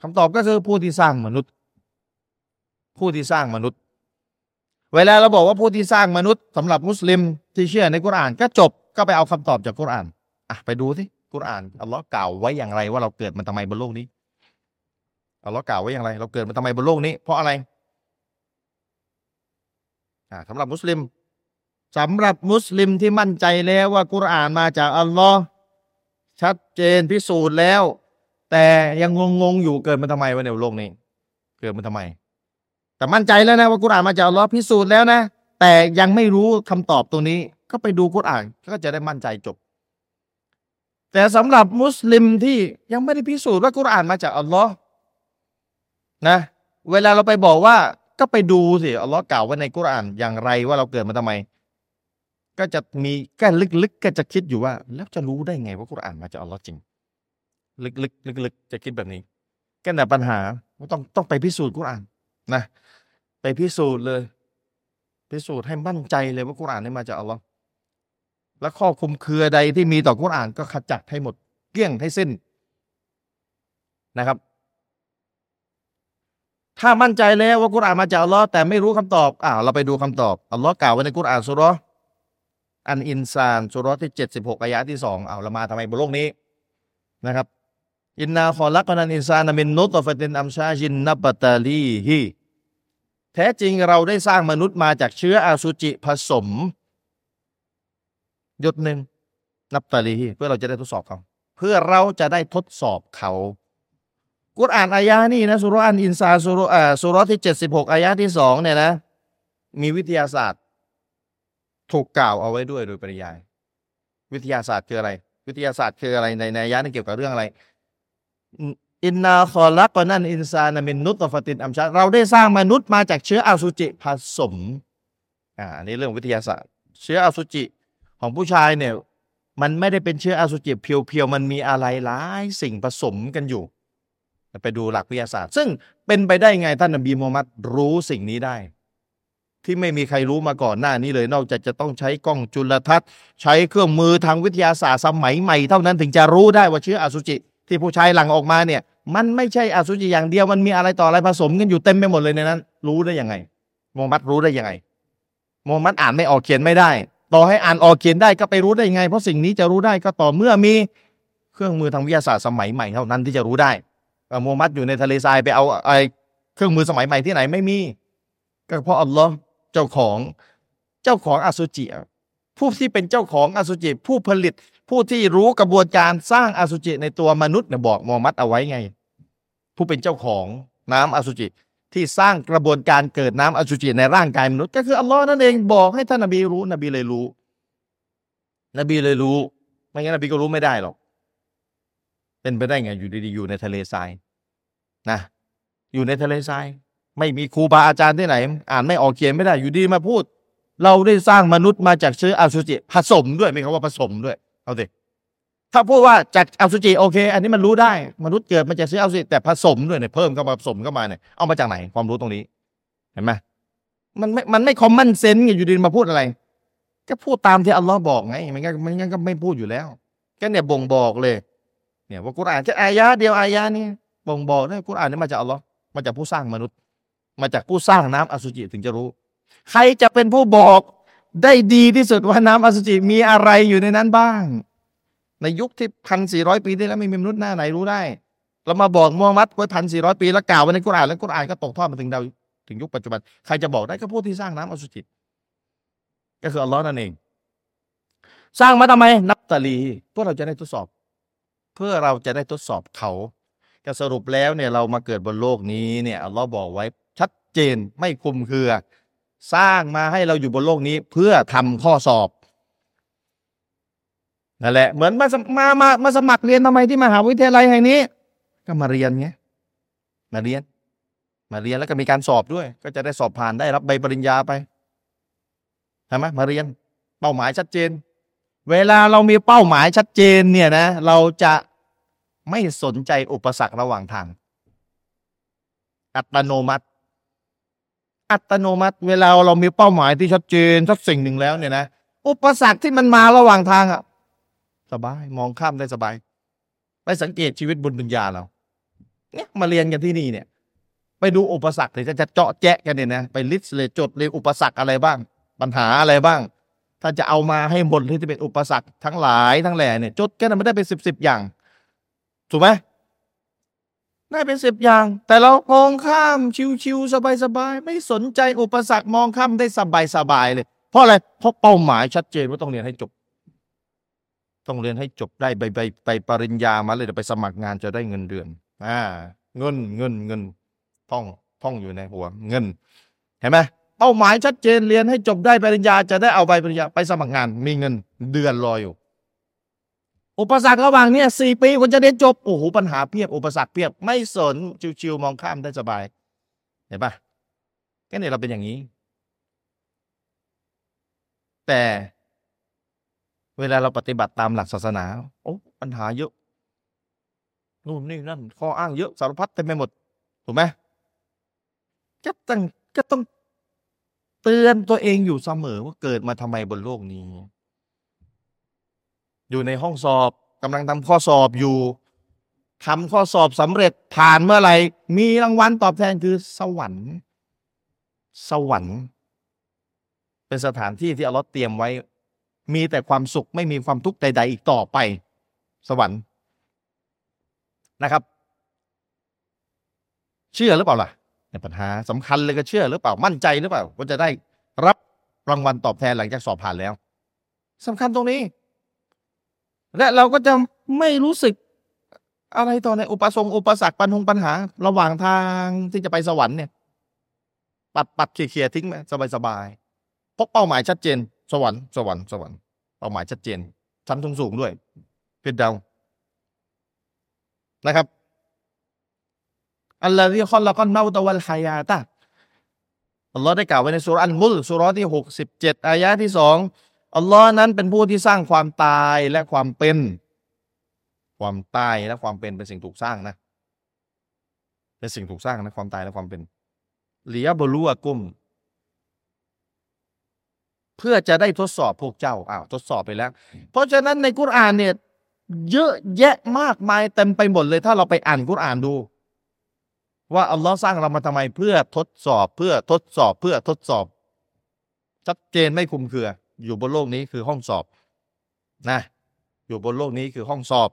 คำตอบก็คือผู้ที่สร้างมนุษย์ ผู้ที่สร้างมนุษย์ เวลาเราบอกว่าผู้ที่สร้างมนุษย์สำหรับมุสลิมที่เชื่อในกุรานก็จบก็ไปเอาคำตอบจากกุรานอะไปดูสิกุรานอัลลอฮ์กล่าวไว้อย่างไรว่าเราเกิดมาทำไมบนโลกนี้อัลลอฮ์กล่าวไว้อย่างไร เราเกิดมาทำไมบนโลกนี้ เพราะอะไรอ่าสำหรับมุสลิม สำหรับมุสลิมที่มั่นใจแล้วว่ากุรอานมาจากอัลลอฮ์ชัดเจนพิสูจน์แล้ว แต่ยังงงๆอยู่เกิดมาทำไมวะในโลกนี้ เกิดมาทำไม แต่มั่นใจแล้วนะว่ากุรอานมาจากอัลลอฮ์พิสูจน์แล้วนะ แต่ยังไม่รู้คำตอบตรงนี้ ก็ไปดูกุรอานก็จะได้มั่นใจจบ แต่สำหรับมุสลิมที่ยังไม่ได้พิสูจน์ว่ากุรอานมาจากอัลลอฮ์นะ เวลาเราไปบอกว่าก็ไปดูสิอัลลอฮ์กล่าวไว้ในกุรอานอย่างไรว่าเราเกิดมาทำไม ก็จะมีก็ลึกๆก็จะคิดอยู่ว่า แล้วจะรู้ได้ไงว่ากุรอานมาจากอัลลอฮ์จริง ลึกๆลึกๆจะคิดแบบนี้ก็แต่ปัญหาต้องต้องไปพิสูจน์กุรอานนะไปพิสูจน์เลย พิสูจน์ให้มั่นใจเลยว่ากุรอานนี่มาจากอัลลอฮ์และข้อคุมเครือใดที่มีต่อกุรอานก็ขจัดให้หมดเกลี้ยงให้สิ้นนะครับ ถ้ามั่นใจแล้วว่ากุรอานมาจากอัลลอฮ์แต่ไม่รู้คำตอบอ่าเราไปดูคำตอบอัลลอฮ์กล่าวไว้ในกุรอานสุรา อันอินซานสุรที่เจ็ดสิบหกอายะที่สองเอาเรามาทำไมบนโลกนี้นะครับ อินนาคอลักนันอินซานามินนุตฟตินอัมชาจินนับตาลีฮีแท้จริงเราได้สร้างมนุษย์มาจากเชื้ออสุจิผสมหยดหนึ่งนับตาลีฮีเพื่อเราจะได้ทดสอบเขา เพื่อเราจะได้ทดสอบเขากุรอานอายะนี่นะสุรอันอินซาสุรอ่าสุรที่เจ็ดสิบหกอายะที่สองเนี่ยนะ มีวิทยาศาสตร์ ถูกกล่าวเอาไว้ด้วยโดยปริยาย วิทยาศาสตร์คืออะไร วิทยาศาสตร์คืออะไรในในอายะนี่เกี่ยวกับเรื่องอะไร อินนาคอลักนันอินซานามินนุตฟตินอัมชาเราได้สร้างมนุษย์มาจากเชื้ออสุจิผสมอ่าอันนี้เรื่องวิทยาศาสตร์ เชื้ออสุจิของผู้ชายเนี่ยมันไม่ได้เป็นเชื้ออสุจิเพียวๆ มันมีอะไรหลายสิ่งผสมกันอยู่ ไปดูหลักวิทยาศาสตร์ ซึ่งเป็นไปได้ไงท่านนบีมูฮัมมัดรู้สิ่งนี้ได้ ที่ไม่มีใครรู้มาก่อนหน้านี้เลย นอกจากจะต้องใช้กล้องจุลทรรศน์ ใช้เครื่องมือทางวิทยาศาสตร์สมัยใหม่เท่านั้นถึงจะรู้ได้ว่าเชื้ออสุจิ ที่ผู้ชายหลั่งออกมาเนี่ย มันไม่ใช่อสุจิอย่างเดียวมันมีอะไรต่ออะไรผสมกันอยู่เต็มไปหมดเลยในนั้น รู้ได้ยังไงมมมัดรู้ได้ยังไงมมมัดอ่านไม่ออกเขียนไม่ได้ ต่อให้อ่านออกเขียนได้ก็ไปรู้ได้ยังไง เพราะสิ่งนี้จะรู้ได้ก็ต่อเมื่อมีเครื่องมือทางวิทยาศาสตร์สมัยใหม่เท่านั้นที่จะรู้ได้มูฮัมมัดอยู่ในทะเลทรายไปเอาไอ้เครื่องมือสมัยใหม่ที่ไหนไม่มีก็เพราะอัลลอฮ์ เจ้าของเจ้าของอสุจิผู้ที่เป็นเจ้าของอสุจิผู้ผลิต ผู้ที่รู้กระบวนการสร้างอสุจิในตัวมนุษย์เนี่ยบอกมูฮัมมัดเอาไว้ไง ผู้เป็นเจ้าของน้ำอสุจิที่สร้างกระบวนการเกิดน้ำอสุจิในร่างกายมนุษย์ก็คืออัลลอฮ์นั่นเองบอกให้ท่านนบีรู้ นบีเลยรู้ นบีเลยรู้ ไม่งั้นนบีก็รู้ไม่ได้หรอก เป็นไปได้ไงอยู่ดีๆอยู่ในทะเลทรายนะอยู่ในทะเลทราย ไม่มีครูบาอาจารย์ที่ไหน อ่านไม่ออกเขียนไม่ได้อยู่ดีมาพูด เราได้สร้างมนุษย์มาจากเชื้ออสุจิผสมด้วยไม่คำว่าผสมด้วย เอาสิถ้าพูดว่าจากอสุจิโอเค อันนี้มันรู้ได้มนุษย์เกิดมาจากเชื้ออสุจิแต่ผสมด้วยเนี่ยเพิ่มเข้ามาผสมเข้ามาเนี่ยเอามาจากไหนความรู้ตรงนี้ เห็นไหมมันไม่มันไม่คอมมอนเซนส์ไงอยู่ดีมาพูดอะไร ก็พูดตามที่อัลลอฮ์บอกไงมันก็มันงั้นก็ไม่พูดอยู่แล้วก็เนี่ยบ่งบอกเลย เนี่ยว่ากุรอานแค่อายะเดียวอายะนี้บ่งบอกได้กุรอานนี่มาจากอัลลอฮ์มาจากผู้สร้างมนุษย์ มาจากผู้สร้างน้ำอสุจิถึงจะรู้ ใครจะเป็นผู้บอกได้ดีที่สุดว่าน้ำอสุจิมีอะไรอยู่ในนั้นบ้าง ในยุคที่พันสี่ร้อยปีที่แล้วไม่มีมนุษย์หน้าไหนรู้ได้ เรามาบอกมูฮัมมัดไว้พันสี่ร้อยปีแล้วกล่าวไว้ในกุรอานแล้วกุรอานก็ตกทอดมาถึงเราถึงยุคปัจจุบัน ใครจะบอกได้ก็ผู้ที่สร้างน้ำอสุจิก็คืออัลลอฮ์นั่นเอง สร้างมาทำไม นับตาลีเพื่อเราจะได้ทดสอบ เพื่อเราจะได้ทดสอบเขาก็สรุปแล้วเนี่ยเรามาเกิดบนโลกนี้เนี่ยอัลลอฮ์บอกไว้ เจนไม่คลุมเครือ สร้างมาให้เราอยู่บนโลกนี้เพื่อทำข้อสอบนั่นแหละเหมือนมามามามาสมัครเรียนทำไมที่มหาวิทยาลัยแห่งนี้ ก็มาเรียนไงมาเรียน มาเรียนแล้วก็มีการสอบด้วย ก็จะได้สอบผ่านได้รับใบปริญญาไปใช่ไหมมาเรียน เป้าหมายชัดเจน เวลาเรามีเป้าหมายชัดเจนเนี่ยนะ เราจะไม่สนใจอุปสรรคระหว่างทาง อัตโนมัติ อัตโนมัติ เวลาเรามีเป้าหมายที่ชัดเจนสักสิ่งหนึ่งแล้วเนี่ยนะอุปสรรคที่มันมาระหว่างทางอะสบายมองข้ามได้สบาย ไปสังเกตชีวิตบนดุนยาเรา เนี่ยมาเรียนกันที่นี่เนี่ย ไปดูอุปสรรคเลยจะเจาะแจะกันเนี่ยนะไปลิสต์เลยจดเลยอุปสรรคอะไรบ้าง ปัญหาอะไรบ้าง ถ้าจะเอามาให้หมดที่จะเป็นอุปสรรคทั้งหลายทั้งแหล่เนี่ยจดกันไม่ได้เป็นสิบสิบอย่าง ถูกไหม ได้เป็นสิบอย่าง แต่เรามองข้ามชิวๆสบายๆไม่สนใจอุปสรรคมองข้ามได้สบายๆเลย เพราะอะไรเพราะเป้าหมายชัดเจนว่าต้องเรียนให้จบ ต้องเรียนให้จบได้ใบใบไปปริญญามาเลยไปสมัครงานจะได้เงินเดือน อ่า เงินเงินเงินท่องท่องอยู่ในหัว เงิน เห็นไหมเป้าหมายชัดเจนเรียนให้จบได้ปริญญาจะได้เอาใบปริญญาไปสมัครงาน มีเงินเดือนรออยู่ อุปสรรคระหว่างเนี้ยสี่ปีคนจะเรียนจบ โอ้โหปัญหาเพียบอุปสรรคเพียบ ไม่สนชิวๆมองข้ามได้สบาย เห็นปะก็เนี่ยเราเป็นอย่างนี้ แต่เวลาเราปฏิบัติตามหลักศาสนา โอ้ปัญหาเยอะนู่นนี่นั่นข้ออ้างเยอะสารพัดเต็มไปหมด ถูกไหมก็ต้องก็ต้องเตือนตัวเองอยู่เสมอว่าเกิดมาทำไมบนโลกนี้ อยู่ในห้องสอบกำลังทำข้อสอบอยู่ทำข้อสอบสำเร็จผ่านเมื่อไหร่มีรางวัลตอบแทนคือสวรรค์ สวรรค์ เป็นสถานที่ที่อัลลอฮ์เตรียมไว้ มีแต่ความสุขไม่มีความทุกข์ใด ๆ อีกต่อไป สวรรค์นะครับ เชื่อหรือเปล่าล่ะในปัญหาสำคัญเลยก็เชื่อหรือเปล่ามั่นใจหรือเปล่าว่าจะได้รับรางวัลตอบแทนหลังจากสอบผ่านแล้วสำคัญตรงนี้ และเราก็จะไม่รู้สึกอะไรต่อในอุปสงค์อุปสรรคปัญหาปัญหา ระหว่างทางที่จะไปสวรรค์เนี่ย ปัดปัดเคลียร์ทิ้งไปสบายสบายพราะเป้าหมายชัดเจน สวรรค์สวรรค์สวรรค์เป้าหมายชัดเจน ชั้นสูงสูงด้วย เพื่อเดานะครับอัลลอฮฺที่ขลักเมาตะวัลฮายาตะอัลลอฮ์ได้กล่าวไว้ในสุรอันมุลสุรที่หกสิบเจ็ดอายะที่สอง อัลลอฮ์นั้นเป็นผู้ที่สร้างความตายและความเป็น ความตายและความเป็นเป็นสิ่งถูกสร้างนะ เป็นสิ่งถูกสร้างนะความตายและความเป็นเลียบลูอากุม เพื่อจะได้ทดสอบพวกเจ้าอ้าวทดสอบไปแล้ว เพราะฉะนั้นในกุรอานเนี่ยเยอะแยะมากมายเต็มไปหมดเลย ถ้าเราไปอ่านกุรอานดู ว่าอัลลอฮ์สร้างเรามาทำไมเพื่อทดสอบเพื่อทดสอบเพื่อทดสอบชัดเจนไม่คลุมเครือ อยู่บนโลกนี้คือห้องสอบนะอยู่บนโลกนี้คือห้องสอบ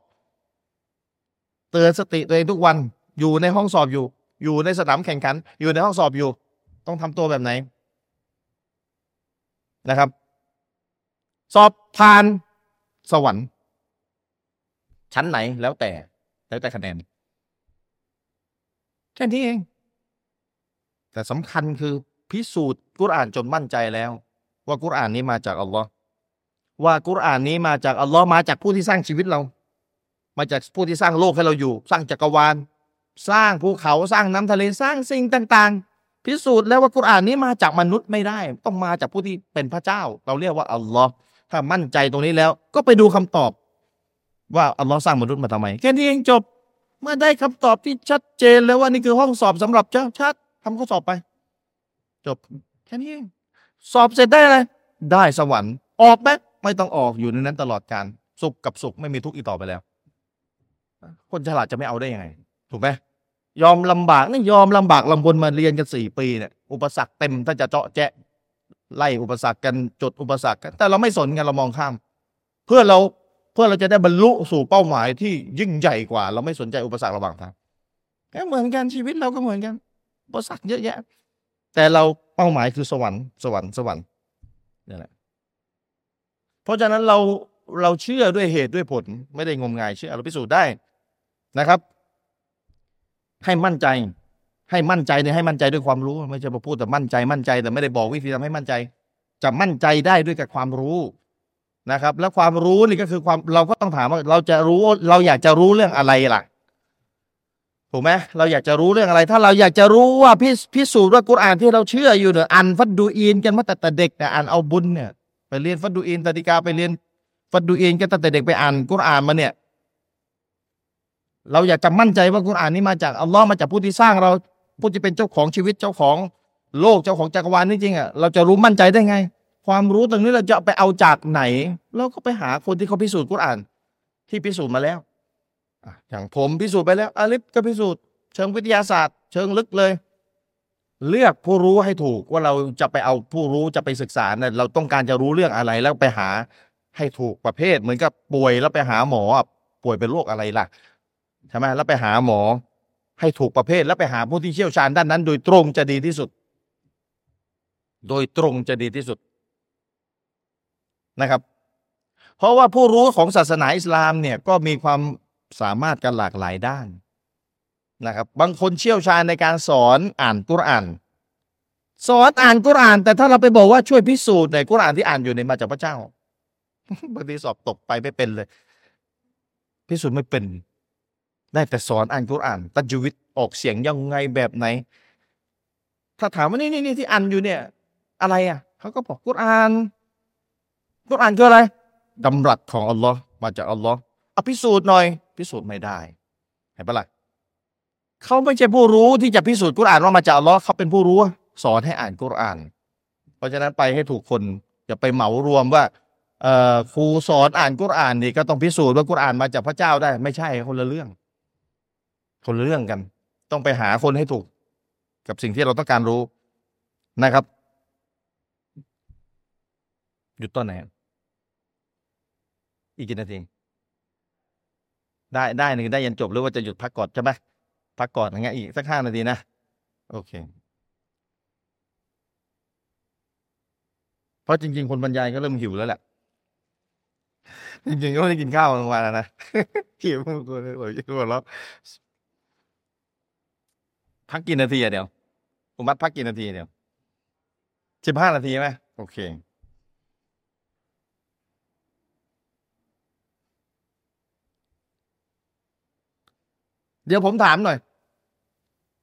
เตือนสติตัวเองทุกวันอยู่ในห้องสอบอยู่ อยู่ในสนามแข่งขัน อยู่ในห้องสอบอยู่ ต้องทำตัวแบบไหนนะครับ สอบผ่านสวรรค์ ชั้นไหนแล้วแต่ แล้วแต่คะแนนแค่นี้เอง แต่สำคัญคือพิสูจน์กุรอานจนมั่นใจแล้ว ว่ากุรอานนี้มาจากอัลลอฮ์ว่ากุรอานนี้มาจากอัลลอฮ์มาจากผู้ที่สร้างชีวิตเรา มาจากผู้ที่สร้างโลกให้เราอยู่ สร้างจักรวาล สร้างภูเขาสร้างน้ำทะเลสร้างสิ่งต่างๆ พิสูจน์แล้วว่ากุรอานนี้มาจากมนุษย์ไม่ได้ ต้องมาจากผู้ที่เป็นพระเจ้า เราเรียกว่าอัลลอฮ์ถ้ามั่นใจตรงนี้แล้ว ก็ไปดูคำตอบ ว่าอัลลอฮ์สร้างมนุษย์มาทำไมแค่นี้เองจบเมื่อได้คำตอบที่ชัดเจนแล้วว่านี่คือห้องสอบสำหรับเจ้าชัดทำข้อสอบไป จบแค่นี้เอง สอบเสร็จได้อะไรได้สวรรค์ออกไหมไม่ต้องออกอยู่ในนั้นตลอดการสุขกับสุขไม่มีทุกข์อีกต่อไปแล้ว คนฉลาดจะไม่เอาได้ยังไง ถูกไหมยอมลำบากนี่ยอมลำบากลำบนมาเรียนกันสี่ปีเนี่ยอุปสรรคเต็มถ้าจะเจาะแจะไล่อุปสรรคกันจดอุปสรรคกัน แต่เราไม่สนกันเรามองข้าม เพื่อเราเพื่อเราจะได้บรรลุสู่เป้าหมายที่ยิ่งใหญ่กว่า เราไม่สนใจอุปสรรคระหว่างทางก็เหมือนกันชีวิตเราก็เหมือนกัน อุปสรรคเยอะแยะ แต่เรา เป้าหมายคือสวรรค์สวรรค์สวรรค์นี่แหละเพราะฉะนั้นเราเราเชื่อด้วยเหตุด้วยผลไม่ได้งมงายเชื่อเราพิสูจน์ได้นะครับ ให้มั่นใจ ให้มั่นใจเนี่ยให้มั่นใจด้วยความรู้ ไม่ใช่มาพูดแต่มั่นใจมั่นใจ แต่ไม่ได้บอกวิธีทำให้มั่นใจ จะมั่นใจได้ด้วยกับความรู้นะครับ แล้วความรู้นี่ก็คือความเราก็ต้องถามว่า เราจะรู้เราอยากจะรู้เรื่องอะไรล่ะ ถูกไหมเราอยากจะรู้เรื่องอะไร ถ้าเราอยากจะรู้ว่าพิพิสูจน์ว่ากุรอานที่เราเชื่ออยู่เนี่ยอ่านฟัดดูอีนกันมาแต่แต่เด็กเนี่ยอ่านเอาบุญเนี่ยไปเรียนฟัดดูอีนตติกาไปเรียนฟัดดูอีนกันตั้งแต่เด็กไปอ่านกุรอานมาเนี่ยเราอยากจะมั่นใจว่ากุรอานนี้มาจากอัลลอฮ์มาจากผู้ที่สร้างเราผู้ที่เป็นเจ้าของชีวิตเจ้าของโลกเจ้าของจักรวาลนี่จริงอะเราจะรู้มั่นใจได้ไง ความรู้ตรงนี้เราจะไปเอาจากไหน เราก็ไปหาคนที่เขาพิสูจน์กุรอาน ที่พิสูจน์มาแล้ว อย่างผมพิสูจน์ไปแล้วอาลิฟก็พิสูจน์เชิงวิทยาศาสตร์ เชิงลึกเลย เลือกผู้รู้ให้ถูกว่าเราจะไปเอาผู้รู้จะไปศึกษาเนี่ยเราต้องการจะรู้เรื่องอะไรแล้วไปหาให้ถูกประเภท เหมือนกับป่วยแล้วไปหาหมอป่วยเป็นโรคอะไรล่ะใช่ไหมแล้วไปหาหมอ ให้ถูกประเภท แล้วไปหาผู้ที่เชี่ยวชาญด้านนั้น โดยตรงจะดีที่สุด โดยตรงจะดีที่สุดนะครับ เพราะว่าผู้รู้ของศาสนาอิสลามเนี่ยก็มีความ สามารถกันหลากหลายด้านนะครับบางคนเชี่ยวชาญในการสอนอ่านกุรอาน สอนอ่านกุรอาน แต่ถ้าเราไปบอกว่าช่วยพิสูจน์ในกุรอานที่อ่านอยู่ในมาจากพระเจ้าบางทีสอบตกไปไม่เป็นเลย พิสูจน์ไม่เป็น ได้แต่สอนอ่านกุรอาน ตัจวิตออกเสียงยังไงแบบไหน ถ้าถามว่านี่นี่นี่ที่อ่านอยู่เนี่ย อะไรอะเขาก็บอกกุรอานกุรอานคืออะไรดำรัสของอัลลอฮ์มาจากอัลลอฮ์อพิสูจน์หน่อย พิสูจน์ไม่ได้ เห็นปะล่ะเขาไม่ใช่ผู้รู้ที่จะพิสูจน์กุรอานว่ามาจากอัลลอฮ์เขาเป็นผู้รู้ สอนให้อ่านกุรอาน เพราะฉะนั้นไปให้ถูกคนอย่าไปเหมารวมว่าครูสอนอ่านกุรอานนี่ก็ต้องพิสูจน์ว่ากุรอานมาจากพระเจ้าได้ ไม่ใช่คนละเรื่อง คนละเรื่องกัน ต้องไปหาคนให้ถูก กับสิ่งที่เราต้องการรู้นะครับหยุดตอนไหนอีกกี่นาที ได้ได้หนึ่งได้ยันจบหรือว่าจะหยุดพักก่อนใช่ไหมพักก่อนอย่างเงี้ยอีกสักห้านาทีนะ โอเค เพราะจริง ๆ คนบรรยายก็เริ่มหิวแล้วแหละจริงๆก็ไม่ได้กินข้าวกลางวันแล้วนะหิวตัวเลยโอ้ยหัวเราะพักกี่นาทีอะเดี๋ยวผมมัดพักกี่นาทีเดี๋ยวสิบห้านาทีไหมโอเค เดี๋ยวผมถามหน่อย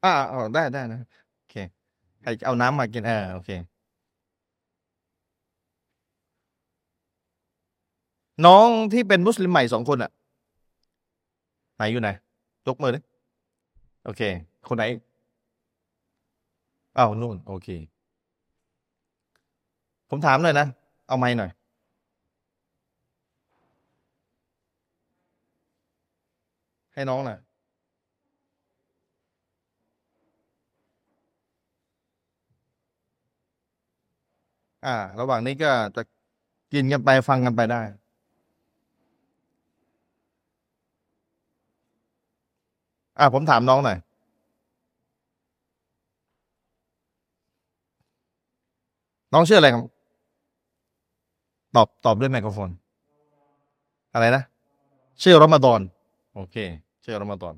อ่าอ๋อได้ได้นะโอเคใครเอาน้ำมากินอ่าโอเค น้องที่เป็นมุสลิมใหม่สองคนอะไหนอยู่ไหนยกมือดิโอเค คนไหนอ้าวนู่น โอเค ผมถามหน่อยนะ เอาไม้หน่อยให้น้องหน่อย อ่า ระหว่างนี้ก็จะกินกันไปฟังกันไปได้ อ่าผมถามน้องหน่อยน้องชื่ออะไรครับ ตอบตอบด้วยไมโครโฟน อะไรนะ ชื่อรอมฎอน โอเค ชื่อรอมฎอน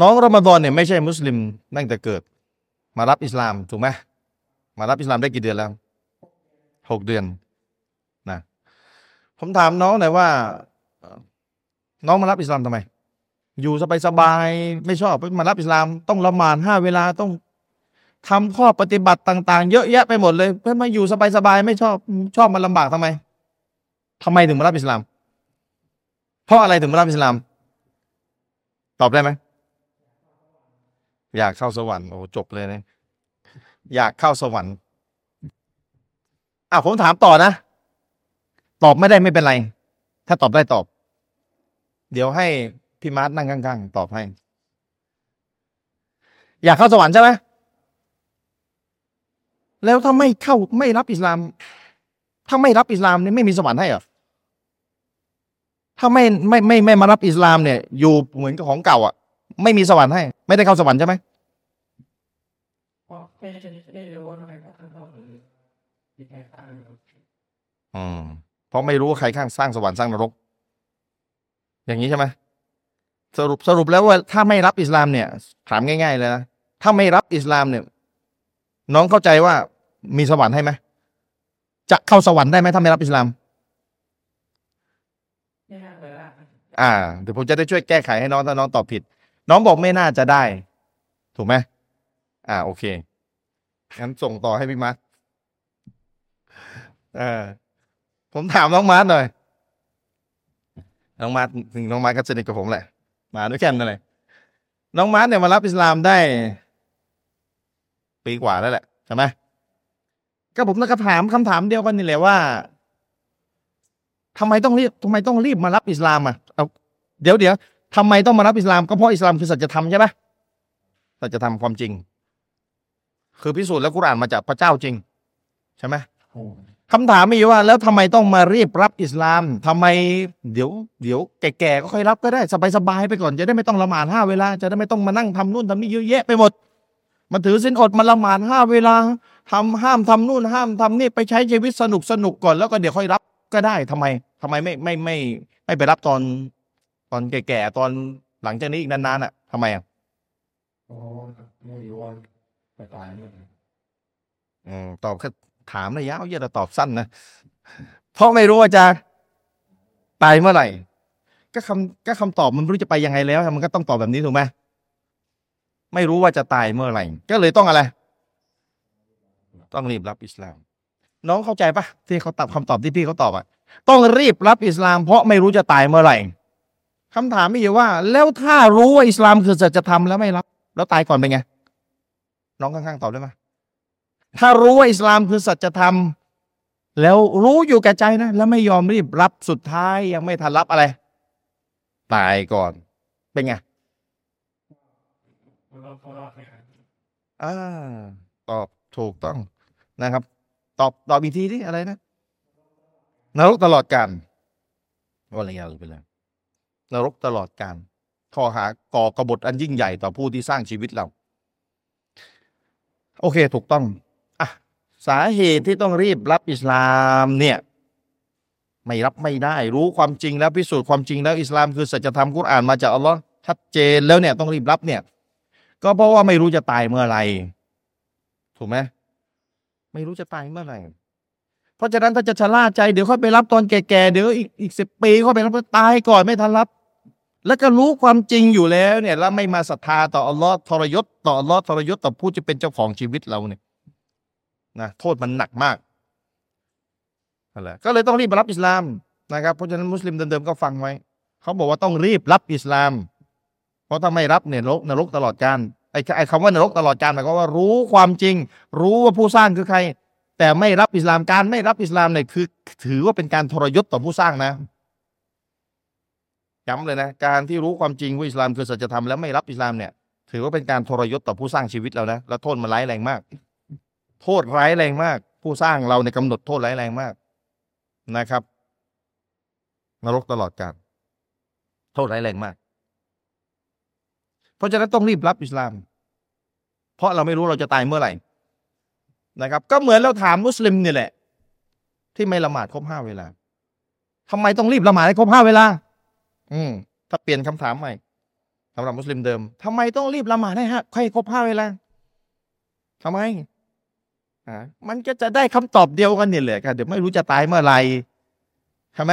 น้องรอมฎอนเนี่ยไม่ใช่มุสลิมตั้งแต่เกิด มารับอิสลามถูกไหม มารับอิสลามได้กี่เดือนแล้วหกเดือนนะผมถามน้องหน่อยว่า น้องมารับอิสลามทำไม อยู่สบายสบายๆไม่ชอบมารับอิสลาม ต้องละหมาดห้าเวลาต้องทำข้อปฏิบัติต่าง ๆ เยอะแยะไปหมดเลยเพื่อมาอยู่สบายสบายๆไม่ชอบชอบมาลำบากทำไมทำไมถึงมารับอิสลาม เพราะอะไรถึงมารับอิสลาม ตอบได้ไหมอยากเข้าสวรรค์โอ้จบเลยเนะ อยากเข้าสวรรค์อะผมถามต่อนะ ตอบไม่ได้ไม่เป็นไร ถ้าตอบได้ตอบ เดี๋ยวให้พี่มาร์ทนั่งข้างๆตอบให้ อยากเข้าสวรรค์ใช่ไหมแล้วถ้าไม่เข้าไม่รับอิสลาม ถ้าไม่รับอิสลามเนี่ยไม่มีสวรรค์ให้เหรอถ้าไม่ไม่ไม่ไม่มารับอิสลามเนี่ย อยู่เหมือนกับของเก่าอะ ไม่มีสวรรค์ให้ ไม่ได้เข้าสวรรค์ใช่ไหม อืมเพราะไม่รู้ว่าใครข้างสร้างสวรรค์สร้างนรก อย่างนี้ใช่ไหมสรุปสรุปแล้วว่าถ้าไม่รับอิสลามเนี่ย ถามง่าย ๆ เลยนะถ้าไม่รับอิสลามเนี่ย น้องเข้าใจว่ามีสวรรค์ให้ไหมจะเข้าสวรรค์ได้ไหมถ้าไม่รับอิสลามอ่าเดี๋ยวผมจะได้ช่วยแก้ไขให้น้องถ้าน้องตอบผิด น้องบอกไม่น่าจะได้ ถูกไหมอ่า โอเค งั้นส่งต่อให้พี่มาร์คเออผมถามน้องมาร์คหน่อย น้องมาร์คถึงน้องมาร์คก็สนิทกับผมแหละ มาด้วยกันนั่นแหละน้องมาร์คเนี่ยมารับอิสลามได้ ปีกว่าแล้วแหละใช่ไหมก็ผมก็ถามคำถามเดียวกันนี่แหละว่าทำไมต้องรีบทำไมต้องรีบมารับอิสลามอะเอาเดี๋ยวเดี๋ยวทำไมต้องมารับอิสลามก็เพราะอิสลามคือสัจธรรมใช่ไหมสัจธรรมความจริง คือพิสูจน์แล้วกุรอานมาจากพระเจ้าจริง ใช่ไหมคำถามมีอยู่ว่า แล้วทำไมต้องมารีบรับอิสลามทำไมเดี๋ยวเดี๋ยวแก่ๆก็ค่อยรับก็ได้สบายๆไปก่อนจะได้ไม่ต้องละหมาดห้าเวลา จะได้ไม่ต้องมานั่งทำนู่นทำนี่เยอะแยะไปหมดมาถือสินอดมาละหมาดห้าเวลาทำห้ามทำนู่นห้ามทำนี่ไปใช้ชีวิตสนุกสนุกก่อนแล้วก็เดี๋ยวค่อยรับก็ได้ทำไมทำไมไม่ไม่ไม่ไม่ไปรับตอนตอนแก่ๆตอนหลังจากนี้อีกนานๆอะทำไมอะ ตายเนี่ยอืมตอบแค่ถามระยะเยอะแต่ตอบสั้นนะเพราะไม่รู้ว่าจะตายเมื่อไหร่ ก็คำก็คำตอบมันไม่รู้จะไปยังไงแล้ว มันก็ต้องตอบแบบนี้ถูกไหมไม่รู้ว่าจะตายเมื่อไหร่ ก็เลยต้องอะไร ต้องรีบรับอิสลาม น้องเข้าใจปะที่เขาตอบคำตอบที่พี่เขาตอบอะต้องรีบรับอิสลาม เพราะไม่รู้จะตายเมื่อไหร่คำถามมีอยู่ว่า แล้วถ้ารู้ว่าอิสลามคือสัจธรรมแล้วไม่รับ แล้วตายก่อนเป็นไง น้องข้างๆตอบได้ไหมถ้ารู้ว่าอิสลามคือสัจธรรม แล้วรู้อยู่แก่ใจนะ แล้วไม่ยอมรีบรับสุดท้ายยังไม่ทันรับอะไร ตายก่อน เป็นไงเราเขารอดไหมครับอ่าตอบถูกต้องนะครับ ตอบตอบอีกทีที่อะไรนะนรกตลอดกาลว่าอะไรยาวไปเลยนรกตลอดกาลข้อหาก่อกบฏอันยิ่งใหญ่ต่อผู้ที่สร้างชีวิตเรา โอเค ถูกต้องอะสาเหตุที่ต้องรีบรับอิสลามเนี่ย ไม่รับไม่ได้ รู้ความจริงแล้วพิสูจน์ความจริงแล้วอิสลามคือสัจธรรมกุรอานมาจากอัลลอฮ์ชัดเจนแล้วเนี่ยต้องรีบรับเนี่ย ก็เพราะว่าไม่รู้จะตายเมื่อไหร่ถูกไหมไม่รู้จะตายเมื่อไหร่เพราะฉะนั้นถ้าจะชะล่าใจเดี๋ยวค่อยไปรับตอนแก่ๆเดี๋ยวอีกอีกสิบปีค่อยไปรับตายก่อนไม่ทันรับ แล้วก็รู้ความจริงอยู่แล้วเนี่ยแล้วไม่มาศรัทธาต่ออัลลอฮ์ทรยศต่ออัลลอฮ์ทรยศต่อผู้ที่เป็นเจ้าของชีวิตเราเนี่ยนะโทษมันหนักมากนั่นแหละก็เลยต้องรีบมารับอิสลามนะครับเพราะฉะนั้นมุสลิมเดิมๆก็ฟังไว้ เขาบอกว่าต้องรีบรับอิสลาม เพราะถ้าไม่รับเนี่ยนรกนรกตลอดกาลไอ้ไอ้คำว่านรกตลอดกาลหมายความว่ารู้ความจริง รู้ว่าผู้สร้างคือใคร แต่ไม่รับอิสลามการไม่รับอิสลามเนี่ยคือ ถือว่าเป็นการทรยศต่อผู้สร้างนะ ย้ำเลยนะการที่รู้ความจริงว่าอิสลามคือสัจธรรมแล้วไม่รับอิสลามเนี่ย ถือว่าเป็นการทรยศต่อผู้สร้างชีวิตเรานะแล้วโทษมันร้ายแรงมาก โทษร้ายแรงมาก ผู้สร้างเราในยกำหนดโทษร้ายแรงมากนะครับ นรกตลอดกาลโทษร้ายแรงมาก เพราะฉะนั้นต้องรีบรับอิสลาม เพราะเราไม่รู้เราจะตายเมื่อไหร่นะครับ ก็เหมือนเราถามมุสลิมนี่แหละ ที่ไม่ละหมาดครบห้าเวลาทำไมต้องรีบละหมาดให้ครบห้าเวลา อืม ถ้าเปลี่ยนคำถามใหม่สำหรับมุสลิมเดิมทำไมต้องรีบละหมาดให้ฮะให้ครบห้าเวลาทำไมอ่ามันก็จะได้คำตอบเดียวกันนี่แหละกันเดี๋ยวไม่รู้จะตายเมื่อไหร่ใช่ไหม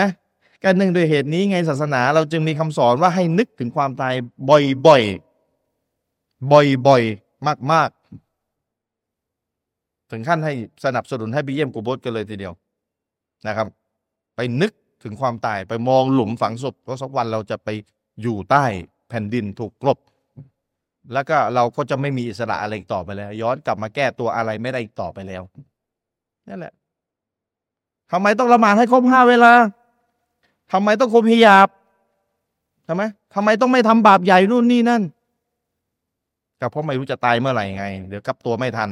การหนึ่งโดวยเหตุนี้ไงศาสนา เราจึงมีคำสอนว่าให้นึกถึงความตายบ่อยๆ บ่อยๆ มากๆ ถึงขั้นให้สนับสนุนให้ไปเยี่ยมกูโบสกันเลยทีเดียวนะครับ ไปนึก ถึงความตายไปมองหลุมฝังศพเพราะสักวันเราจะไปอยู่ใต้แผ่นดินถูกกลบ แล้วก็เราก็จะไม่มีอิสระอะไรต่อไปแล้ว ย้อนกลับมาแก้ตัวอะไรไม่ได้อีกต่อไปแล้วนั่นแหละทำไมต้องละหมาดให้ครบห้าเวลาทำไมต้องคมฮิญาบทำไมทำไมต้องไม่ทำบาปใหญ่นู่นนี่นั่นก็เพราะไม่รู้จะตายเมื่อไหร่ไง เดี๋ยวกลับตัวไม่ทัน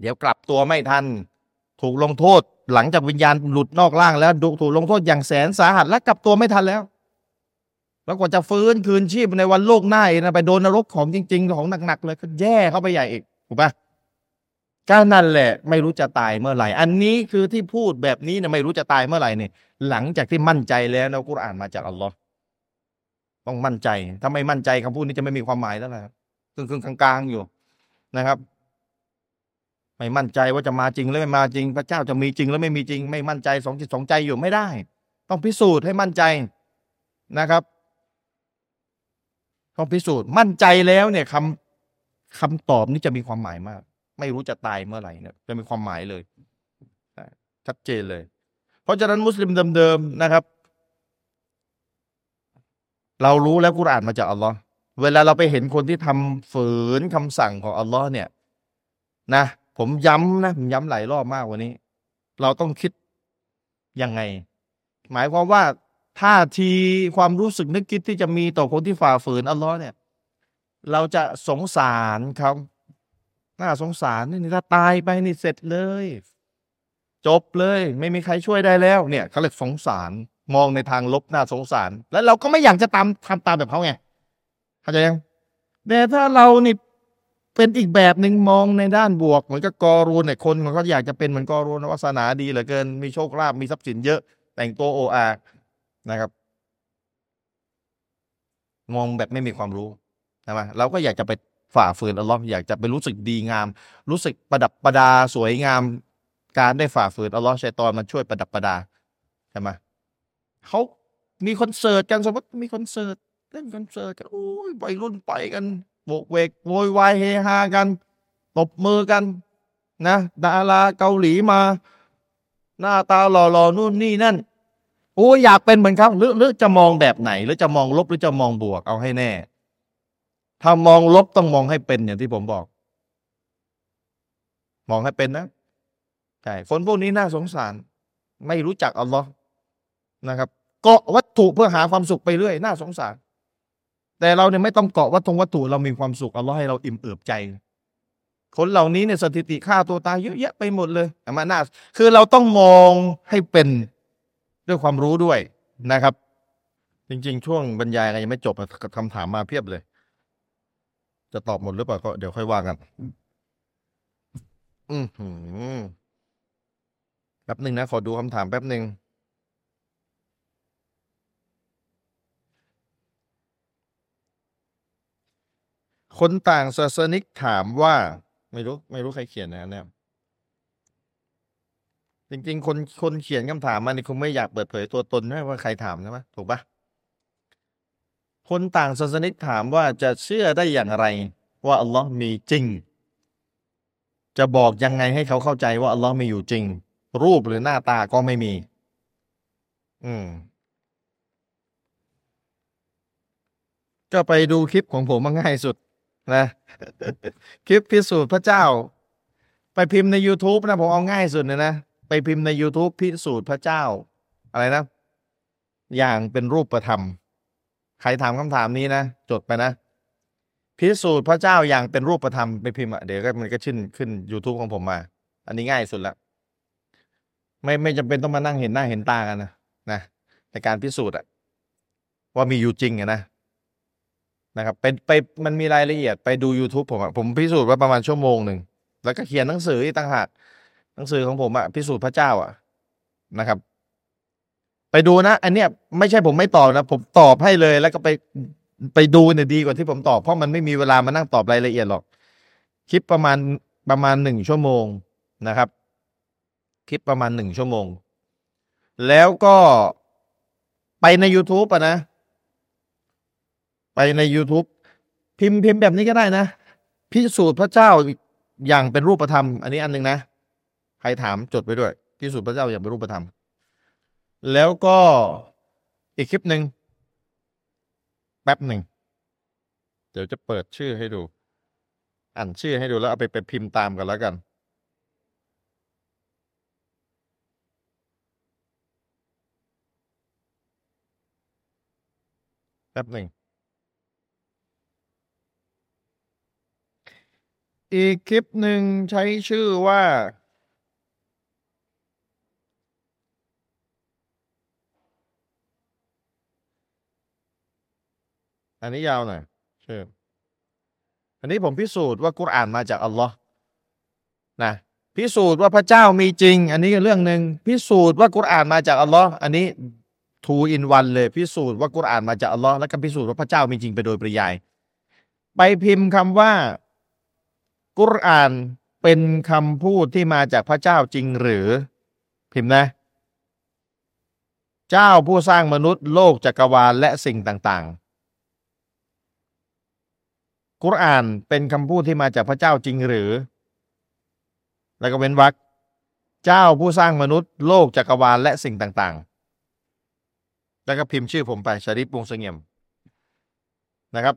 เดี๋ยวกลับตัวไม่ทัน ถูกลงโทษหลังจากวิญญาณหลุดนอกร่างแล้วถูกลงโทษอย่างแสนสาหัสและกลับตัวไม่ทันแล้ว แล้วกว่าจะฟื้นคืนชีพในวันโลกหน้าอีกนะไปโดนนรกของจริง ๆ ของหนักๆเลยก็แย่เข้าไปใหญ่อีกถูกปะก็นั่นแหละไม่รู้จะตายเมื่อไหร่ อันนี้คือที่พูดแบบนี้นี่ยไม่รู้จะตายเมื่อไหร่เนี่ยหลังจากที่มั่นใจแล้วนะกุรอานมาจากอัลลอฮ์ต้องมั่นใจ ถ้าไม่มั่นใจคำพูดนี้จะไม่มีความหมายแล้วนะครับครึ่งครึ่งกลางๆอยู่นะครับ ไม่มั่นใจว่าจะมาจริงหรือไม่มาจริง พระเจ้าจะมีจริงหรือไม่มีจริง ไม่มั่นใจสองจิตสองใจอยู่ไม่ได้ ต้องพิสูจน์ให้มั่นใจนะครับต้องพิสูจน์มั่นใจแล้วเนี่ยคำคำตอบนี้จะมีความหมายมาก ไม่รู้จะตายเมื่อไหร่เนี่ยจะมีความหมายเลยชัดเจนเลย เพราะฉะนั้นมุสลิมเดิมๆนะครับ เรารู้แล้วกุรอานมาจากอัลลอฮ์เวลาเราไปเห็นคนที่ทำฝืนคำสั่งของอัลลอฮ์เนี่ยนะ ผมย้ำนะผมย้ำหลายรอบมากวันนี้ เราต้องคิดยังไง หมายความว่าท่าทีความรู้สึกนึกคิดที่จะมีต่อคนที่ฝ่าฝืนอัลลอฮ์เนี่ย เราจะสงสารเขาน่าสงสารนี่ถ้าตายไปนี่เสร็จเลย จบเลย ไม่มีใครช่วยได้แล้วเนี่ยเขาเรียกสงสารมองในทางลบน่าสงสาร แล้วเราก็ไม่อยากจะตามทำตามแบบเขาไงเข้าใจยังแต่ถ้าเรานี่ เป็นอีกแบบหนึ่งมองในด้านบวก เหมือนกับกอรูนเนี่ยคนมันก็อยากจะเป็นเหมือนกอรูนวาสนาดีเหลือเกินมีโชคลาภมีทรัพย์สินเยอะ แต่งตัวโออานะครับ มองแบบไม่มีความรู้ใช่ไหมเราก็อยากจะไปฝ่าฝืนอัลลอฮ์อยากจะไปรู้สึกดีงาม รู้สึกประดับประดาสวยงาม การได้ฝ่าฝืนอัลลอฮ์ชัยตอนมันช่วยประดับประดาใช่ไหมเขามีคอนเสิร์ตกันสมมติมีคอนเสิร์ตเล่นคอนเสิร์ตกันโอ้ยวัยรุ่นไปกัน โบกเวกโวยวายเฮฮากัน ตบมือกัน นะ ดาราเกาหลีมา หน้าตาหล่อๆนู่นนี่นั่น โอ้อยากเป็นเหมือนเขาหรือหรือจะมองแบบไหน หรือจะมองลบหรือจะมองบวกเอาให้แน่ ถ้ามองลบต้องมองให้เป็นอย่างที่ผมบอก มองให้เป็นนะใช่คนพวกนี้น่าสงสาร ไม่รู้จักอัลลอฮ์นะครับ เกาะวัตถุเพื่อหาความสุขไปเรื่อย น่าสงสาร แต่เราเนี่ยไม่ต้องเกาะวัตถุวัตถุเรามีความสุขอัลลอฮ์ให้เราอิ่มเอิบใจ คนเหล่านี้เนี่ยสถิติฆ่าตัวตายเยอะแยะไปหมดเลยมาน่าคือเราต้องมองให้เป็นด้วยความรู้ด้วยนะครับ จริง ๆ ช่วงบรรยายยังไม่จบคำถามมาเพียบเลย จะตอบหมดหรือเปล่าก็เดี๋ยวค่อยว่ากัน อืมหืมแป๊บหนึ่งนะ ขอดูคำถามแป๊บหนึ่ง คนต่างศาสนิกถามว่า ไม่รู้ ไม่รู้ใครเขียนนะเนี่ยจริงๆ คนคนเขียนคำถามมานี่คงไม่อยากเปิดเผยตัวตนนะว่าใครถามใช่ไหมถูกปะคนต่างศาสนิกถามว่าจะเชื่อได้อย่างไร ว่าอัลลอฮ์มีจริง จะบอกยังไงให้เขาเข้าใจว่าอัลลอฮ์มีอยู่จริง รูปหรือหน้าตาก็ไม่มี อืม ก็ไปดูคลิปของผมมาง่ายสุด นะคลิปพิสูจน์พระเจ้า ไปพิมพ์ใน YouTube นะ ผมเอาง่ายสุดเลยนะ ไปพิมพ์ใน YouTube พิสูจน์พระเจ้า อะไรนะ อย่างเป็นรูปประธรรม ใครถามคำถามนี้นะ จดไปนะ พิสูจน์พระเจ้าอย่างเป็นรูปประธรรมไปพิมพ์อะเดี๋ยวก็มันก็ขึ้นขึ้น YouTube ของผมมา อันนี้ง่ายสุดละไม่ไม่จำเป็นต้องมานั่งเห็นหน้าเห็นตากันนะนะในการพิสูจน์อะว่ามีอยู่จริงอะนะ นะครับเป็นไปมันมีรายละเอียดไปดู YouTube ผมอะผมพิสูจน์ว่าประมาณชั่วโมงหนึ่ง แล้วก็เขียนหนังสืออีกต่างหากหนังสือของผมอะพิสูจน์พระเจ้าอะนะครับ ไปดูนะ อันเนี้ยไม่ใช่ผมไม่ตอบนะ ผมตอบให้เลย แล้วก็ไปไปดูเนี่ยดีกว่าที่ผมตอบเพราะมันไม่มีเวลามานั่งตอบรายละเอียดหรอก คลิปประมาณประมาณหนึ่งชั่วโมงนะครับ คลิปประมาณหนึ่งชั่วโมง แล้วก็ไปใน YouTube อะนะ ไปใน YouTube พิมพ์พิมพ์แบบนี้ก็ได้นะ พิสูจน์พระเจ้าอย่างเป็นรูปธรรม อันนี้อันหนึ่งนะ ใครถามจดไปด้วย พิสูจน์พระเจ้าอย่างเป็นรูปธรรม แล้วก็อีกคลิปหนึ่งแป๊บหนึ่ง เดี๋ยวจะเปิดชื่อให้ดู อ่านชื่อให้ดูแล้วเอาไปไปพิมพ์ตามกันแล้วกันแป๊บหนึ่ง อีกคลิปหนึ่งใช้ชื่อว่า อันนี้ยาวหน่อยชื่ออันนี้ผมพิสูจน์ว่ากุรอานมาจากอัลลอฮ์นะพิสูจน์ว่าพระเจ้ามีจริง อันนี้ก็เรื่องหนึ่งพิสูจน์ว่ากุรอานมาจากอัลลอฮ์อันนี้ทูอินวันเลย พิสูจน์ว่ากุรอานมาจากอัลลอฮ์แล้วก็พิสูจน์ว่าพระเจ้ามีจริงไปโดยปริยาย ไปพิมพ์คำว่า กุรอานเป็นคำพูดที่มาจากพระเจ้าจริงหรือ พิมพ์นะ เจ้าผู้สร้างมนุษย์โลกจักรวาลและสิ่งต่างๆ กุรอานเป็นคำพูดที่มาจากพระเจ้าจริงหรือ แล้วก็เว้นวรรคเจ้าผู้สร้างมนุษย์โลกจักรวาลและสิ่งต่างๆ แล้วก็พิมพ์ชื่อผมไปชาริปวงเสงี่ยมนะครับ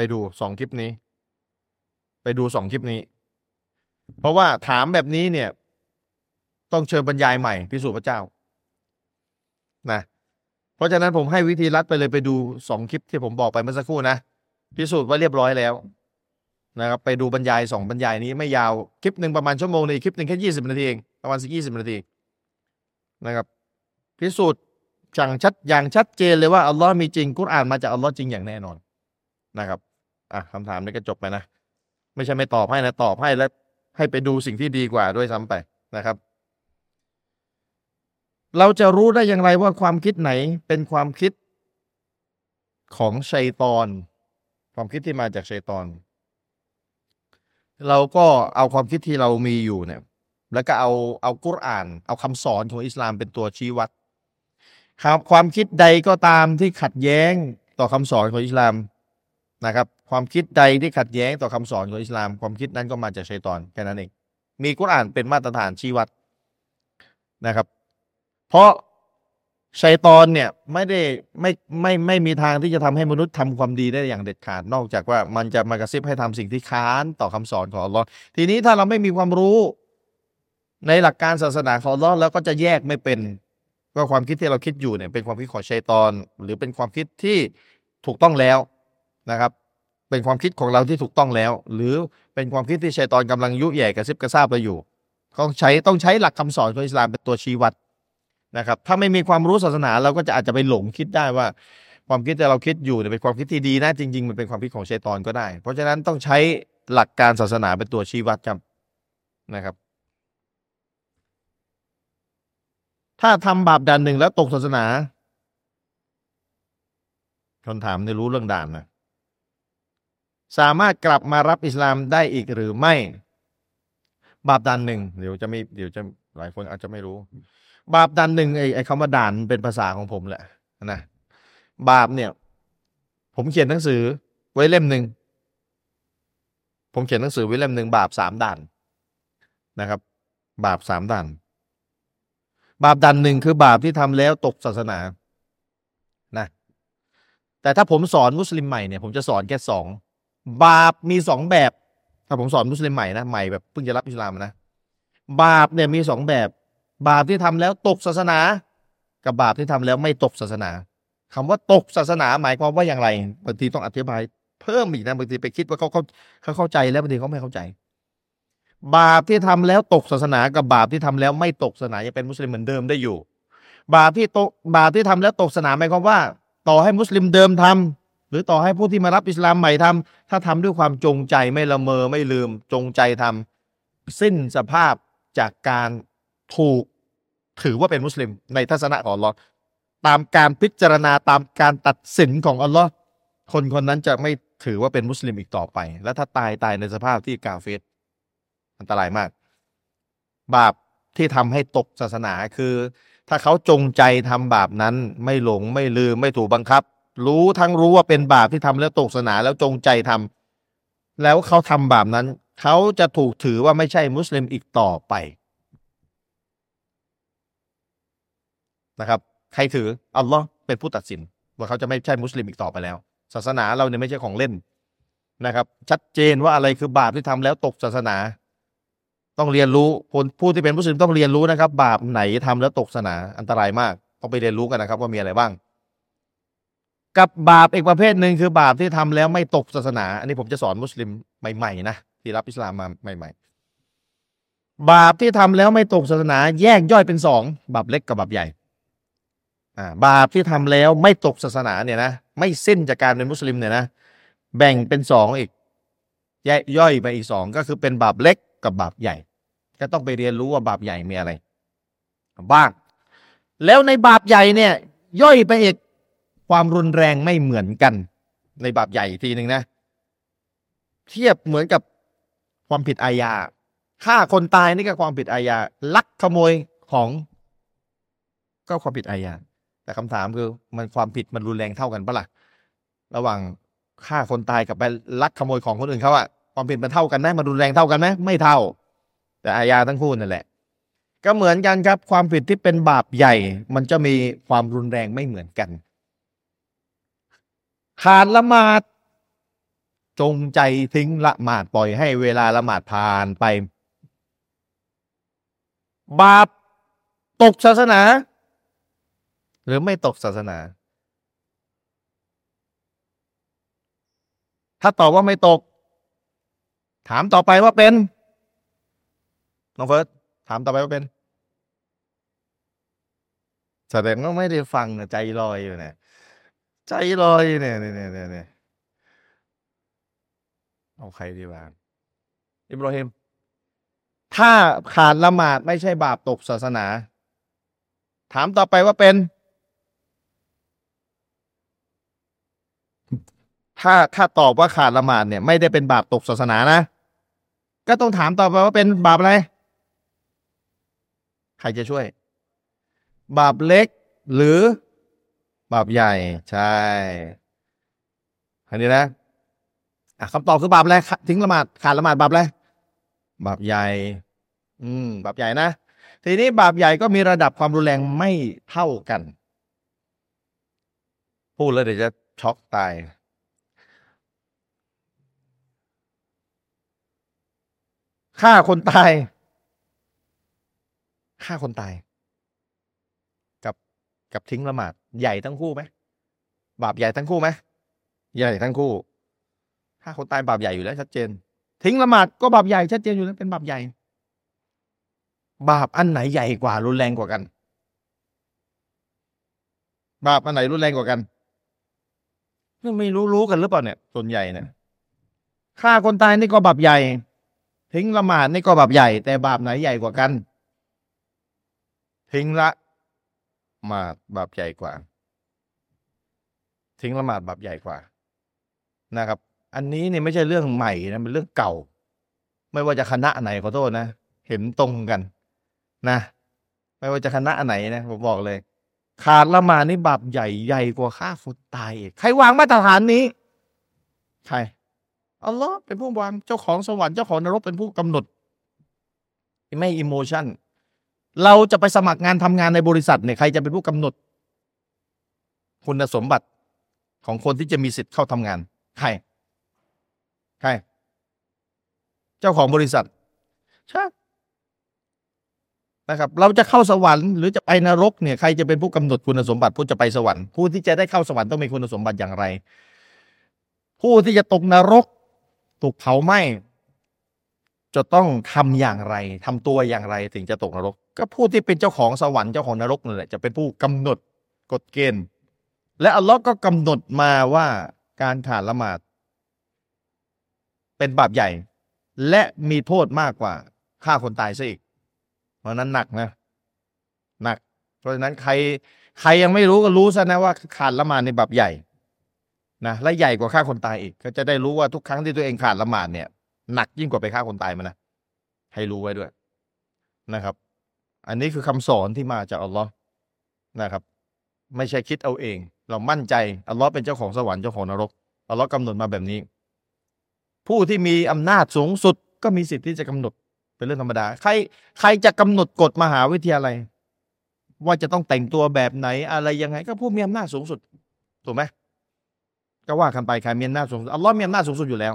ไปดูสองคลิปนี้ ไปดูสองคลิปนี้ เพราะว่าถามแบบนี้เนี่ย ต้องเชิญบรรยายใหม่พิสูจน์พระเจ้านะเพราะฉะนั้นผมให้วิธีรัดไปเลยไปดูสองคลิปที่ผมบอกไปเมื่อสักครู่นะพิสูจน์ว่าเรียบร้อยแล้วนะครับไปดูบรรยายสองบรรยายนี้ไม่ยาวคลิปหนึ่งประมาณชั่วโมงในคลิปหนึ่งแค่ยี่สิบนาทีเองประมาณสักยี่สิบนาทีนะครับ พิสูจน์จังชัดอย่างชัดเจนเลยว่าอัลลอฮ์มีจริงกุรอานมาจากอัลลอฮ์จริงอย่างแน่นอนนะครับ อะคำถามนี้ก็จบไปนะ ไม่ใช่ไม่ตอบให้นะ ตอบให้แล้วให้ไปดูสิ่งที่ดีกว่าด้วยซ้ำไปนะครับ เราจะรู้ได้อย่างไรว่าความคิดไหนเป็นความคิดของชัยตอน ความคิดที่มาจากชัยตอน เราก็เอาความคิดที่เรามีอยู่เนี่ย แล้วก็เอาเอากุรอาน เอาคำสอนของอิสลามเป็นตัวชี้วัดครับความคิดใดก็ตามที่ขัดแย้งต่อคำสอนของอิสลามนะครับ ความคิดใดที่ขัดแย้งต่อคำสอนของอิสลาม ความคิดนั้นก็มาจากชัยตอนแค่นั้นเอง มีกุรอานเป็นมาตรฐานชี้วัดนะครับ เพราะชัยตอนเนี่ยไม่ได้ไม่ไม่ไม่มีทางที่จะทำให้มนุษย์ทำความดีได้อย่างเด็ดขาด นอกจากว่ามันจะมากระซิบให้ทำสิ่งที่ค้านต่อคำสอนของอัลลอฮ์ทีนี้ถ้าเราไม่มีความรู้ ในหลักการศาสนาของอัลลอฮ์แล้วก็จะแยกไม่เป็นว่าความคิดที่เราคิดอยู่เนี่ยเป็นความคิดของชัยตอน หรือเป็นความคิดที่ถูกต้องแล้วนะครับ เป็นความคิดของเราที่ถูกต้องแล้ว หรือเป็นความคิดที่ชัยตอนกำลังยุแย่กระซิบกระซาบเราอยู่ต้องใช้ต้องใช้หลักคำสอนของอิสลามเป็นตัวชี้วัดนะครับ ถ้าไม่มีความรู้ศาสนาเราก็จะอาจจะไปหลงคิดได้ว่า ความคิดที่เราคิดอยู่เนี่ยเป็นความคิดที่ดีนะจริง ๆ มันเป็นความคิดของชัยตอนก็ได้ เพราะฉะนั้นต้องใช้หลักการศาสนาเป็นตัวชี้วัดครับนะครับ ถ้าทำบาปด่านหนึ่งแล้วตกศาสนาคนถามในรู้เรื่องด่านนะ สามารถกลับมารับอิสลามได้อีกหรือไม่ บาปด่านหนึ่งเดี๋ยวจะไม่เดี๋ยวจะหลายคนอาจจะไม่รู้ บาปด่านหนึ่งไอ้ไอ้คำว่าด่านเป็นภาษาของผมแหละนะบาปเนี่ย ผมเขียนหนังสือไว้เล่มหนึ่งผมเขียนหนังสือไว้เล่มหนึ่งบาปสามด่านนะครับ บาปสามด่าน บาปด่านหนึ่งคือบาปที่ทำแล้วตกศาสนานะแต่ถ้าผมสอนมุสลิมใหม่เนี่ยผมจะสอนแค่สอง บาปมีสองแบบถ้าผมสอนมุสลิมใหม่นะใหม่แบบเพิ่งจะรับอิสลามนะบาปเนี่ยมีสองแบบ บาปที่ทำแล้วตกศาสนา กับบาปที่ทำแล้วไม่ตกศาสนาคำว่าตกศาสนาหมายความว่าอย่างไรบางทีต้องอธิบายเพิ่มอีกนะบางทีไปคิดว่าเขาเขาเขาเข้าใจแล้วบางทีเขาไม่เข้าใจ บาปที่ทำแล้วตกศาสนา กับบาปที่ทำแล้วไม่ตกศาสนายังเป็นมุสลิมเหมือนเดิมได้อยู่ บาปที่ตกบาปที่ทำแล้วตกศาสนาหมายความว่า ต่อให้มุสลิมเดิมทำ หรือต่อให้ผู้ที่มารับอิสลามใหม่ทำถ้าทำด้วยความจงใจไม่ละเมอไม่ลืมจงใจทำสิ้นสภาพจากการถูกถือว่าเป็นมุสลิมในทัศนะของอัลลอฮ์ตามการพิจารณาตามการตัดสินของอัลลอฮ์คนคนนั้นจะไม่ถือว่าเป็นมุสลิมอีกต่อไป และถ้าตายตายในสภาพที่กาเฟสอันตรายมาก บาปที่ทำให้ตกศาสนาคือ ถ้าเขาจงใจทำบาปนั้นไม่หลงไม่ลืมไม่ถูกบังคับ รู้ทั้งรู้ว่าเป็นบาปที่ทำแล้วตกศาสนาแล้วจงใจทำแล้วเขาทำบาปนั้น เขาจะถูกถือว่าไม่ใช่มุสลิมอีกต่อไปนะครับ ใครถืออัลลอฮ์เป็นผู้ตัดสิน ว่าเขาจะไม่ใช่มุสลิมอีกต่อไปแล้ว ศาสนาเราเนี่ยไม่ใช่ของเล่นนะครับ ชัดเจนว่าอะไรคือบาปที่ทำแล้วตกศาสนา ต้องเรียนรู้ผู้ที่เป็นมุสลิมต้องเรียนรู้นะครับ บาปไหนทำแล้วตกศาสนาอันตรายมากต้องไปเรียนรู้กันนะครับ ว่ามีอะไรบ้าง กับบาปอีกประเภทหนึ่งคือบาปที่ทำแล้วไม่ตกศาสนา อันนี้ผมจะสอนมุสลิมใหม่ๆนะที่รับอิสลามมาใหม่ ๆ บาปที่ทำแล้วไม่ตกศาสนา แยกย่อยเป็นสองบาปเล็กกับบาปใหญ่อ่าบาปที่ทำแล้วไม่ตกศาสนาเนี่ยนะไม่สิ้นจากการเป็นมุสลิมเนี่ยนะแบ่งเป็นสองอีกแยกย่อยไปอีกสองก็คือเป็นบาปเล็กกับบาปใหญ่ ก็ต้องไปเรียนรู้ว่าบาปใหญ่มีอะไร บ้าง แล้วในบาปใหญ่เนี่ย ย่อยไปอีก ความรุนแรงไม่เหมือนกัน ในบาปใหญ่อีกทีหนึ่งนะ เทียบเหมือนกับความผิดอาญาฆ่าคนตายนี่ก็ความผิดอาญาลักขโมยของก็ความผิดอาญาแต่คำถามคือมันความผิดมันรุนแรงเท่ากันปะล่ะระหว่างฆ่าคนตายกับไปลักขโมยของคนอื่นเขาอะความผิดมันเท่ากันไหมมันรุนแรงเท่ากันไหมไม่เท่า แต่อาญาทั้งคู่นั่นแหละ ก็เหมือนกันครับ ความผิดที่เป็นบาปใหญ่ มันจะมีความรุนแรงไม่เหมือนกัน ขาดละหมาด จงใจทิ้งละหมาดปล่อยให้เวลาละหมาดผ่านไป บาปตกศาสนา หรือไม่ตกศาสนา ถ้าตอบว่าไม่ตก ถามต่อไปว่าเป็นน้องเฟิร์สถามต่อไปว่าเป็นแสดงว่าไม่ได้ฟังนะใจลอยอยู่เนี่ย ใจลอยเนี่ยเนี่ยเนี่ยเนี่ยเนี่ยเอาใครดีบ้างอิบราฮิมถ้าขาดละหมาดไม่ใช่บาปตกศาสนา ถามต่อไปว่าเป็น ถ้าถ้าตอบว่าขาดละหมาดเนี่ย ไม่ได้เป็นบาปตกศาสนานะ ก็ต้องถามต่อไปว่าเป็นบาปอะไร ใครจะช่วย บาปเล็กหรือ บาปใหญ่ ใช่อันนี้นะอะคำตอบคือบาปอะไรทิ้งละหมาดขาดละหมาดบาปอะไรบาปใหญ่ อืม บาปใหญ่นะ ทีนี้บาปใหญ่ก็มีระดับความรุนแรงไม่เท่ากัน พูดแล้วเดี๋ยวจะช็อกตาย ฆ่าคนตาย ฆ่าคนตาย กับทิ้งละหมาดใหญ่ทั้งคู่ไหมบาปใหญ่ทั้งคู่ไหมใหญ่ทั้งคู่ฆ่าคนตายบาปใหญ่อยู่แล้วชัดเจน ทิ้งละหมาดก็บาปใหญ่ชัดเจนอยู่แล้วเป็นบาปใหญ่ บาปอันไหนใหญ่กว่ารุนแรงกว่ากัน บาปอันไหนรุนแรงกว่ากันไม่รู้รู้กันหรือเปล่าเนี่ยส่วนใหญ่เนี่ยฆ่าคนตายนี่ก็บาปใหญ่ ทิ้งละหมาดนี่ก็บาปใหญ่ แต่บาปไหนใหญ่กว่ากัน ทิ้งละ หมาดบาปใหญ่กว่า ทิ้งละหมาดบาปใหญ่กว่านะครับ อันนี้เนี่ยไม่ใช่เรื่องใหม่นะเป็นเรื่องเก่า ไม่ว่าจะคณะไหนขอโทษนะ เห็นตรงกันนะไม่ว่าจะคณะไหนนะผมบอกเลย ขาดละหมาดนี่บาปใหญ่ใหญ่กว่าฆ่าคนตายอีกใครวางมาตรฐานนี้ ใครอัลลอฮ์เป็นผู้วางเจ้าของสวรรค์เจ้าของนรกเป็นผู้กำหนด ไม่อิโมชัน เราจะไปสมัครงานทำงานในบริษัทเนี่ยใครจะเป็นผู้กำหนด คุณสมบัติของคนที่จะมีสิทธิ์เข้าทำงาน ใคร ใคร เจ้าของบริษัท ใช่นะครับ เราจะเข้าสวรรค์หรือจะไปนรกเนี่ยใครจะเป็นผู้กำหนดคุณสมบัติ ผู้จะไปสวรรค์ผู้ที่จะได้เข้าสวรรค์ต้องมีคุณสมบัติอย่างไร ผู้ที่จะตกนรกถูกเผาไหม้จะต้องทำอย่างไรทำตัวอย่างไรถึงจะตกนรก ก็ผู้ที่เป็นเจ้าของสวรรค์เจ้าของนรกนั่นแหละจะเป็นผู้กำหนดกฎเกณฑ์ และอัลลอฮ์ก็กำหนดมาว่าการขาดละหมาด เป็นบาปใหญ่ และมีโทษมากกว่าฆ่าคนตายซะอีก เพราะนั้นหนักนะหนัก เพราะฉะนั้นใครใครยังไม่รู้ก็รู้ซะนะว่าขาดละหมาดในบาปใหญ่นะและใหญ่กว่าฆ่าคนตายอีก ก็จะได้รู้ว่าทุกครั้งที่ตัวเองขาดละหมาดเนี่ยหนักยิ่งกว่าไปฆ่าคนตายมานะให้รู้ไว้ด้วยนะครับ อันนี้คือคำสอนที่มาจากอัลลอฮ์นะครับ ไม่ใช่คิดเอาเอง เรามั่นใจอัลลอฮ์เป็นเจ้าของสวรรค์เจ้าของนรกอัลลอฮ์กำหนดมาแบบนี้ ผู้ที่มีอำนาจสูงสุดก็มีสิทธิ์ที่จะกำหนดเป็นเรื่องธรรมดา ใครใครจะกำหนดกฎมหาวิทยาลัย ว่าจะต้องแต่งตัวแบบไหนอะไรยังไง ก็ผู้มีอำนาจสูงสุดถูกไหมก็ว่ากันไปใครมีอำนาจสูงสุดอัลลอฮ์มีอำนาจสูงสุดอยู่แล้ว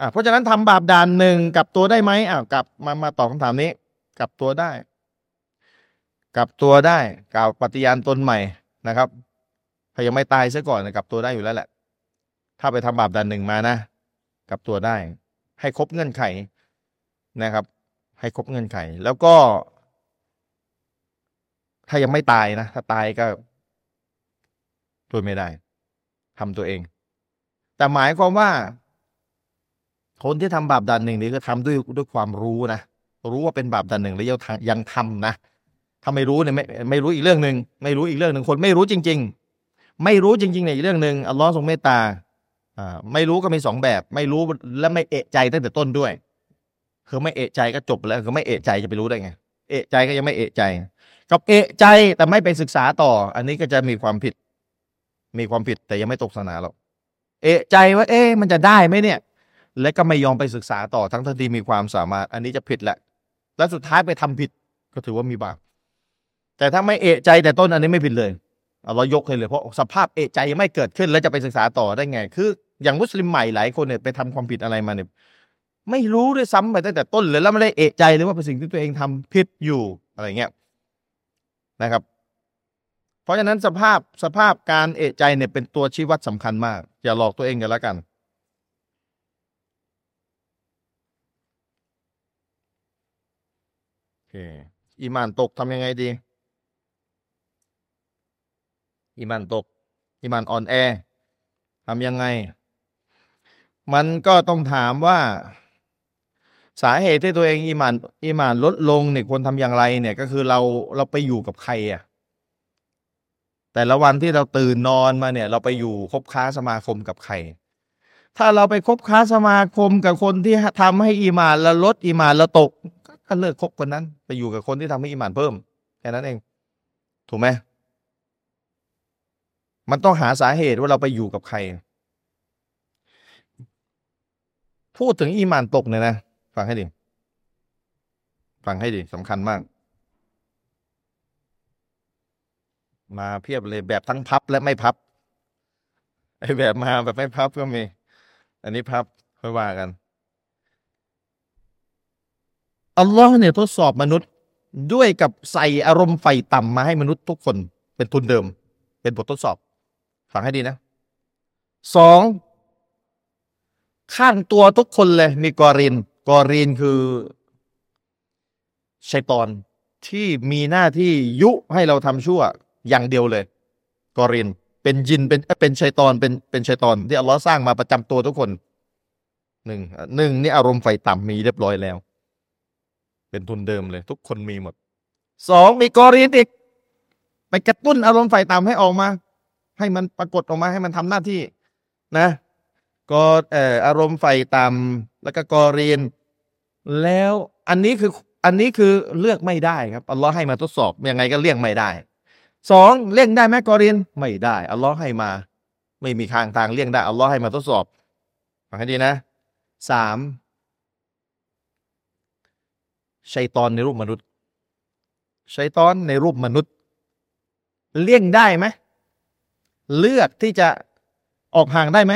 อ่าเพราะฉะนั้นทำบาปด่านหนึ่งกลับตัวได้ไหมอ่ากลับมามาตอบคำถามนี้ กลับตัวได้ กลับตัวได้ กล่าวปฏิญาณตนใหม่นะครับถ้ายังไม่ตายซะก่อนกลับตัวได้อยู่แล้วแหละ ถ้าไปทำบาปด่านหนึ่งมานะ กลับตัวได้ ให้ครบเงื่อนไขนะครับ ให้ครบเงื่อนไข แล้วก็ ถ้ายังไม่ตายนะ ถ้าตายก็ตัวไม่ได้ทำตัวเอง แต่หมายความว่า คนที่ทำบาปด่านหนึ่งนี่ก็ทำด้วยด้วยความรู้นะ รู้ว่าเป็นบาปด่านหนึ่งแล้วยังทำยังทำนะถ้าไม่รู้เนี่ยไม่ไม่รู้อีกเรื่องหนึ่งไม่รู้อีกเรื่องหนึ่งคนไม่รู้จริง ๆ ไม่รู้จริงๆในยอีกเรื่องหนึ่งอัลลอฮ์ทรงเมตตาอ่าไม่รู้ก็มีสองแบบ ไม่รู้และไม่เอะใจตั้งแต่ต้นด้วยคือไม่เอะใจก็จบแล้วคือไม่เอะใจจะไปรู้ได้ไงเอะใจก็ยังไม่เอะใจ กับเอะใจแต่ไม่ไปศึกษาต่อ อันนี้ก็จะมีความผิด มีความผิดแต่ยังไม่ตกศาสนาหรอกเอะใจว่า เอ๊ะมันจะได้ไหมเนี่ย และก็ไม่ยอมไปศึกษาต่อทั้งที่มีความสามารถ อันนี้จะผิดแหละ และสุดท้ายไปทำผิด ก็ถือว่ามีบาป แต่ถ้าไม่เอะใจแต่ต้นอันนี้ไม่ผิดเลยเรายกให้เลยเพราะสภาพเอะใจยังไม่เกิดขึ้น แล้วจะไปศึกษาต่อได้ไง คือ อย่างมุสลิมใหม่หลายคนเนี่ยไปทำความผิดอะไรมาเนี่ยไม่รู้ด้วยซ้ำไปตั้งแต่ต้นเลยแล้วไม่ได้เอะใจเลยว่าเป็นสิ่งที่ตัวเองทำผิดอยู่อะไรเงี้ยนะครับ เพราะฉะนั้นสภาพสภาพการเอะใจเนี่ยเป็นตัวชี้วัดสำคัญมาก อย่าหลอกตัวเองกันแล้วกัน โอ เค อีมานตกทำยังไงดี อีมานตก อีมานอ่อนแอทำยังไง มันก็ต้องถามว่า สาเหตุที่ตัวเองอีมานอีมานลดลงเนี่ยควรทำอย่างไร เนี่ย ก็คือเราเราไปอยู่กับใครอะแต่ละวันที่เราตื่นนอนมาเนี่ย เราไปอยู่คบค้าสมาคมกับใคร ถ้าเราไปคบค้าสมาคมกับคนที่ทำให้อีมานเราลดอีมานเราตก ก็เลิกคบคนนั้น ไปอยู่กับคนที่ทำให้อีหมานเพิ่มแค่นั้นเอง ถูกไหมมันต้องหาสาเหตุว่าเราไปอยู่กับใคร พูดถึงอีหมานตกเนี่ยนะ ฟังให้ดี ฟังให้ดีสำคัญมาก มาเพียบเลยแบบทั้งพับและไม่พับ ไอแบบมาแบบไม่พับก็มี อันนี้พับค่อยว่ากัน อัลลอฮ์เนี่ยทดสอบมนุษย์ด้วยกับใส่อารมณ์ไฟต่ำมาให้มนุษย์ทุกคนเป็นทุนเดิม เป็นบททดสอบฟังให้ดีนะสองข้างตัวทุกคนเลยมีกอรินกอรินคือชัยตอนที่มีหน้าที่ยุให้เราทำชั่วอย่างเดียวเลย กอรินเป็นยินเป็นเป็นชัยตอนเป็นเป็นชัยตอนที่อัลลอฮ์สร้างมาประจำตัวทุกคนหนึ่งหนึ่งนี่อารมณ์ไฟต่ำมีเรียบร้อยแล้ว เป็นทุนเดิมเลย ทุกคนมีหมดสองมีกอรินอีก ไปกระตุ้นอารมณ์ไฟต่ำให้ออกมา ให้มันปรากฏออกมาให้มันทำหน้าที่ นะก็เอ่ออารมณ์ไฟต่ำแล้วก็กอรีน แล้วอันนี้คืออันนี้คือเลือกไม่ได้ครับอัลลอฮ์ให้มาทดสอบยังไงก็เลี่ยงไม่ได้สองเลี่ยงได้ไหมกอรีนไม่ได้อัลลอฮ์ให้มา ไม่มีทางทางเลี่ยงได้อัลลอฮ์ให้มาทดสอบฟังให้ดีนะสาม ชัยตอนในรูปมนุษย์ ชัยตอนในรูปมนุษย์ เลี่ยงได้ไหมเลือกที่จะออกห่างได้ไหม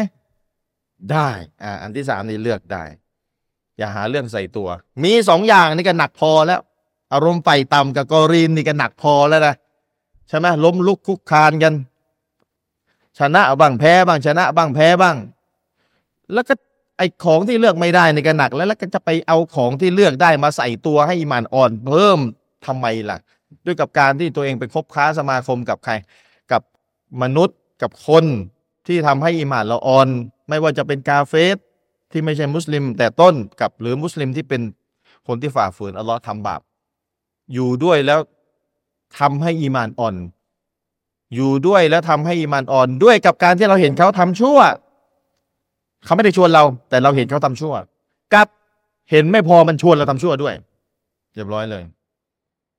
ได้อ่าอันที่สามนี่เลือกได้ อย่าหาเรื่องใส่ตัว มีสองอย่างนี่ก็หนักพอแล้ว อารมณ์ไฟต่ำกับกอรีนนี่ก็หนักพอแล้วนะใช่ไหมล้มลุกคุกคานกัน ชนะบ้างแพ้บ้างชนะบ้างแพ้บ้าง แล้วก็ ไอของที่เลือกไม่ได้ในี่ก็หนักแล้วแล้วก็จะไปเอาของที่เลือกได้มาใส่ตัวให้อิมานอ่อน เพิ่มทำไมล่ะ ด้วยกับการที่ตัวเองไปคบค้าสมาคมกับใคร กับมนุษย์กับคนที่ทำให้อิมานเราอ่อน ไม่ว่าจะเป็นกาเฟสที่ไม่ใช่มุสลิม แต่ต้นกับหรือมุสลิมที่เป็นคนที่ฝ่าฝืนอัลลอฮ์ทำบาปอยู่ด้วยแล้วทำให้อีมานอ่อน อยู่ด้วยแล้วทำให้อีมานอ่อน ด้วยกับการที่เราเห็นเขาทำชั่ว เขาไม่ได้ชวนเรา แต่เราเห็นเขาทำชั่วกับเห็นไม่พอมันชวนเราทำชั่วด้วยเรียบร้อยเลย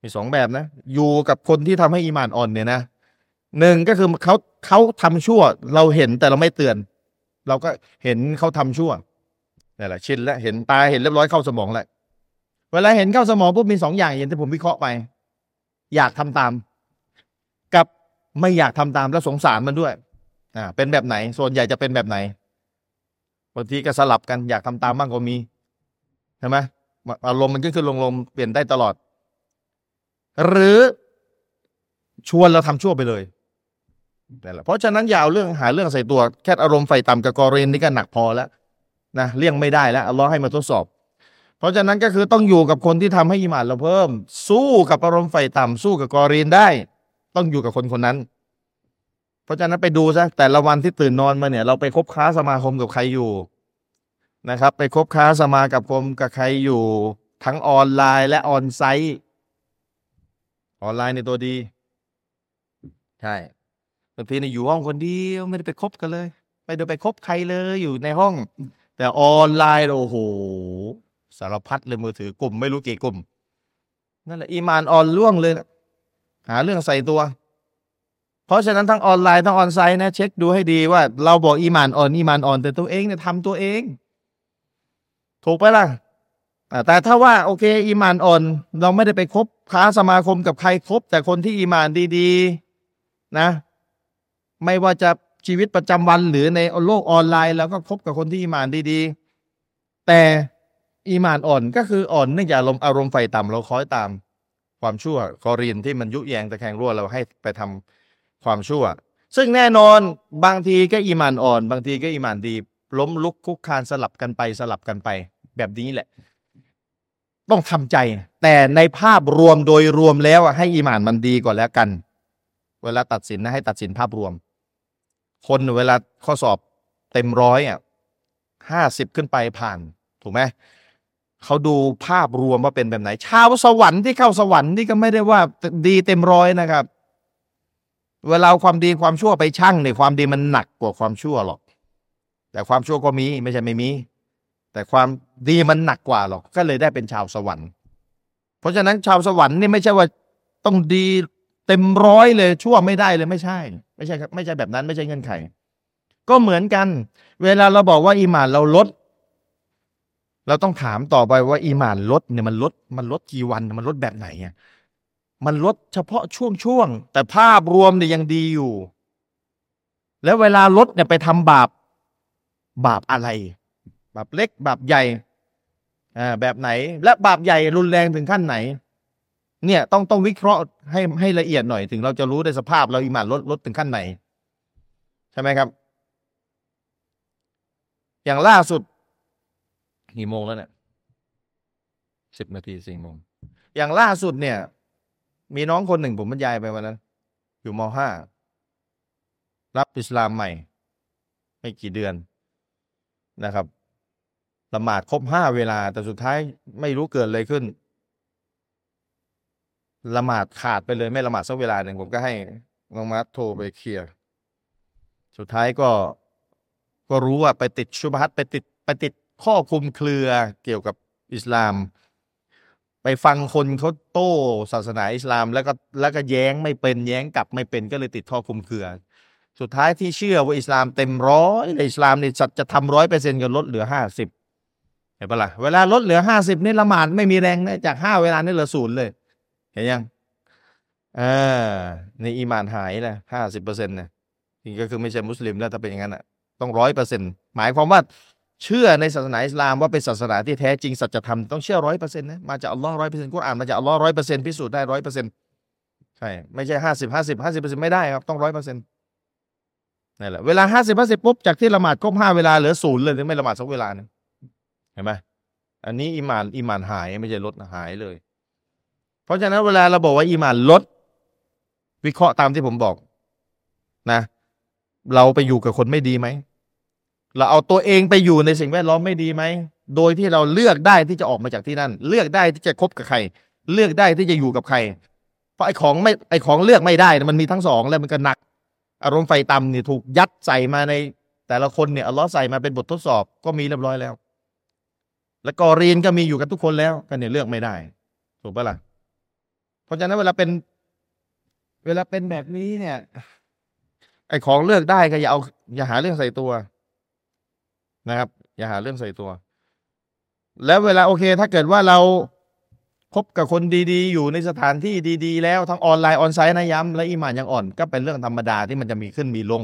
มีสองแบบนะ อยู่กับคนที่ทำให้อีมานอ่อนเนี่ยนะหนึ่งก็คือเขาเขาทำชั่ว เราเห็นแต่เราไม่เตือน เราก็เห็นเขาทำชั่วนี่แหละชินแล้วเห็นตาเห็นเรียบร้อยเข้าสมองแล้วเวลาเห็นเข้าสมองปุ๊บมีสองอย่างอย่างที่ผมวิเคราะห์ไป อยากทำตาม กับไม่อยากทำตามแล้วสงสารมันด้วยอ่าเป็นแบบไหนส่วนใหญ่จะเป็นแบบไหน บางทีก็สลับกันอยากทำตามบ้างก็มีใช่ไหมอารมณ์มันขึ้นขึ้นลงลงเปลี่ยนได้ตลอด หรือชวนเราทำชั่วไปเลยนั่นแหละเพราะฉะนั้นอย่าเอาเรื่องหาเรื่องใส่ตัวแค่อารมณ์ไฟต่ำกับกอเรนนี่ก็หนักพอแล้วนะเลี่ยงไม่ได้แล้วอัลลอฮ์ให้มาทดสอบ เพราะฉะนั้นก็คือต้องอยู่กับคนที่ทำให้อิมานเราเพิ่ม สู้กับอารมณ์ใฝ่ต่ำสู้กับกอรีนได้ ต้องอยู่กับคนคนนั้น เพราะฉะนั้นไปดูซะแต่ละวันที่ตื่นนอนมาเนี่ย เราไปคบค้าสมาคมกับใครอยู่นะครับ ไปคบค้าสมากับคมกับใครอยู่ ทั้งออนไลน์และ onsite ออนไลน์เนี่ยตัวดี ใช่บางทีเนี่ยอยู่ห้องคนเดียวไม่ได้ไปคบกันเลย ไม่ได้ไปคบใครเลยอยู่ในห้อง แต่ออนไลน์โอ้โหสารพัดเลยมือถือกลุ่ม ไม่รู้กี่กลุ่ม นั่นแหละอีมานอ่อนล่วงเลย หาเรื่องใส่ตัว เพราะฉะนั้นทั้งออนไลน์ทั้งออนไซต์นะเช็คดูให้ดีว่า เราบอกอีมานอ่อนอีมานอ่อน แต่ตัวเองเนี่ยทำตัวเอง ถูกไปล่ะอ่าแต่ถ้าว่าโอเคอีมานอ่อน เราไม่ได้ไปคบค้าสมาคมกับใครคบแต่คนที่อีมานดีๆนะ ไม่ว่าจะชีวิตประจำวันหรือในโลกออนไลน์เราก็คบกับคนที่อีมานดีๆ แต่อีมานอ่อนก็คืออ่อนเนื่องจากอารมณ์อารมณ์ไฟต่ำเราคอยตาม ความชั่วกอรีนที่มันยุแยงตะแคงรั่วเราให้ไปทำ ความชั่ว ซึ่งแน่นอนบางทีก็อีมานอ่อน บางทีก็อีมานดี ล้มลุกคุกคานสลับกันไปสลับกันไป แบบนี้แหละ ต้องทำใจ แต่ในภาพรวมโดยรวมแล้วให้อีหมานมันดีก่อนแล้วกัน เวลาตัดสินนะให้ตัดสินภาพรวม คนเวลาข้อสอบเต็มร้อยอะห้าสิบขึ้นไปผ่านถูกไหมเขาดูภาพรวมว่าเป็นแบบไหน ชาวสวรรค์ที่เข้าสวรรค์นี่ก็ไม่ได้ว่าดีเต็มร้อยนะครับ เวลาเอาความดีความชั่วไปชั่งเนี่ยความดีมันหนักกว่าความชั่วหรอก แต่ความชั่วก็มีไม่ใช่ไม่มี แต่ความดีมันหนักกว่าหรอกก็เลยได้เป็นชาวสวรรค์ เพราะฉะนั้นชาวสวรรค์นี่ไม่ใช่ว่าต้องดีเต็มร้อยเลยชั่วไม่ได้เลยไม่ใช่ ไม่ใช่ครับไม่ใช่แบบนั้นไม่ใช่เงื่อนไข ก็เหมือนกัน เวลาเราบอกว่าอีหมานเราลด เราต้องถามต่อไปว่าอีหมานลดเนี่ยมันลดมันลดกี่วันมันลดแบบไหนอะ มันลดเฉพาะช่วงช่วงๆแต่ภาพรวมเนี่ยยังดีอยู่ แล้วเวลาลดเนี่ยไปทำบาป บาปอะไร บาปเล็ก บาปใหญ่อ่าแบบไหน และบาปใหญ่รุนแรงถึงขั้นไหน เนี่ยต้องต้องวิเคราะห์ให้ให้ละเอียดหน่อยถึงเราจะรู้ได้สภาพเราอิมานลดลดถึงขั้นไหน ใช่ไหมครับ อย่างล่าสุดกี่โมงแล้วเนี่ยสิบนาทีสี่โมงอย่างล่าสุดเนี่ย มีน้องคนหนึ่งผมบรรยายไปวันนั้น อยู่มห้ารับอิสลามใหม่ ไม่กี่เดือนนะครับละหมาดครบห้าเวลา แต่สุดท้ายไม่รู้เกิดอะไรขึ้นละหมาดขาดไปเลยไม่ละหมาดสักเวลาหนึ่งผมก็ให้น้องมัดโทรไปเคลียร์สุดท้ายก็ก็รู้ว่าไปติดชุบฮัตไปติดไปติดข้อคุมเครือเกี่ยวกับอิสลาม ไปฟังคนเขาโต้ศาสนาอิสลาม แล้วก็แล้วก็แย้งไม่เป็นแย้งกลับไม่เป็นก็เลยติดข้อคุมเครือ สุดท้ายที่เชื่อว่าอิสลามเต็มร้อยในอิสลามนี่สัจจะทำร้อยเปอร์เซ็นต์ก็ลดเหลือห้าสิบเห็นปะล่ะเวลาลดเหลือห้าสิบนี่ละหมาดไม่มีแรงนะจากห้าเวลานี่เหลือศูนย์เลย เห็นยังอ่าในอีมานหายเลยห้าสิบเปอร์เซ็นต์เนี่ยนี่ก็คือไม่ใช่มุสลิมแล้วถ้าเป็นอย่างนั้นอะต้องร้อยเปอร์เซ็นต์หมายความว่า เชื่อในศาสนาอิสลามว่าเป็นศาสนาที่แท้จริงสัจธรรมต้องเชื่อร้อยเปอร์เซ็นต์นะมาจากอัลลอฮ์ร้อยเปอร์เซ็นต์กุรอานมาจากอัลลอฮ์ร้อยเปอร์เซ็นต์พิสูจน์ได้ร้อยเปอร์เซ็นต์ใช่ไม่ใช่ห้าสิบห้าสิบห้าสิบเปอร์เซ็นต์ไม่ได้ครับต้องร้อยเปอร์เซ็นต์นี่แหละเวลาห้าสิบห้าสิบปุ๊บจากที่ละหมาดครบห้าเวลาเหลือศูนย์เลยถึงไม่ละหมาดสักเวลานึงเห็นไหมอันนี้อีมานอีมานหายไม่ใช่ลดนะหายเลย เพราะฉะนั้นเวลาเราบอกว่าอีมานลด วิเคราะห์ตามที่ผมบอกนะ เราไปอยู่กับคนไม่ดีไหม เราเอาตัวเองไปอยู่ในสิ่งแวดล้อมไม่ดีไหม โดยที่เราเลือกได้ที่จะออกมาจากที่นั่น เลือกได้ที่จะคบกับใคร เลือกได้ที่จะอยู่กับใคร เพราะไอ้ของไม่ไอ้ของเลือกไม่ได้ มันมีทั้งสองแล้วมันก็หนัก อารมณ์ไฟต่ำเนี่ยถูกยัดใส่มาในแต่ละคนเนี่ยอัลลอฮ์ใส่มาเป็นบททดสอบก็มีเรียบร้อยแล้ว แล้วกอรีนก็มีอยู่กับทุกคนแล้วก็เนี่ยเลือกไม่ได้ ถูกปะล่ะเพราะฉะนั้นเวลาเป็น เวลาเป็นแบบนี้เนี่ย ไอ้ของเลือกได้ก็อย่าเอาอย่าหาเรื่องใส่ตัว นะครับ อย่าหาเรื่องใส่ตัว แล้วเวลาโอเค ถ้าเกิดว่าเราคบกับคนดีๆ อยู่ในสถานที่ดี ๆ แล้วทั้งออนไลน์ออนไซต์นะย้ำและอีมานยังอ่อน ก็เป็นเรื่องธรรมดาที่มันจะมีขึ้นมีลง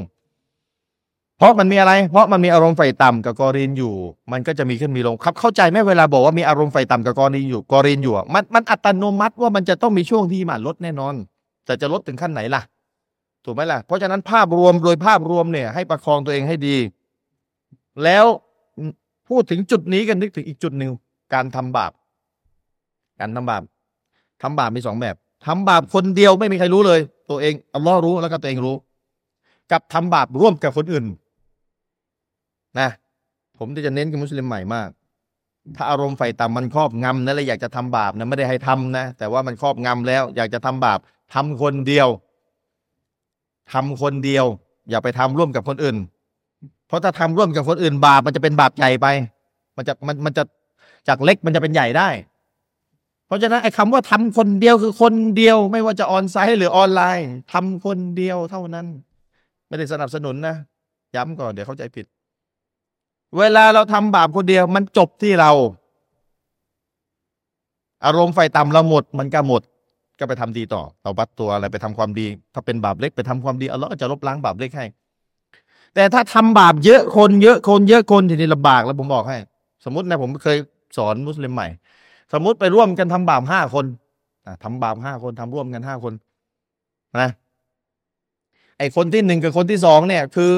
เพราะมันมีอะไร เพราะมันมีอารมณ์ไฟต่ำกับกอรีนอยู่ มันก็จะมีขึ้นมีลงครับ เข้าใจไหมเวลาบอกว่ามีอารมณ์ไฟต่ำกับกอรีนอยู่กอรีนอยู่มันมันอัตโนมัติว่ามันจะต้องมีช่วงที่มานลดแน่นอน แต่จะลดถึงขั้นไหนล่ะ ถูกไหมล่ะเพราะฉะนั้นภาพรวมโดยภาพรวมเนี่ยให้ประคองตัวเองให้ดี แล้วพูดถึงจุดนี้กันนึกถึงอีกจุดหนึ่งการทำบาป การทำบาปทำบาปมีสองแบบทำบาปคนเดียวไม่มีใครรู้เลย ตัวเองอัลลอฮ์รู้แล้วก็ตัวเองรู้ กับทำบาปร่วมกับคนอื่น นะ ผมจะเน้นกับมุสลิมใหม่มาก ถ้าอารมณ์ไฟต่ำมันครอบงำนะแล้วอยากจะทำบาปนะไม่ได้ให้ทำนะ แต่ว่ามันครอบงำแล้ว อยากจะทำบาปทำคนเดียวทำคนเดียว อย่าไปทำร่วมกับคนอื่น เพราะถ้าทำร่วมกับคนอื่นบาปมันจะเป็นบาปใหญ่ไป มันจะมันมันจะจากเล็กมันจะเป็นใหญ่ได้ เพราะฉะนั้นไอ้คำว่าทำคนเดียวคือคนเดียว ไม่ว่าจะออนไซต์หรือออนไลน์ทำคนเดียวเท่านั้น ไม่ได้สนับสนุนนะย้ำก่อนเดี๋ยวเข้าใจผิด เวลาเราทำบาปคนเดียวมันจบที่เรา อารมณ์ไฟต่ำเราหมด มันก็หมดก็ไปทำดีต่อเราบัดตัวอะไรไปทำความดี ถ้าเป็นบาปเล็กไปทำความดีอัลลอฮ์ก็จะลบล้างบาปเล็กให้ แต่ถ้าทำบาปเยอะคนเยอะคนเยอะคนทีนี้ลำบากแล้วผมบอกให้ สมมตินะผมเคยสอนมุสลิมใหม่ สมมติไปร่วมกันทำบาปห้าคนอะทำบาปห้าคนทำร่วมกันห้าคนนะไอคนที่หนึ่งกับคนที่สองเนี่ย คือ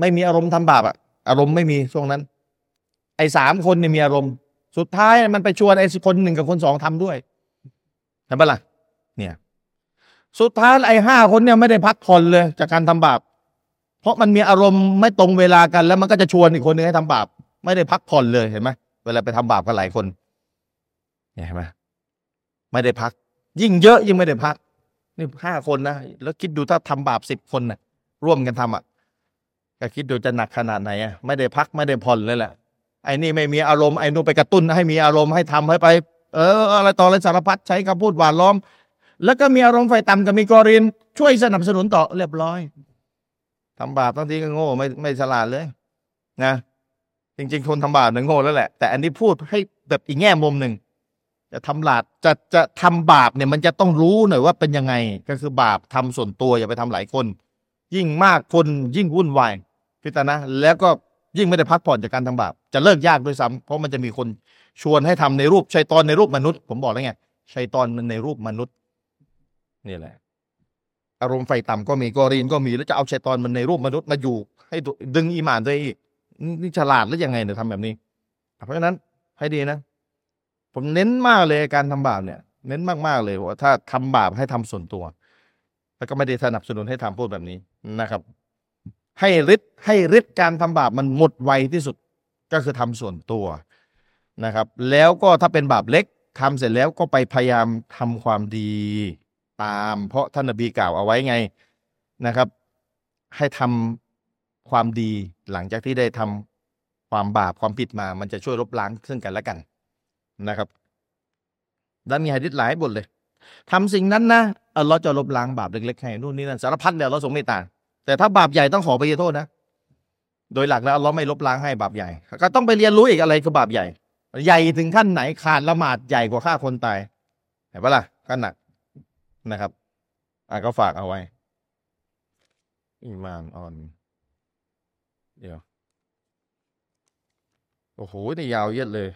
ไม่มีอารมณ์ทำบาปอะอารมณ์ไม่มีช่วงนั้น ไอสามคนเนี่ยมีอารมณ์ สุดท้ายมันไปชวนไอคนหนึ่งกับคนสองทำด้วยเห็นปะล่ะเนี่ย สุดท้ายไอห้าคนเนี่ยไม่ได้พักผ่อนเลย จากการทำบาป เพราะมันมีอารมณ์ไม่ตรงเวลากัน แล้วมันก็จะชวนอีกคนหนึงให้ทำบาป ไม่ได้พักผ่อนเลยเห็นไหมเวลาไปทำบาปกันหลายคนเห็นไหมไม่ได้พัก ยิ่งเยอะยิ่งไม่ได้พัก นี่ห้าคนนะแล้วคิดดูถ้าทำบาปสิบคนนะ่ะ ร่วมกันทำอะก็คิดดูจะหนักขนาดไหนอะไม่ได้พักไม่ได้ผ่อนเลยแหละไอ้นี่ไม่มีอารมณ์ไอ้นู่นไปกระตุ้นให้มีอารมณ์ให้ทำให้ไป เออ อะไรต่ออะไรสารพัดใช้คำพูดหวานล้อม แล้วก็มีอารมณ์ไฟต่ำกับมีกอริน ช่วยสนับสนุนต่อเรียบร้อย ทำบาปบางทีก็โง่ไม่ไม่ฉลาดเลย นะ จริง ๆ คนทำบาปเนี่ยโง่แล้วแหละ แต่อันนี้พูดให้แบบอีกแง่มุมหนึ่งจะทำลาดจะจะทำบาปเนี่ย มันจะต้องรู้หน่อยว่าเป็นยังไง ก็คือบาปทำส่วนตัวอย่าไปทำหลายคน ยิ่งมากคนยิ่งวุ่นวายพิจารณาแล้วก็ยิ่งไม่ได้พักผ่อนจากการทำบาปจะเลิกยากด้วยซ้ำเพราะมันจะมีคนชวนให้ทำในรูปชัยตอนในรูปมนุษย์ ผมบอกแล้วไงชัยตอนมันในรูปมนุษย์ นี่แหละ อารมณ์ไฟต่ำก็มีกอรีนก็มีแล้วจะเอาชัยตอนมันในรูปมนุษย์มาอยู่ ให้ดึงอีหมานตัวอีกนี่ฉลาดหรือยังไงเนี่ยทำแบบนี้ เพราะฉะนั้นให้ดีนะ ผมเน้นมากเลยการทำบาปเนี่ย เน้นมากๆเลยว่าถ้าทำบาปให้ทำส่วนตัว แล้วก็ไม่ได้สนับสนุนให้ทำพูดแบบนี้นะครับ ให้ฤทธิ์ให้ฤทธิ์การทำบาปมันหมดไวที่สุดก็คือทำส่วนตัวนะครับ แล้วก็ถ้าเป็นบาปเล็กทำเสร็จแล้วก็ไปพยายามทำความดี ตาม เพราะท่านนบีกล่าวเอาไว้ไงนะครับ ให้ทำความดีหลังจากที่ได้ทำความบาปความผิดมา มันจะช่วยลบล้างซึ่งกันและกันนะครับด้านมีหะดิษหลายบทเลยทำสิ่งนั้นนะอัลลอฮ์จะลบล้างบาปเล็กๆให้นู่นนี่นั่นสารพัดแล้วเราทรงเมตตาแต่ถ้าบาปใหญ่ต้องขอไปโทษนะ โดยหลักแล้วอัลลอฮ์ไม่ลบล้างให้บาปใหญ่ ก็ต้องไปเรียนรู้อีกอะไรคือบาปใหญ่ ใหญ่ถึงขั้นไหนขาดละหมาดใหญ่กว่าฆ่าคนตายเห็นปะล่ะก็หนัก นะครับอะก็ฝากเอาไว้อีมานออน เดี๋ยว โอ้โหนี่ยาวเย็ดเลย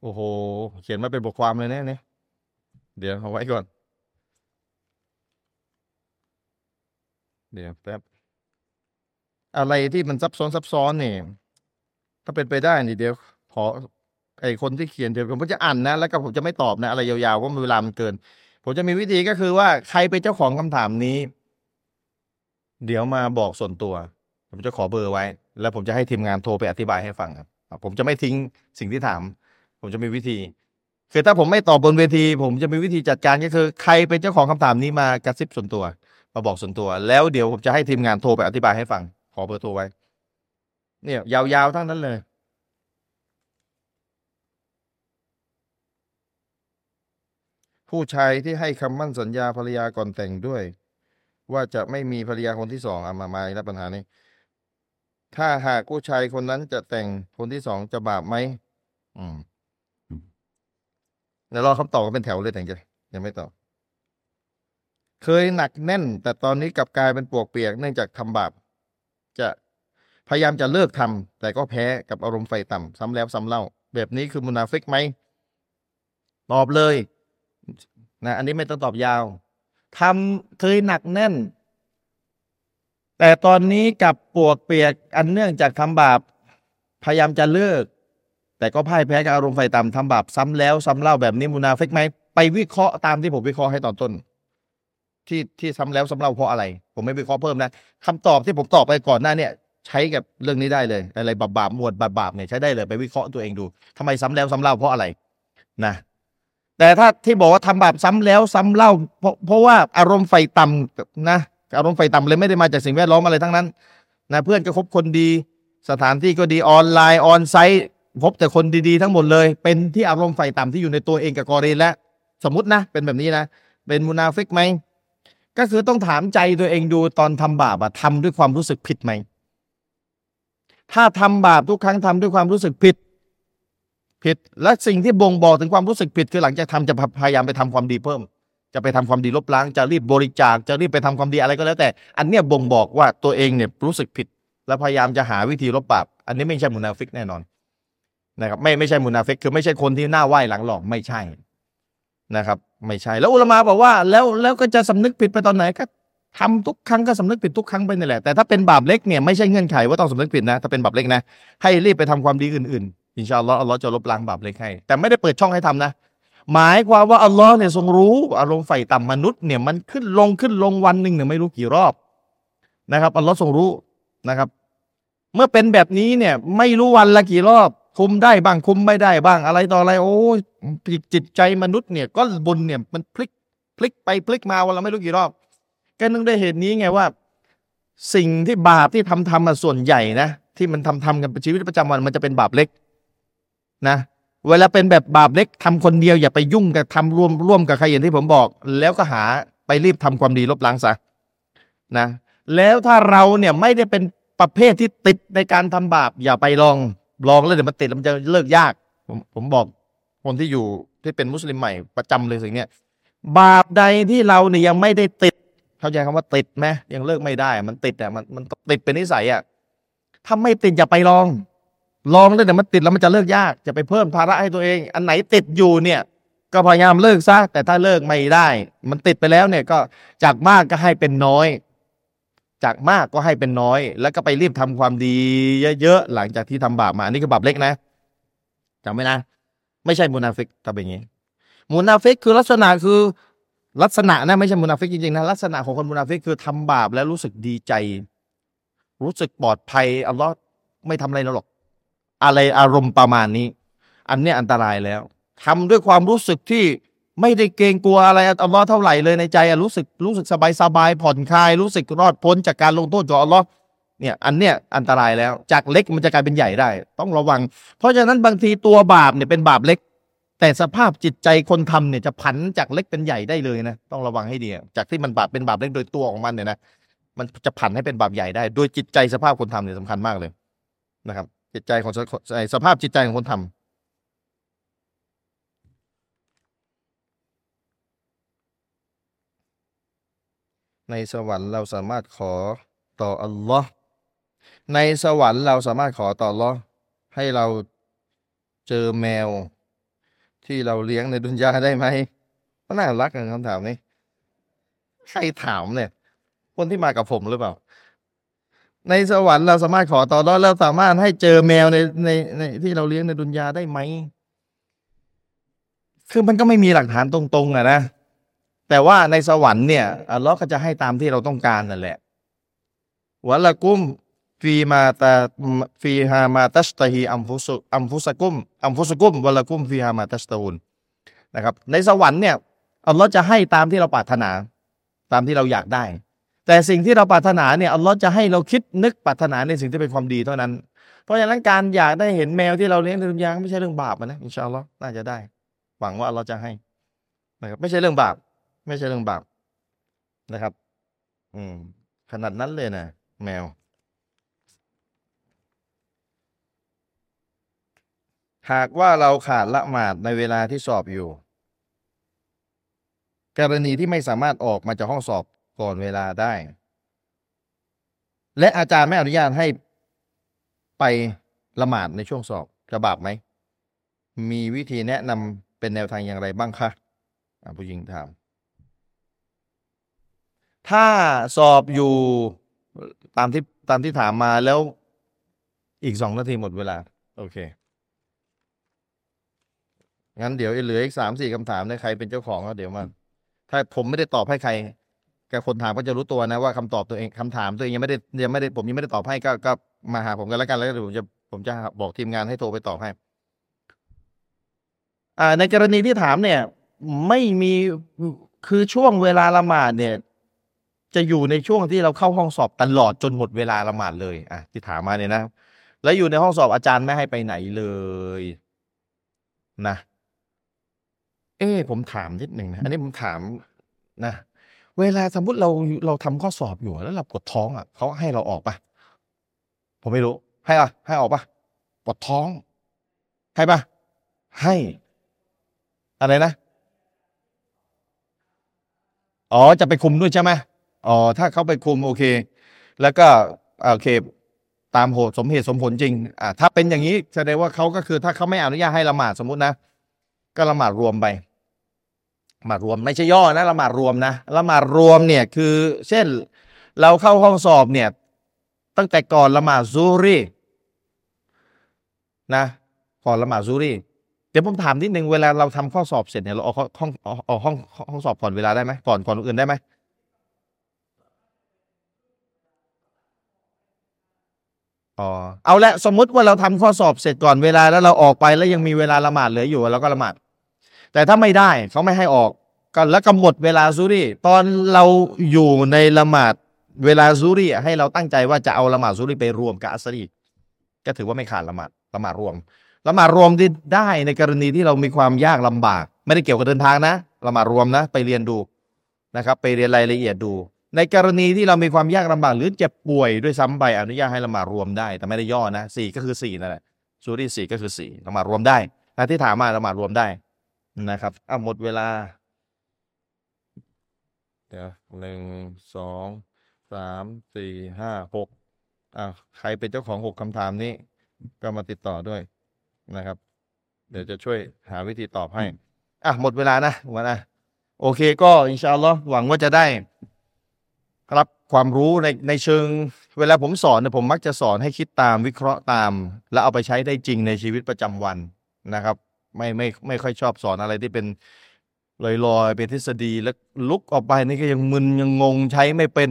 โอ้โห เขียนมาเป็นบทความเลยเนี่ยเนี่ยเดี๋ยวเอาไว้ก่อน เดี๋ยวแป๊บ อะไรที่มันซับซ้อนซับซ้อนเนี่ยถ้าเป็นไปได้นี่เดี๋ยวขอไอคนที่เขียนเดี๋ยวผมจะอ่านนะ แล้วก็ผมจะไม่ตอบนะ อะไรยาวๆเพราะเวลามันเกิน ผมจะมีวิธีก็คือว่าใครเป็นเจ้าของคำถามนี้ เดี๋ยวมาบอกส่วนตัว ผมจะขอเบอร์ไว้ แล้วผมจะให้ทีมงานโทรไปอธิบายให้ฟังครับ ผมจะไม่ทิ้งสิ่งที่ถาม ผมจะมีวิธี คือถ้าผมไม่ตอบบนเวที ผมจะมีวิธีจัดการก็คือ ใครเป็นเจ้าของคำถามนี้มากระซิบส่วนตัว มาบอกส่วนตัว แล้วเดี๋ยวผมจะให้ทีมงานโทรไปอธิบายให้ฟัง ขอเบอร์โทรไว้ เนี่ย ยาวๆทั้งนั้นเลย ผู้ชายที่ให้คำมั่นสัญญาภรรยาก่อนแต่งด้วย ว่าจะไม่มีภรรยาคนที่สองอามามาแล้วปัญหานี้ ถ้าหากผู้ชายคนนั้นจะแต่งคนที่สองจะบาปไหมอืมเดี๋ยวรอคำตอบกันเป็นแถวเลยแต่งจะยังไม่ตอบเคยหนักแน่น แต่ตอนนี้กลับกลายเป็นปวกเปียกเนื่องจากทำบาปจะพยายามจะเลิกทำแต่ก็แพ้กับอารมณ์ไฟต่ำซ้ำแล้วซ้ำเล่า แบบนี้คือมุนาฟิกไหมตอบเลย นะอันนี้ไม่ต้องตอบยาวทำเคยหนักแน่น แต่ตอนนี้กลับปวกเปียกอันเนื่องจากทำบาปพยายามจะเลิก แต่ก็พ่ายแพ้กับอารมณ์ไฟต่ำทำบาปซ้ำแล้วซ้ำเล่าแบบนี้มุนาเฟกไหมไปวิเคราะห์ตามที่ผมวิเคราะห์ให้ตอนต้น ที่ที่ซ้ำแล้วซ้ำเล่าเพราะอะไร ผมไม่วิเคราะห์เพิ่มนะคำตอบที่ผมตอบไปก่อนหน้าเนี่ย ใช้กับเรื่องนี้ได้เลยอะไรบาปบาปหมวดบาปบาปเนี่ยใช้ได้เลยไปวิเคราะห์ตัวเองดูทำไมซ้ำแล้วซ้ำเล่าเพราะอะไร นะ แต่ถ้าที่บอกว่าทำบาปซ้ำแล้วซ้ำเล่า เพราะเพราะว่าอารมณ์ไฟต่ำนะอารมณ์ไฟต่ำเลยไม่ได้มาจากสิ่งแวดล้อมอะไรทั้งนั้นนะเพื่อนก็คบคนดี สถานที่ก็ดีออนไลน์ออนไซต์พบแต่คนดีๆทั้งหมดเลย เป็นที่อารมณ์ไฟต่ำที่อยู่ในตัวเองกับกอรีนและ สมมตินะ เป็นแบบนี้นะ เป็นมุนาฟิกไหมก็คือต้องถามใจตัวเองดูตอนทำบาปอะทำด้วยความรู้สึกผิดไหมถ้าทำบาปทุกครั้งทำด้วยความรู้สึกผิด ผิด และสิ่งที่บ่งบอกถึงความรู้สึกผิดคือหลังจากทำจะพยายามไปทำความดีเพิ่ม จะไปทำความดีลบล้าง จะรีบบริจาค จะรีบไปทำความดีอะไรก็แล้วแต่ อันเนี้ยบ่งบอกว่าตัวเองเนี่ยรู้สึกผิด และพยายามจะหาวิธีลบบาป อันนี้ไม่ใช่มุนาฟิกแน่นอนนะครับไม่ไม่ใช่มุนาฟิกคือไม่ใช่คนที่หน้าไหว้หลังหลอกไม่ใช่นะครับ ไม่ใช่ แล้วอุลมะบอกว่า แล้วแล้วก็จะสำนึกผิดไปตอนไหนก็ทำทุกครั้งก็สำนึกผิดทุกครั้งไปนี่แหละแต่ถ้าเป็นบาปเล็กเนี่ยไม่ใช่เงื่อนไขว่าต้องสำนึกผิดนะถ้าเป็นบาปเล็กนะให้รีบไปทำความดีอื่นๆ إن شاء الله อัลลอฮ์จะลบล้างบาปเล็กให้ แต่ไม่ได้เปิดช่องให้ทำนะ หมายความว่าอัลลอฮ์เนี่ยทรงรู้อารมณ์ใฝ่ต่ำมนุษย์เนี่ยมันขึ้นลงขึ้นลงวันหนึ่งเนี่ยไม่รู้กี่รอบนะครับอัลลอฮ์ทรงรู้นะครับ เมื่อเป็นแบบนี้เนี่ยไม่รู้วันละกี่รอบ คุมได้บ้างคุมไม่ได้บ้างอะไรต่ออะไร โอ้ยจิตใจมนุษย์เนี่ยก็บุญเนี่ยมันพลิกพลิกไปพลิกมาวันละไม่รู้กี่รอบก็นึกได้เหตุนี้ไงว่า สิ่งที่บาปที่ทำทำมาส่วนใหญ่นะ ที่มันทำทำกันเป็นชีวิตประจำวันมันจะเป็นบาปเล็ก นะเวลาเป็นแบบบาปเล็กทำคนเดียวอย่าไปยุ่งกับทำร่วมร่วมกับใครอย่างที่ผมบอก แล้วก็หาไปรีบทำความดีลบล้างซะนะแล้วถ้าเราเนี่ยไม่ได้เป็นประเภทที่ติดในการทำบาป อย่าไปลองลองแล้วเดี๋ยวมันติดแล้วมันจะเลิกยาก ผมผมบอกคนที่อยู่ที่เป็นมุสลิมใหม่ประจำเลยสิ่งเนี้ยบาปใดที่เราเนี่ยยังไม่ได้ติด เข้าใจคำว่าติดไหมยังเลิกไม่ได้ มันติดอะมันมันติดเป็นนิสัยอะถ้าไม่ติดอย่าไปลอง ลองเลยแต่มันติดแล้วมันจะเลิกยากจะไปเพิ่มภาระให้ตัวเอง อันไหนติดอยู่เนี่ย ก็พยายามเลิกซะแต่ถ้าเลิกไม่ได้ มันติดไปแล้วเนี่ยก็จากมากก็ให้เป็นน้อย จากมากก็ให้เป็นน้อย แล้วก็ไปรีบทำความดีเยอะๆหลังจากที่ทำบาปมาอันนี้คือบาปเล็กนะจำไว้นะ ไม่ใช่มุนาฟิกถ้าเป็นอย่างนี้มุนาฟิกคือลักษณะคือลักษณะนะไม่ใช่มุนาฟิกจริงๆนะลักษณะของคนมุนาฟิกคือทำบาปแล้วรู้สึกดีใจ รู้สึกปลอดภัยอัลลอฮ์ไม่ทำอะไรเราหรอก อะไรอารมณ์ประมาณนี้ อันเนี้ยอันตรายแล้วทำด้วยความรู้สึกที่ไม่ได้เกรงกลัวอะไรอัลลอฮ์เท่าไหร่เลยในใจรู้สึกรู้สึกสบายสบายผ่อนคลายรู้สึกรอดพ้นจากการลงโทษของอัลลอฮ์เนี่ยอันเนี้ยอันตรายแล้ว จากเล็กมันจะกลายเป็นใหญ่ได้ ต้องระวัง เพราะฉะนั้นบางทีตัวบาปเนี่ยเป็นบาปเล็ก แต่สภาพจิตใจคนทำเนี่ยจะผันจากเล็กเป็นใหญ่ได้เลยนะต้องระวังให้ดีจากที่มันบาปเป็นบาปเล็กโดยตัวของมันเนี่ยนะมันจะผันให้เป็นบาปใหญ่ได้ โดยจิตใจสภาพคนทำเนี่ยสำคัญมากเลยนะครับ จิตใจของสภาพจิตใจของคนทำในสวรรค์เราสามารถขอต่ออัลลอฮ์ในสวรรค์เราสามารถขอต่ออัลลอฮ์ให้เราเจอแมว ที่เราเลี้ยงในดุนยาได้ไหมก็น่ารักกันคำถามนี้ ใครถามเนี่ย คนที่มากับผมหรือเปล่า ในสวรรค์เราสามารถขอต่ออัลลอฮ์เราสามารถให้เจอแมวในในในที่เราเลี้ยงในดุนยาได้ไหม คือมันก็ไม่มีหลักฐานตรงๆอะนะ แต่ว่าในสวรรค์เนี่ยอัลลอฮ์ก็จะให้ตามที่เราต้องการนั่นแหละวะละกุมฟีมาตาฟีฮามาตัสตาฮีอัมฟุสอัมฟุสกุมอัมฟุสกุมวะละกุมฟีฮามาตัสตูนนะครับ ในสวรรค์เนี่ยอัลลอฮ์จะให้ตามที่เราปรารถนา ตามที่เราอยากได้ แต่สิ่งที่เราปรารถนาเนี่ยอัลลอฮ์จะให้เราคิดนึกปรารถนาในสิ่งที่เป็นความดีเท่านั้น เพราะฉะนั้นการอยากได้เห็นแมวที่เราเลี้ยงในดุนยาไม่ใช่เรื่องบาปนะอินชาอัลลอฮ์น่าจะได้ หวังว่าอัลลอฮ์จะให้นะครับไม่ใช่เรื่องบาป ไม่ใช่เรื่องบาปนะครับ อืม ขนาดนั้นเลยนะแมว หากว่าเราขาดละหมาดในเวลาที่สอบอยู่ กรณีที่ไม่สามารถออกมาจากห้องสอบ ก่อนเวลาได้ และอาจารย์ไม่อนุญาตให้ไปละหมาดในช่วงสอบจะบาปไหม มีวิธีแนะนำเป็นแนวทางอย่างไรบ้างคะผู้หญิงถาม ถ้าสอบอยู่ตามที่ตามที่ถามมาแล้วอีกสองนาทีหมดเวลา โอเค งั้นเดี๋ยวเหลืออีกสามสี่คำถามนี่ยใครเป็นเจ้าของก็เดี๋ยวมา ถ้าผมไม่ได้ตอบให้ใคร แกคนถามก็จะรู้ตัวนะว่าคำตอบตัวเองคำถามตัวเองยังไม่ได้ยังไม่ได้ผมยังไม่ได้ตอบให้ก็ก็มาหาผมกันแล้วกันแล้วเดี๋ยวผมจะผมจะบอกทีมงานให้โทรไปตอบให้ อ่า ในกรณีที่ถามเนี่ย ไม่มีคือช่วงเวลาละหมาดเนี่ย จะอยู่ในช่วงที่เราเข้าห้องสอบตลอดจนหมดเวลาละหมาดเลย อะที่ถามมาเนี่ยนะแล้วอยู่ในห้องสอบอาจารย์ไม่ให้ไปไหนเลยนะ เอ้ผมถามนิดหนึ่งนะ อันนี้ผมถามนะ เวลาสมมติเราเราทำข้อสอบอยู่แล้วเราปวดท้องอะเขาให้เราออกปะผมไม่รู้ ให้อะให้ออกปะปวดท้อง ให้ปะให้ อะไรนะอ๋อจะไปคุมด้วยใช่ไหมอ๋อถ้าเขาไปคุมโอเค แล้วก็อ่าโอเค ตามโหดสมเหตุสมผลจริงอ่าถ้าเป็นอย่างนี้แสดงว่าเขาก็คือถ้าเขาไม่อนุญาตให้ละหมาดสมมตินะ ก็ละหมาดรวมไป มาดรวมไม่ใช่ย่อนะละหมาดรวมนะละหมาดรวมเนี่ยคือเช่นเราเข้าห้องสอบเนี่ยตั้งแต่ก่อนละหมาดซูรีนะก่อนละหมาดซูรีเดี๋ยวผมถามนิดนึงเวลาเราทำข้อสอบเสร็จเนี่ยเราออกห้องออกห้องห้องสอบก่อนเวลาได้ไหมก่อนก่อนอื่นได้ไหมอ๋อเอาละสมมุติว่าเราทำข้อสอบเสร็จก่อนเวลาแล้วเราออกไปแล้วยังมีเวลาละหมาดเหลืออยู่เราก็ละหมาด แต่ถ้าไม่ได้เขาไม่ให้ออกก็แล้วกำหนดเวลาซูรี่ตอนเราอยู่ในละหมาดเวลาซูรี่ให้เราตั้งใจว่าจะเอาละหมาดซูรี่ไปรวมกับอัสรีก็ถือว่าไม่ขาดละหมาดละหมาดรวมละหมาดรวมที่ได้ในกรณีที่เรามีความยากลำบาก ไม่ได้เกี่ยวกับเดินทางนะละหมาดรวมนะ ไปเรียนดูนะครับไปเรียนรายละเอียดดู ในกรณีที่เรามีความยากลำบาก หรือเจ็บป่วยด้วยซ้ำไปอนุญาตให้ละหมาดรวมได้ แต่ไม่ได้ย่อนะสี่ก็คือสี่นั่นแหละซูรี่สี่ก็คือสี่ละหมาดรวมได้นะที่ถามมาละหมาดรวมได้ นะครับอะหมดเวลา เดี๋ยวหนึ่งสองสามสี่ห้าหกอะใครเป็นเจ้าของหกคำถามนี้ ก็มาติดต่อด้วยนะครับ เดี๋ยวจะช่วยหาวิธีตอบให้ อะหมดเวลานะหัวนะโอเคก็อินชาอัลลอฮ์หวังว่าจะได้รับความรู้ในในเชิง เวลาผมสอนเนี่ยผมมักจะสอนให้คิดตามวิเคราะห์ตาม แล้วเอาไปใช้ได้จริงในชีวิตประจำวันนะครับ ไม่ไม่ไม่ค่อยชอบสอนอะไรที่เป็นลอยๆเป็นทฤษฎีแล้วลุกออกไปนี่ก็ยังมึนยังงงใช้ไม่เป็น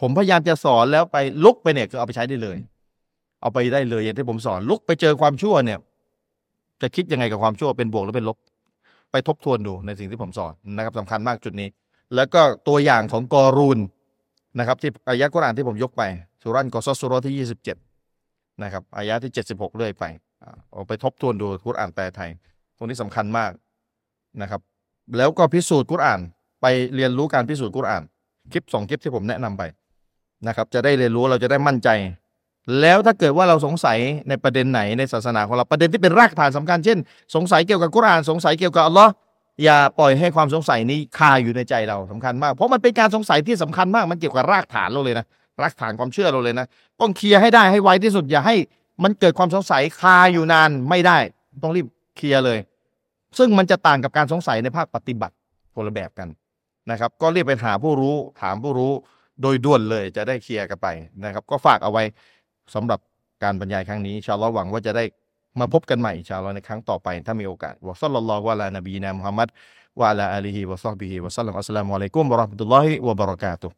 ผมพยายามจะสอนแล้วไปลุกไปเนี่ยคือเอาไปใช้ได้เลย เอาไปได้เลยอย่างที่ผมสอน ลุกไปเจอความชั่วเนี่ย จะคิดยังไงกับความชั่วเป็นบวกหรือเป็นลบ ไปทบทวนดูในสิ่งที่ผมสอนนะครับสำคัญมากจุดนี้ แล้วก็ตัวอย่างของกอรูนนะครับ ที่อายะกุรอานที่ผมยกไปสุรันกอซอสุรอที่ยี่สิบเจ็ดนะครับอายะที่เจ็ดสิบหกเรื่อยไป เอาไปทบทวนดูกุรอานแปลไทย ตรงนี้สำคัญมากนะครับ แล้วก็พิสูจน์กุรอาน ไปเรียนรู้การพิสูจน์กุรอาน คลิปสองคลิปที่ผมแนะนำไปนะครับ จะได้เรียนรู้เราจะได้มั่นใจ แล้วถ้าเกิดว่าเราสงสัยในประเด็นไหนในศาสนาของเราประเด็นที่เป็นรากฐานสำคัญเช่น สงสัยเกี่ยวกับกุรอาน สงสัยเกี่ยวกับอัลลอฮ์อย่าปล่อยให้ความสงสัยนี้คาอยู่ในใจเราสำคัญมาก เพราะมันเป็นการสงสัยที่สำคัญมากมันเกี่ยวกับรากฐานเราเลยนะรากฐานความเชื่อเราเลยนะต้องเคลียร์ให้ได้ให้ไวที่สุดอย่าให้ มันเกิดความสงสัยคาอยู่นานไม่ได้ ต้องรีบเคลียร์เลย ซึ่งมันจะต่างกับการสงสัยในภาคปฏิบัติคนละแบบกันนะครับ ก็เรียบไปหาผู้รู้ถามผู้รู้โดยด่วนเลยจะได้เคลียร์กันไปนะครับ ก็ฝากเอาไว้สำหรับการบรรยายครั้งนี้ إن شاء الله หวังว่าจะได้มาพบกันใหม่إن شاء الله ในครั้งต่อไป ถ้ามีโอกาสوصلى الله على نبينا محمد وعلى آله وصحبه وسلم السلام عليكم ورحمة الله وبركاته